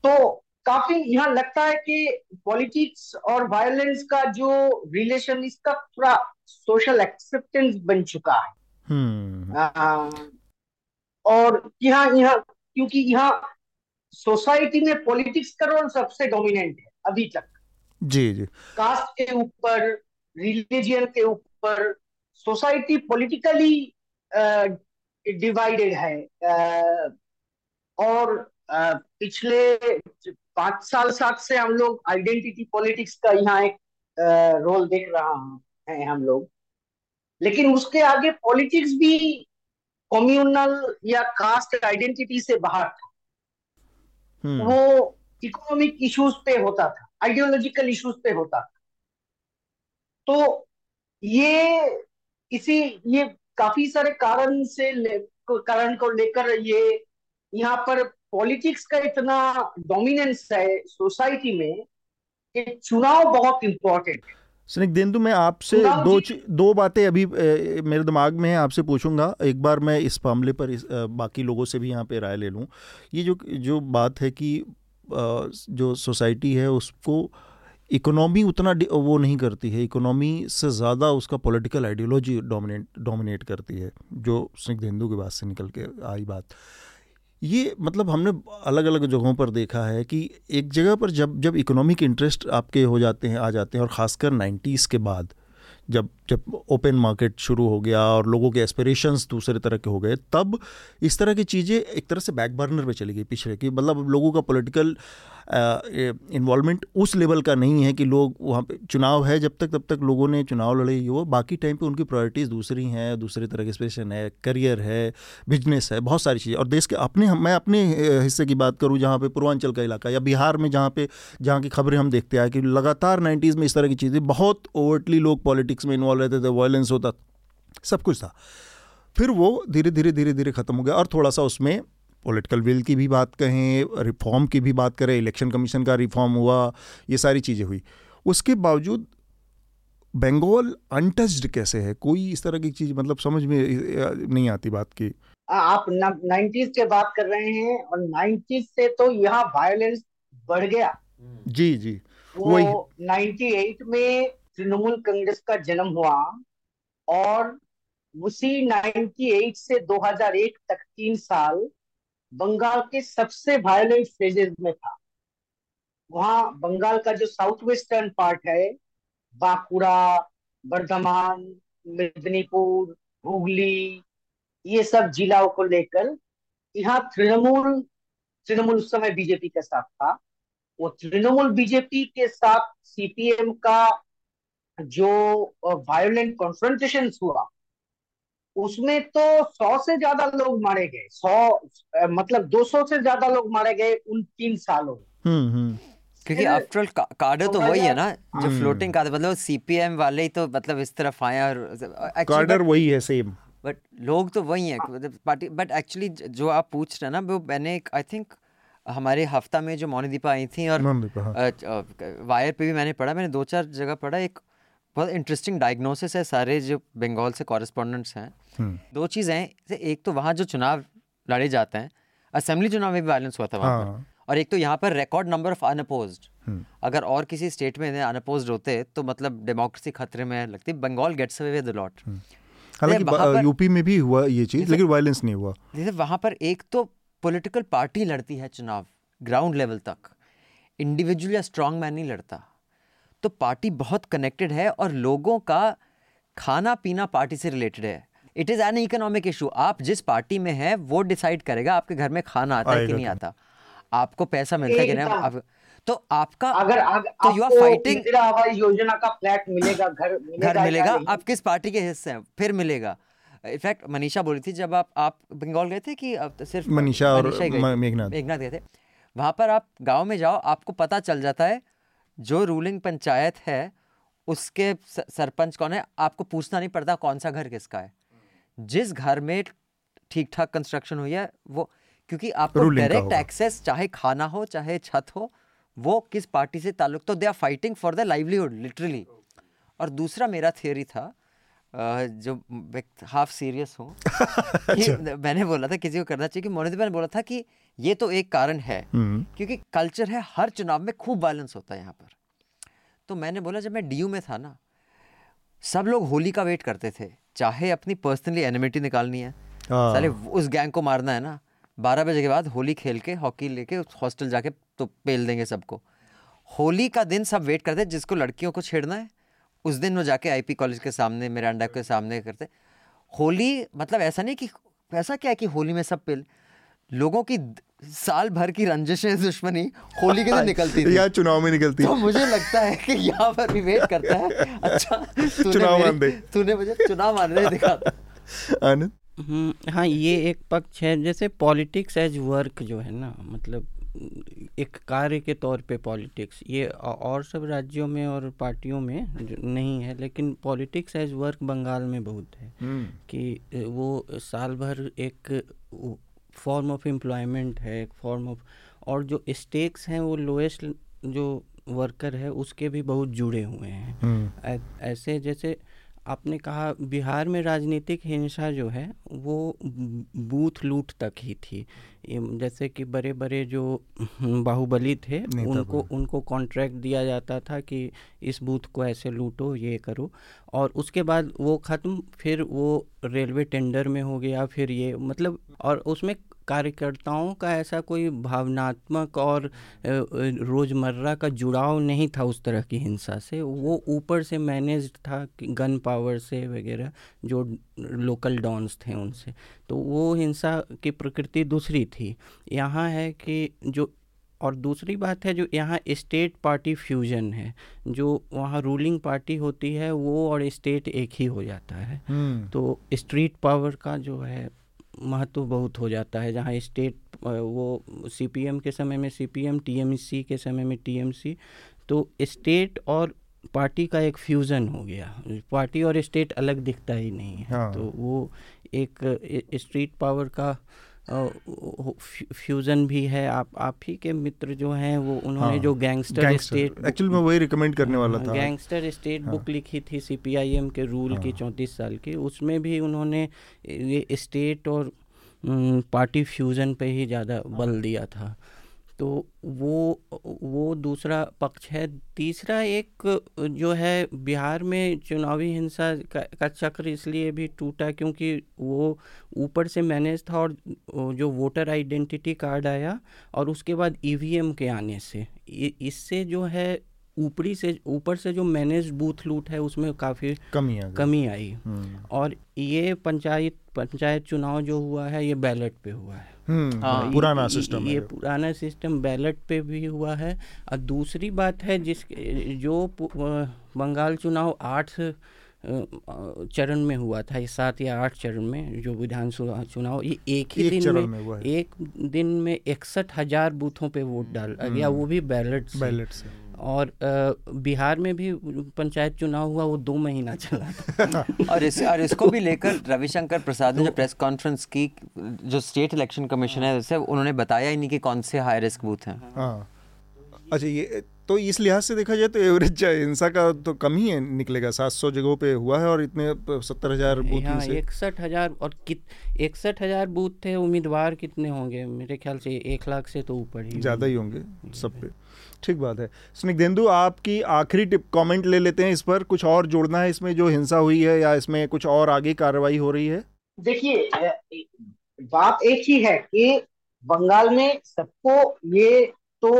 तो काफ़ी यहाँ लगता है कि पॉलिटिक्स और वायलेंस का जो रिलेशन इसका पूरा सोशल एक्सेप्टेंस बन चुका है। हम्म। और यहाँ यहाँ क्योंकि यहाँ सोसाइटी में पॉलिटिक्स का रोल सबसे डोमिनेंट है अभी तक। जी जी। कास्ट के ऊपर रिलीजियन के ऊपर सोसाइटी पॉलिटिकली डिवाइडेड है। uh, और uh, पिछले पाँच साल सात से हम लोग आइडेंटिटी पॉलिटिक्स का यहाँ एक रोल देख रहा हैं हम लोग। लेकिन उसके आगे पॉलिटिक्स भी कम्युनल या कास्ट आइडेंटिटी से बाहर था। वो इकोनॉमिक इश्यूज़ पे होता था आइडियोलॉजिकल इश्यूज़ पे होता था। तो ये इसी ये काफ़ी सारे कारण से कारण को लेकर ये यहाँ पर पॉलिटिक्स का इतना डोमिनेंस है सोसाइटी में कि चुनाव बहुत इंपॉर्टेंट है। स्निग्धेंदु मैं आपसे दो दो बातें अभी ए, मेरे दिमाग में है आपसे पूछूँगा। एक बार मैं इस मामले पर इस, आ, बाकी लोगों से भी यहाँ पे राय ले लूँ। ये जो जो बात है कि आ, जो सोसाइटी है उसको इकोनॉमी उतना वो नहीं करती है। इकोनॉमी से ज़्यादा उसका पॉलिटिकल आइडियोलॉजी डोमिनेट डोमिनेट करती है जो स्निग्धेंदु के बात से निकल के आई बात। ये मतलब हमने अलग अलग जगहों पर देखा है कि एक जगह पर जब जब इकोनॉमिक इंटरेस्ट आपके हो जाते हैं, आ जाते हैं और ख़ासकर नाइन्टीज़ के बाद, जब जब ओपन मार्केट शुरू हो गया और लोगों के एस्पिरेशंस दूसरे तरह के हो गए, तब इस तरह की चीज़ें एक तरह से बैक बर्नर पे चली गई पिछड़े की मतलब लोगों का पॉलिटिकल इन्वॉल्वमेंट उस लेवल का नहीं है कि लोग वहाँ पे चुनाव है जब तक, तब तक लोगों ने चुनाव लड़े वो बाकी टाइम पे उनकी प्रायोरिटीज़ दूसरी हैं, दूसरे तरह के स्पेशन है करियर है बिज़नेस है, बहुत सारी चीज़ें। और देश के अपने, मैं अपने हिस्से की बात करूँ जहाँ पे पूर्वांचल का इलाका या बिहार में जहाँ पे, जहाँ की खबरें हम देखते आए कि लगातार नाइन्टीज़ में इस तरह की चीज़ें बहुत ओवरटली लोग पॉलिटिक्स में इन्वॉल्व रहते थे वायलेंस होता सब कुछ था। फिर वो धीरे धीरे धीरे धीरे ख़त्म हो गया और थोड़ा सा उसमें पॉलिटिकल विल की भी बात कहें रिफॉर्म की भी बात करें इलेक्शन कमीशन का रिफॉर्म हुआ ये सारी चीज़ें हुई। उसके बावजूद बंगाल अनटच्ड कैसे है? कोई इस तरह की चीज़ मतलब समझ में नहीं आती बात की। आप नाइन्टीज के बात कर रहे हैं और नाइन्टीज से तो यहाँ वायलेंस बढ़ गया। जी जी। वो नाइन्टी एट में तृणमूल कांग्रेस का जन्म हुआ और उसी 98 से 2001 तक तीन साल बंगाल के सबसे वायलेंट फेजेस में था। वहाँ बंगाल का जो साउथ वेस्टर्न पार्ट है बांकुड़ा बर्धमान, मेदिनीपुर, हुगली, ये सब जिलाओं को लेकर यहाँ तृणमूल तृणमूल उस समय बीजेपी के साथ था। वो तृणमूल बीजेपी के साथ सीपीएम का जो वायोलेंट कॉन्फ्रंटेशन हुआ उसमें तो सौ से ज़्यादा लोग मारे गए। सौ मतलब दो सौ से ज़्यादा लोग मारे गए उन तीन सालों में। क्योंकि आफ्टर ऑल कार्डर तो वही है ना जो फ्लोटिंग कार्डर मतलब सीपीएम वाले ही तो मतलब इस तरफ़ आए और कार्डर वही है सेम बट लोग तो वही हैं मतलब पार्टी बट एक्चुअली जो आप पूछ रहे हैं ना वो मैंने एक आई थिंक हमारे हफ़्ता में जो मोनिदीपा आई थी और वायर पे भी मैंने पढ़ा मैंने दो चार जगह पढ़ा एक बहुत इंटरेस्टिंग डायग्नोसिस है सारे जो बंगाल से कॉरेस्पॉन्डेंट्स हैं। दो चीज़ें हैं एक तो वहाँ जो चुनाव लड़े जाते हैं असेंबली चुनाव में भी वायलेंस हुआ था वहाँ हाँ. पर और एक तो यहाँ पर रिकॉर्ड नंबर ऑफ़ अनअपोज अगर और किसी स्टेट में अनअपोज होते तो मतलब डेमोक्रेसी खतरे में लगती Bengal gets away with lot हालाँकि यूपी में भी हुआ ये चीज़ लेकिन वायलेंस नहीं हुआ। जैसे वहाँ पर एक तो पॉलिटिकल पार्टी लड़ती है चुनाव ग्राउंड लेवल तक। इंडिविजुअल या स्ट्रांग मैन नहीं लड़ता। तो पार्टी बहुत कनेक्टेड है और लोगों का खाना पीना पार्टी से रिलेटेड है। It is an economic issue आप जिस पार्टी में हैं वो डिसाइड करेगा आपके घर में खाना आता है कि नहीं आता। आपको पैसा मिलता है कि नहीं? आप, तो आपका अगर अगर तो fighting- इंदिरा आवास योजना का फ्लैट मिलेगा घर मिलेगा घर मिलेगा। आप किस पार्टी के हिस्से हैं? फिर मिलेगा। इनफैक्ट मनीषा बोली थी जब आप आप बंगाल गए थे कि अब तो सिर्फ़ मनीषा और। मेघनाथ। मेघनाथ गए थे। वहाँ पर आप गाँव में जाओ आपको पता चल जाता है जो रूलिंग पंचायत है उसके सरपंच कौन है? आपको पूछना नहीं पड़ता कौन सा घर किसका है। जिस घर में ठीक ठाक कंस्ट्रक्शन हुई है वो क्योंकि आपको डायरेक्ट एक्सेस चाहे खाना हो चाहे छत हो वो किस पार्टी से ताल्लुक तो they are fighting for the livelihood literally और दूसरा मेरा थियोरी था जो हाफ़ सीरियस हूँ। मैंने बोला था किसी को करना चाहिए कि मोनित ने बोला था कि ये तो एक कारण है हम्म, क्योंकि कल्चर है हर चुनाव में खूब वायलेंस होता है यहाँ पर। तो मैंने बोला जब मैं डीयू में था ना सब लोग होली का वेट करते थे चाहे अपनी पर्सनली एनिमिटी निकालनी है। हाँ। साले उस गैंग को मारना है ना बारह बजे के बाद होली खेल के हॉकी लेके हॉस्टल जाके तो पेल देंगे सबको। होली का दिन सब वेट करते जिसको लड़कियों को छेड़ना है उस दिन वो जाके आईपी कॉलेज के सामने मिरांडा के सामने करते। होली मतलब ऐसा नहीं कि ऐसा क्या है कि होली में सब पेल लोगों की साल भर की रंजिशें दुश्मनी होली के दिन निकलती थी। या चुनाव में निकलती तो मुझे लगता है कि यहाँ पर भी वेट करता है। अच्छा चुनाव मान दे। तूने मुझे चुनाव मानने दिखा। आनंद? हम्म, हाँ ये एक पक्ष है जैसे पॉलिटिक्स एज वर्क जो है ना मतलब एक कार्य के तौर पे पॉलिटिक्स ये और सब राज्यों में और पार्टियों में नहीं है लेकिन पॉलिटिक्स एज वर्क बंगाल में बहुत है। कि वो साल भर एक फॉर्म ऑफ़ एम्प्लॉयमेंट है एक फॉर्म ऑफ़ और जो स्टेक्स हैं वो लोएस्ट जो वर्कर है उसके भी बहुत जुड़े हुए हैं। हम्म, ऐसे जैसे आपने कहा बिहार में राजनीतिक हिंसा जो है वो बूथ लूट तक ही थी। जैसे कि बड़े बड़े जो बाहुबली थे उनको उनको कॉन्ट्रैक्ट दिया जाता था कि इस बूथ को ऐसे लूटो ये करो। और उसके बाद वो ख़त्म फिर वो रेलवे टेंडर में हो गया फिर ये मतलब और उसमें कार्यकर्ताओं का ऐसा कोई भावनात्मक और रोज़मर्रा का जुड़ाव नहीं था उस तरह की हिंसा से। वो ऊपर से मैनेज था गन पावर से वगैरह जो लोकल डॉन्स थे उनसे। तो वो हिंसा की प्रकृति दूसरी थी। यहाँ है कि जो और दूसरी बात है जो यहाँ स्टेट पार्टी फ्यूजन है जो वहाँ रूलिंग पार्टी होती है वो और स्टेट एक ही हो जाता है। हम्म, तो स्ट्रीट पावर का जो है महत्व बहुत हो जाता है जहाँ स्टेट वो सीपीएम के समय में सीपीएम टीएमसी के समय में टीएमसी तो स्टेट और पार्टी का एक फ्यूज़न हो गया पार्टी और स्टेट अलग दिखता ही नहीं है हाँ। तो वो एक स्ट्रीट पावर का फ्यूज़न भी है आप आप ही के मित्र जो हैं वो उन्होंने हाँ, जो गैंगस्टर स्टेट एक्चुअली मैं वही रिकमेंड करने वाला हाँ, था। गैंगस्टर स्टेट बुक लिखी थी सीपीआईएम के रूल हाँ, की चौंतीस साल की उसमें भी उन्होंने ये स्टेट और पार्टी फ्यूजन पे ही ज़्यादा बल दिया था। तो वो वो दूसरा पक्ष है। तीसरा एक जो है बिहार में चुनावी हिंसा का, का चक्र इसलिए भी टूटा क्योंकि वो ऊपर से मैनेज था और जो वोटर आइडेंटिटी कार्ड आया और उसके बाद ईवीएम के आने से। इससे जो है ऊपरी से ऊपर से जो मैनेज बूथ लूट है उसमें काफ़ी कमी आ कमी आई। हम्म, और ये पंचायत पंचायत चुनाव जो हुआ है ये बैलेट पे हुआ है। हाँ, पुराना ये- सिस्टम है ये पुराना सिस्टम बैलेट पे भी हुआ है। और दूसरी बात है जिस जो बंगाल चुनाव आठ चरण में हुआ था ये सात या आठ चरण में जो विधानसभा चुनाव ये एक ही एक दिन में, में हुआ। एक दिन में इकसठ हज़ार बूथों पे वोट डाल गया वो भी बैलेट से। बैलेट से। और बिहार में भी पंचायत चुनाव हुआ वो दो महीना चला और इस और इसको भी लेकर रविशंकर प्रसाद ने जो प्रेस कॉन्फ्रेंस की जो स्टेट इलेक्शन कमीशन है उससे उन्होंने बताया ही नहीं कि कौन से हाई रिस्क बूथ हैं। हाँ। अच्छा ये तो इस लिहाज से देखा जाए तो एवरेज हिंसा का तो कम ही है निकलेगा। सात सौ जगहों पे हुआ है और इतने सत्तर हज़ार बूथ हाँ इकसठ हज़ार और कित इकसठ हज़ार बूथ थे उम्मीदवार कितने होंगे? मेरे ख्याल से एक लाख से तो ऊपर ही ज़्यादा ही होंगे सब पे। ठीक बात है। स्निग्धेंदु आपकी आखिरी टिप कमेंट ले लेते हैं इस पर। कुछ और जोड़ना है इसमें जो हिंसा हुई है या इसमें कुछ और आगे कार्रवाई हो रही है? देखिए बात एक ही है कि बंगाल में सबको ये तो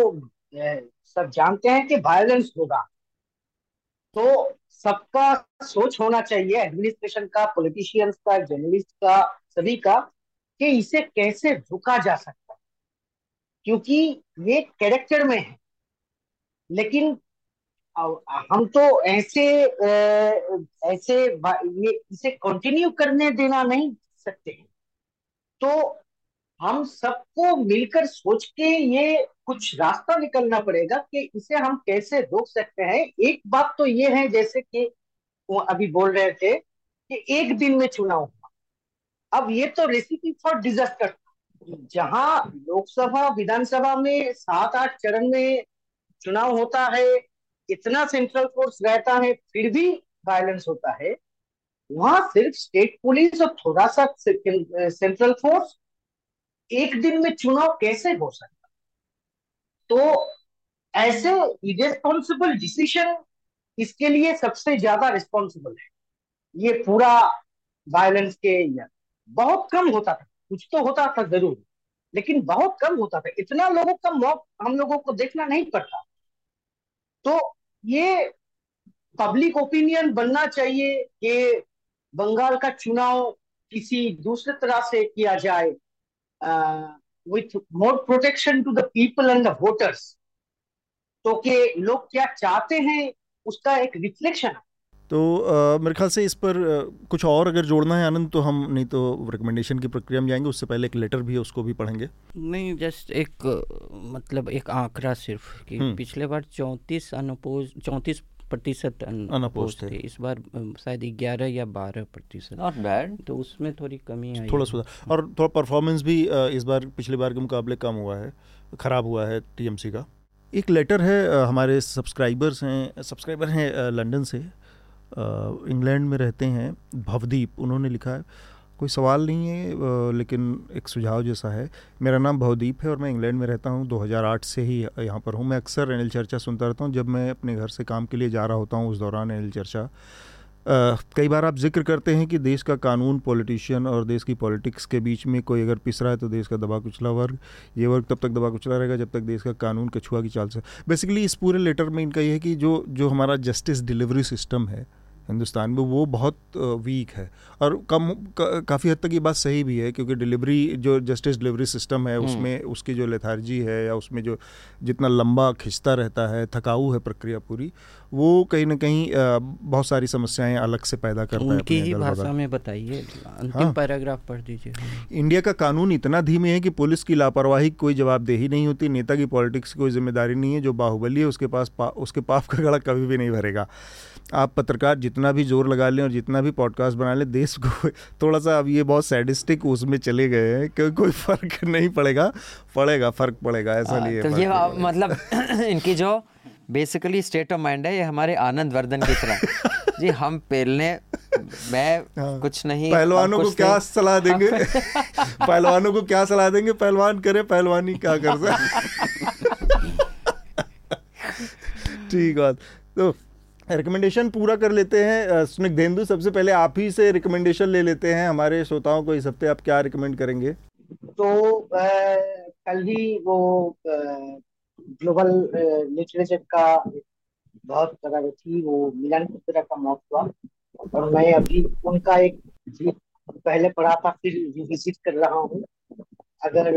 सब जानते हैं कि वायलेंस होगा। तो सबका सोच होना चाहिए एडमिनिस्ट्रेशन का पॉलिटिशियंस का जर्नलिस्ट का, सभी का, कि इसे कैसे रुका जा सकता क्योंकि ये कैरेक्टर में है। लेकिन हम तो ऐसे ऐसे ये, इसे कंटिन्यू करने देना नहीं सकते। तो हम सबको मिलकर सोच के ये कुछ रास्ता निकलना पड़ेगा कि इसे हम कैसे रोक सकते हैं। एक बात तो ये है, जैसे कि वो अभी बोल रहे थे कि एक दिन में चुनाव हुआ अब ये तो रेसिपी फॉर डिजास्टर जहाँ लोकसभा, विधानसभा में सात आठ चरण में चुनाव होता है, इतना सेंट्रल फोर्स रहता है, फिर भी वायलेंस होता है। वहाँ सिर्फ़ स्टेट पुलिस और थोड़ा सा सेंट्रल फोर्स एक दिन में चुनाव कैसे हो सकता तो ऐसे इरेस्पॉन्सिबल डिसीज़न इसके लिए सबसे ज़्यादा रिस्पॉन्सिबल है। ये पूरा वायलेंस के या बहुत कम होता था, कुछ तो होता था ज़रूर, लेकिन बहुत कम होता था। इतना लोगों का मौत हम लोगों को देखना नहीं पड़ता। तो ये पब्लिक ओपिनियन बनना चाहिए कि बंगाल का चुनाव किसी दूसरे तरह से किया जाए with more protection to the people and the voters तो के लोग क्या चाहते हैं, उसका एक रिफ्लेक्शन है तो आ, मेरे ख्याल से इस पर आ, कुछ और अगर जोड़ना है आनंद तो हम नहीं तो रिकमेंडेशन की प्रक्रिया में जाएँगे उससे पहले एक लेटर भी है उसको भी पढ़ेंगे। नहीं जस्ट एक मतलब एक आंकड़ा सिर्फ़ कि हम्म। पिछले बार चौंतीस अनपोज चौंतीस प्रतिशत अनपोज थे। इस बार शायद ग्यारह या बारह प्रतिशत। नॉट बैड तो उसमें थोड़ी कमी आई थोड़ा सुधार। और थोड़ा परफॉर्मेंस भी इस बार पिछले बार के मुकाबले कम हुआ है खराब हुआ है टीएमसी का। एक लेटर है हमारे सब्सक्राइबर्स हैं सब्सक्राइबर हैं लंदन से। इंग्लैंड में रहते हैं, भवदीप, उन्होंने लिखा है। कोई सवाल नहीं है लेकिन एक सुझाव जैसा है। मेरा नाम भवदीप है और मैं इंग्लैंड में रहता हूँ 2008 से ही यहाँ पर हूँ। मैं अक्सर एनएल चर्चा सुनता रहता हूँ, जब मैं अपने घर से काम के लिए जा रहा होता हूँ, उस दौरान एनएल चर्चा। कई बार आप ज़िक्र करते हैं कि देश का कानून, पॉलिटिशियन और देश की पॉलिटिक्स के बीच में कोई अगर पिस रहा है तो देश का दबा कुचला वर्ग, ये वर्ग तब तक दबा कुचला रहेगा जब तक देश का कानून कछुआ की चाल से। बेसिकली इस पूरे लेटर में इनका ये है कि जो जो हमारा जस्टिस डिलीवरी सिस्टम है हिंदुस्तान में वो बहुत वीक है और कम काफ़ी हद तक ये बात सही भी है क्योंकि डिलीवरी जो जस्टिस डिलीवरी सिस्टम है हम्म। उसमें उसकी जो लेथार्जी है या उसमें जो जितना लंबा खिंचता रहता है थकाऊ है प्रक्रिया पूरी वो कहीं ना कहीं बहुत सारी समस्याएँ अलग से पैदा करता है उनकी ही भाषा में बताइए अंतिम हाँ। पैराग्राफ पढ़ दीजिए। इंडिया का कानून इतना धीमे है कि पुलिस की लापरवाही कोई जवाबदेही नहीं होती नेता की पॉलिटिक्स की कोई ज़िम्मेदारी नहीं है जो बाहुबली है उसके पास पा, उसके पाप का गड़ा कभी भी नहीं भरेगा। आप पत्रकार जितना भी ज़ोर लगा लें और जितना भी पॉडकास्ट बना लें देश को थोड़ा सा अब ये बहुत सैडिस्टिक उसमें चले गए हैं क्योंकि कोई फ़र्क नहीं पड़ेगा पड़ेगा फ़र्क पड़ेगा ऐसा नहीं है तो ये मतलब इनकी जो बेसिकली स्टेट ऑफ़ माइंड है ये हमारे आनंद वर्धन की तरह। जी हम पेलने मैं हाँ। कुछ नहीं पहलवानों को क्या सलाह देंगे? पहलवानों को क्या सलाह देंगे? पहलवान करे पहलवानी क्या कर सकते ठीक बात। तो रिकमेंडेशन पूरा कर लेते हैं। स्निग्धेंदु सबसे पहले आप ही से रिकमेंडेशन ले लेते हैं। हमारे श्रोताओं को इस हफ़्ते आप क्या रिकमेंड करेंगे? तो आ, कल ही वो ग्लोबल लिटरेचर का बहुत तरह थी, वो मिलन कुत्रा का मौत हुआ। और मैं अभी उनका एक पहले पढ़ा था, फिर रिविजिट कर रहा हूँ। अगर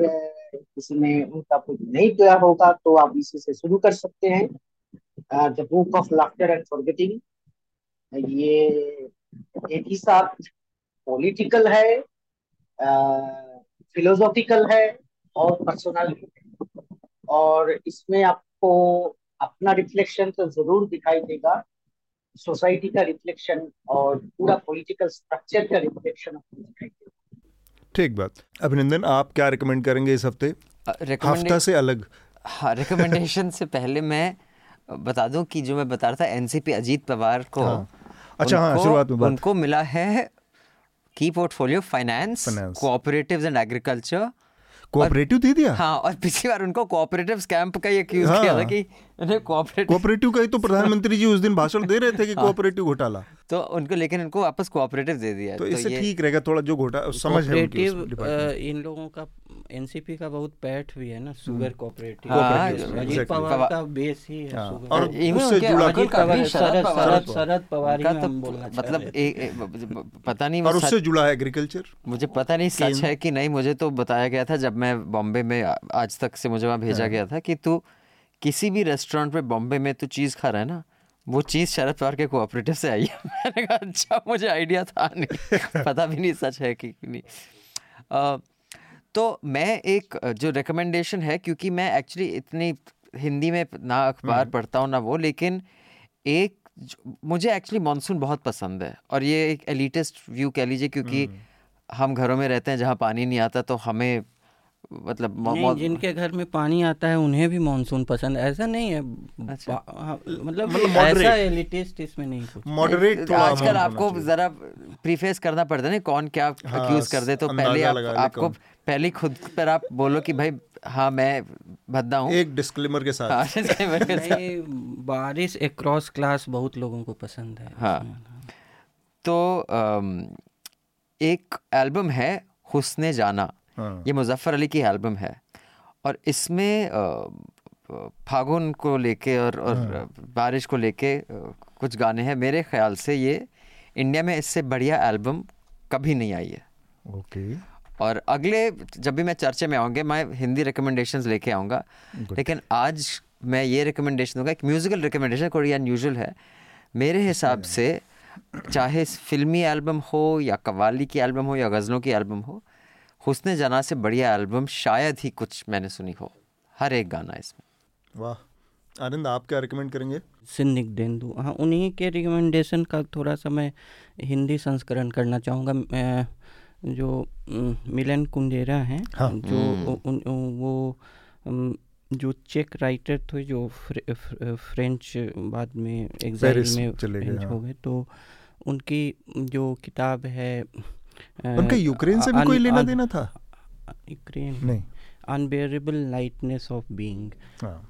किसी ने उनका कुछ नहीं किया होगा तो आप इसी से शुरू कर सकते हैं। The Book of Laughter and Forgetting. ये एक ही साथ पॉलिटिकल है फिलोसॉफिकल है और पर्सनल है। और इसमें आपको अपना रिफ्लेक्शन तो ज़रूर दिखाई देगा। सोसाइटी का रिफ्लेक्शन और पूरा पॉलिटिकल स्ट्रक्चर का रिफ्लेक्शन आपको दिखाई देगा। ठीक बात। अभिनंदन आप क्या रिकमेंड करेंगे इस हफ़्ते? हफ़्ता से अलग। हाँ रिकमेंडेशन से पहले मैं बता दूँ कि जो मैं बता रहा था एनसीपी अजीत पवार को हाँ। अच्छा, हाँ, शुरुआत में बात- उनको मिला है की portfolio finance Finance। Cooperatives and agriculture cooperative दे दिया हाँ और पिछली बार उनको कोऑपरेटिव कैंप का ये क्यूज हाँ। किया था कि उन्हें कोऑपरेटिव कोऑपरेटिव का ही तो प्रधानमंत्री जी उस दिन भाषण दे रहे थे कि कोऑपरेटिव घोटाला तो उनको लेकिन उनको वापस कोऑपरेटिव दे दिया है। तो इससे ठीक रहेगा थोड़ा जो घोटा समझ है इन लोगों का एनसीपी का बहुत पैठ भी है ना शुगर कोऑपरेटिव हाँ, अजीत पवार का बेस ही है हाँ, और उससे जुड़ा कर- पवार- शरद शरद पवार- शरद शरद पवार उनका तो मतलब पता नहीं और उससे जुड़ा है एग्रीकल्चर मुझे पता नहीं सच है कि नहीं मुझे तो बताया गया था जब मैं बॉम्बे में आज तक से मुझे वहाँ भेजा हाँ। गया था कि तू किसी भी रेस्टोरेंट में बॉम्बे में तू चीज़ खा रहा है ना वो चीज़ शरद पवार के कोऑपरेटिव से आई है। मैंने कहा अच्छा मुझे आइडिया था नहीं। पता भी नहीं सच है कि नहीं। अ, तो मैं एक जो रिकमेंडेशन है क्योंकि मैं एक्चुअली इतनी हिंदी में ना अखबार पढ़ता हूँ ना वो लेकिन एक मुझे एक्चुअली मानसून बहुत पसंद है और ये एक एलिटिस्ट व्यू कह लीजिए क्योंकि हम घरों में रहते हैं जहाँ पानी नहीं आता तो हमें मतलब नहीं जिनके घर में पानी आता है उन्हें भी मानसून पसंद ऐसा नहीं है अच्छा। मतलब मतलब ऐसा moderate। एलिटिस्ट इसमें नहीं मॉडरेट थोड़ा आजकल आपको जरा प्रीफेस करना पड़ता है ना कौन क्या हाँ, अक्यूज कर दे तो पहले आप, आपको। पहले खुद पर आप बोलो कि भाई हाँ मैं भद्दा हूँ। एक डिस्क्लेमर के साथ। हाँ, इसके वजह से- नहीं, बारिश अक्रॉस क्लास बहुत लोगों को पसंद है। हाँ। तो एक एल्बम है हुस्ने जाना। हाँ। ये मुजफ्फर अली की एल्बम है। और इसमें फागुन को लेके और और हाँ। बारिश को लेके कुछ गाने हैं। मेरे ख्याल से ये इंडिया में इससे बढ़िया एल्बम कभी नहीं आई है। ओके। और अगले जब भी मैं चर्चे में आऊँगे मैं हिंदी रिकमेंडेशन लेके आऊँगा। लेकिन आज मैं ये रिकमेंडेशन दूँगा एक म्यूज़िकल रिकमेंडेशन कोई अनयूजुअल है। मेरे हिसाब से चाहे फिल्मी एल्बम हो या कवाली की एल्बम हो या गज़लों की एल्बम हो हुस्न जना से बढ़िया एल्बम शायद ही कुछ मैंने सुनी हो। हर एक गाना इसमें। वाह। आनंद आप क्या रिकमेंड करेंगे? सिन्निक देंदू। हाँ उन्हीं के रिकमेंडेशन का थोड़ा सा मैं हिंदी संस्करण करना चाहूँगा। मैं जो मिलन कुंडेरा हैं हाँ। जो उ- उन, उ- वो जो चेक राइटर थे जो फ्रे, फ्रेंच बाद में एग्जाइल में चले फ्रेंच हाँ। हो गए तो उनकी जो किताब है उनका यूक्रेन से भी कोई लेना देना था यूक्रेन नहीं अनबेरेबल लाइटनेस ऑफ़ बीइंग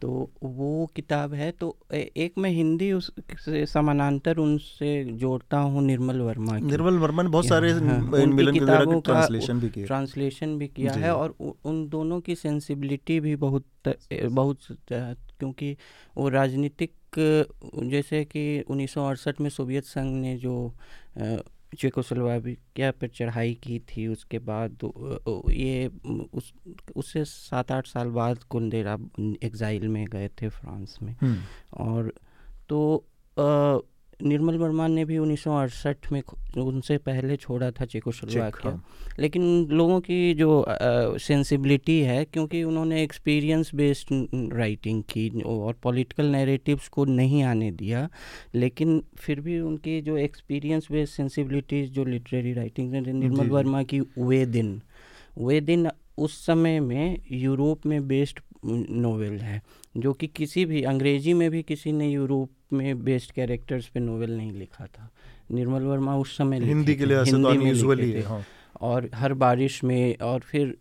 तो वो किताब है तो ए- एक मैं हिंदी उस से समानांतर उनसे जोड़ता हूँ निर्मल वर्मा की। निर्मल वर्मा ने बहुत सारे हाँ, मिलन किताबों का ट्रांसलेशन भी किए। ट्रांसलेशन भी किया है और उ- उन दोनों की सेंसिबिलिटी भी बहुत बहुत क्योंकि वो राजनीतिक जैसे कि 1968 में सोवियत संघ ने जो चेकोस्लोवाकिया पर चढ़ाई की थी उसके बाद ये उस उससे सात आठ साल बाद कुंदेरा एग्जाइल में गए थे फ्रांस में। हम्म, और तो अ, निर्मल वर्मा ने भी 1968 में उनसे पहले छोड़ा था चेकोस्लोवाकिया हाँ। लेकिन लोगों की जो सेंसिबिलिटी है क्योंकि उन्होंने एक्सपीरियंस बेस्ड राइटिंग की और पॉलिटिकल नैरेटिव्स को नहीं आने दिया लेकिन फिर भी उनकी जो एक्सपीरियंस बेस्ड सेंसिबिलिटीज जो लिटरेरी राइटिंग निर्मल वर्मा की वे दिन वे दिन उस समय में यूरोप में बेस्ड नोवेल है जो कि किसी भी अंग्रेज़ी में भी किसी ने यूरोप में बेस्ड कैरेक्टर्स पे नोवेल नहीं लिखा था निर्मल वर्मा उस समय हिंदी के लिए तो हिंदी में थे। हाँ। और हर बारिश में और फिर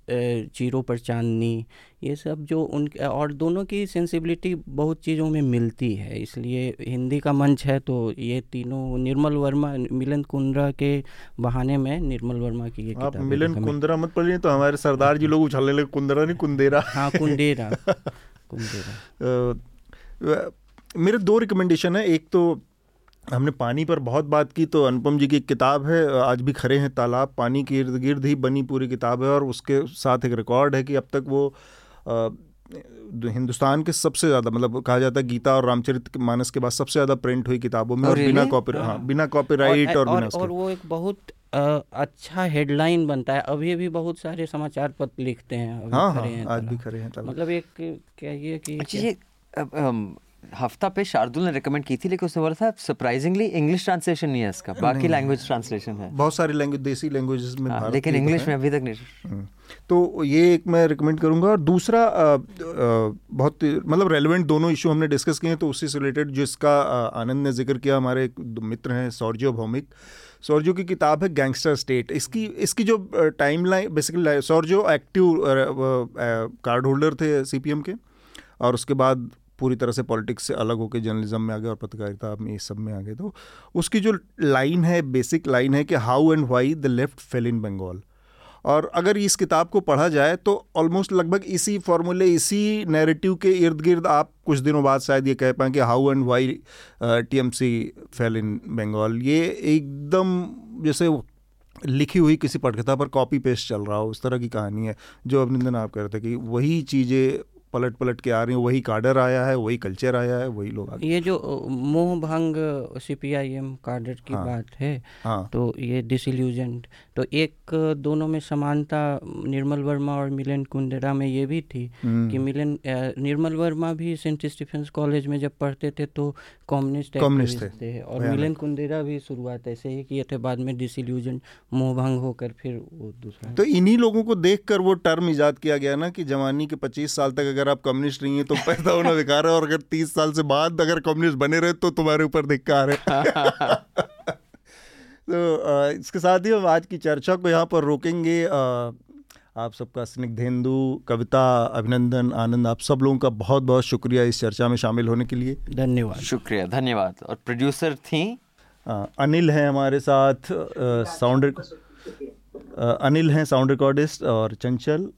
चीरों पर चांदनी ये सब जो उन और दोनों की सेंसिबिलिटी बहुत चीज़ों में मिलती है इसलिए हिंदी का मंच है तो ये तीनों निर्मल वर्मा मिलन कुंद्रा के बहाने में निर्मल वर्मा की ये आप मिलन कुंदरा मत पढ़िए तो हमारे सरदार जी लोग उछलने लगे कुंदरा नहीं कुंदेरा। हाँ कुंडेरा कुंडेरा मेरे दो रिकमेंडेशन है। एक तो हमने पानी पर बहुत बात की तो अनुपम जी की एक किताब है आज भी खड़े हैं तालाब पानी के इर्द गिर्द ही बनी पूरी किताब है और उसके साथ एक रिकॉर्ड है कि अब तक वो हिंदुस्तान के सबसे ज़्यादा मतलब कहा जाता है गीता और रामचरित मानस के बाद सबसे ज़्यादा प्रिंट हुई किताबों में और, और बिना कॉपी हाँ। बिना कॉपीराइट और, और, बिना और, और वो एक बहुत आ, अच्छा हेडलाइन बनता है। अभी भी बहुत सारे समाचार पत्र लिखते हैं अभी हाँ हाँ हैं आज भी खड़े हैं मतलब एक कहिए कि अच्छा ये हफ़्ता पे शार्दुल ने रिकमेंड की थी लेकिन उसने बोला था सरप्राइजिंगली इंग्लिश ट्रांसलेशन नहीं है इसका बाकी लैंग्वेज ट्रांसलेशन है। बहुत सारी लैंग्वेज देसी लैंग्वेजेस में हाँ, भारत लेकिन इंग्लिश में अभी तक नहीं। हम्म। तो ये एक मैं रिकमेंड करूँगा और दूसरा अ, अ, बहुत मतलब रेलिवेंट दोनों इशू हमने डिस्कस किए हैं तो उससे रिलेटेड जिसका आनंद ने ज़िक्र किया हमारे एक मित्र हैं सौर्यो भौमिक। सौर्यो की किताब है गैंगस्टर स्टेट इसकी इसकी जो टाइम लाइन बेसिकली सौर्यो एक्टिव कार्ड होल्डर थे सीपीएम के और उसके बाद पूरी तरह से पॉलिटिक्स से अलग होकर जर्नलिज्म में आ गए और पत्रकारिता में इस सब में आ गए। तो उसकी जो लाइन है, बेसिक लाइन है कि how and why the left fail in Bengal और अगर इस किताब को पढ़ा जाए तो ऑलमोस्ट लगभग इसी फॉर्मूले इसी नैरेटिव के इर्द गिर्द आप कुछ दिनों बाद शायद ये कह पाएँ कि how and why T M C fail in Bengal ये एकदम जैसे लिखी हुई किसी पटकथा पर कॉपी पेस्ट चल रहा हो, उस तरह की कहानी है, जो अभिनंदन आप कह रहे थे कि वही चीज़ें पलट पलट के आ रही हैं वही काडर आया है वही कल्चर आया है वही लोग ये जो मोह भंग C P I M cadre की हाँ। बात है हाँ तो ये डिसल्यूजेंट तो एक दोनों में समानता निर्मल वर्मा और मिलन कुंदेरा में ये भी थी हम्म। कि मिलन निर्मल वर्मा भी सेंट स्टीफेंस कॉलेज में जब पढ़ते थे तो कम्युनिस्ट कम्युनिस्ट थे, थे और। मिलन कुंदेरा भी शुरुआत ऐसे ही किए थे बाद में डिसल्यूजन मोह भंग होकर फिर वो दूसरा तो इन्हीं लोगों को देखकर वो टर्म इजाद किया गया ना कि जवानी के 25 साल तक अगर आप कम्युनिस्ट नहीं है तो पैदा होना बेकार है और अगर 30 साल से बाद अगर कम्युनिस्ट बने रहे तो तुम्हारे ऊपर धिक्कार है तो इसके साथ ही हम आज की चर्चा को यहाँ पर रोकेंगे। आप सबका स्निग्धेंदु कविता अभिनंदन आनंद आप सब लोगों का बहुत बहुत शुक्रिया इस चर्चा में शामिल होने के लिए। धन्यवाद। शुक्रिया धन्यवाद। और प्रोड्यूसर थी? अ, अनिल हैं हमारे साथ साउंड अनिल हैं साउंड रिकॉर्डिस्ट और चंचल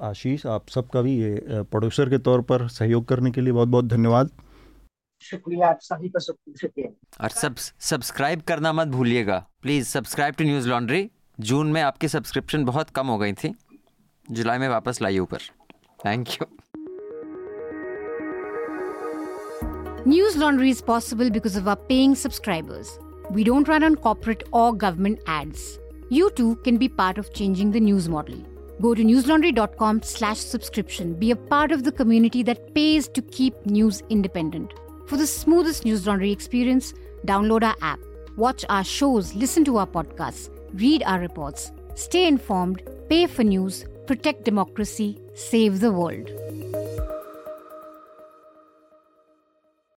आशीष आप सबका भी ये प्रोड्यूसर के तौर पर सहयोग करने के लिए बहुत बहुत धन्यवाद। शुक्रिया आप सभी का शुक्रिया। और सब सब्सक्राइब करना मत भूलिएगा। Please subscribe to Newslaundry जून में आपकी सब्सक्रिप्शन बहुत कम हो गई थी। जुलाई में वापस लाइए ऊपर। Thank you Newslaundry is possible because of our paying subscribers we don't run on corporate और government ads you too can be part of changing the news model go to Newslaundry dot com slash subscription be a part of the community that pays to keep news For the smoothest News Laundry experience, download our app. Watch our shows, listen to our podcasts, read our reports. Stay informed, pay for news, protect democracy, save the world.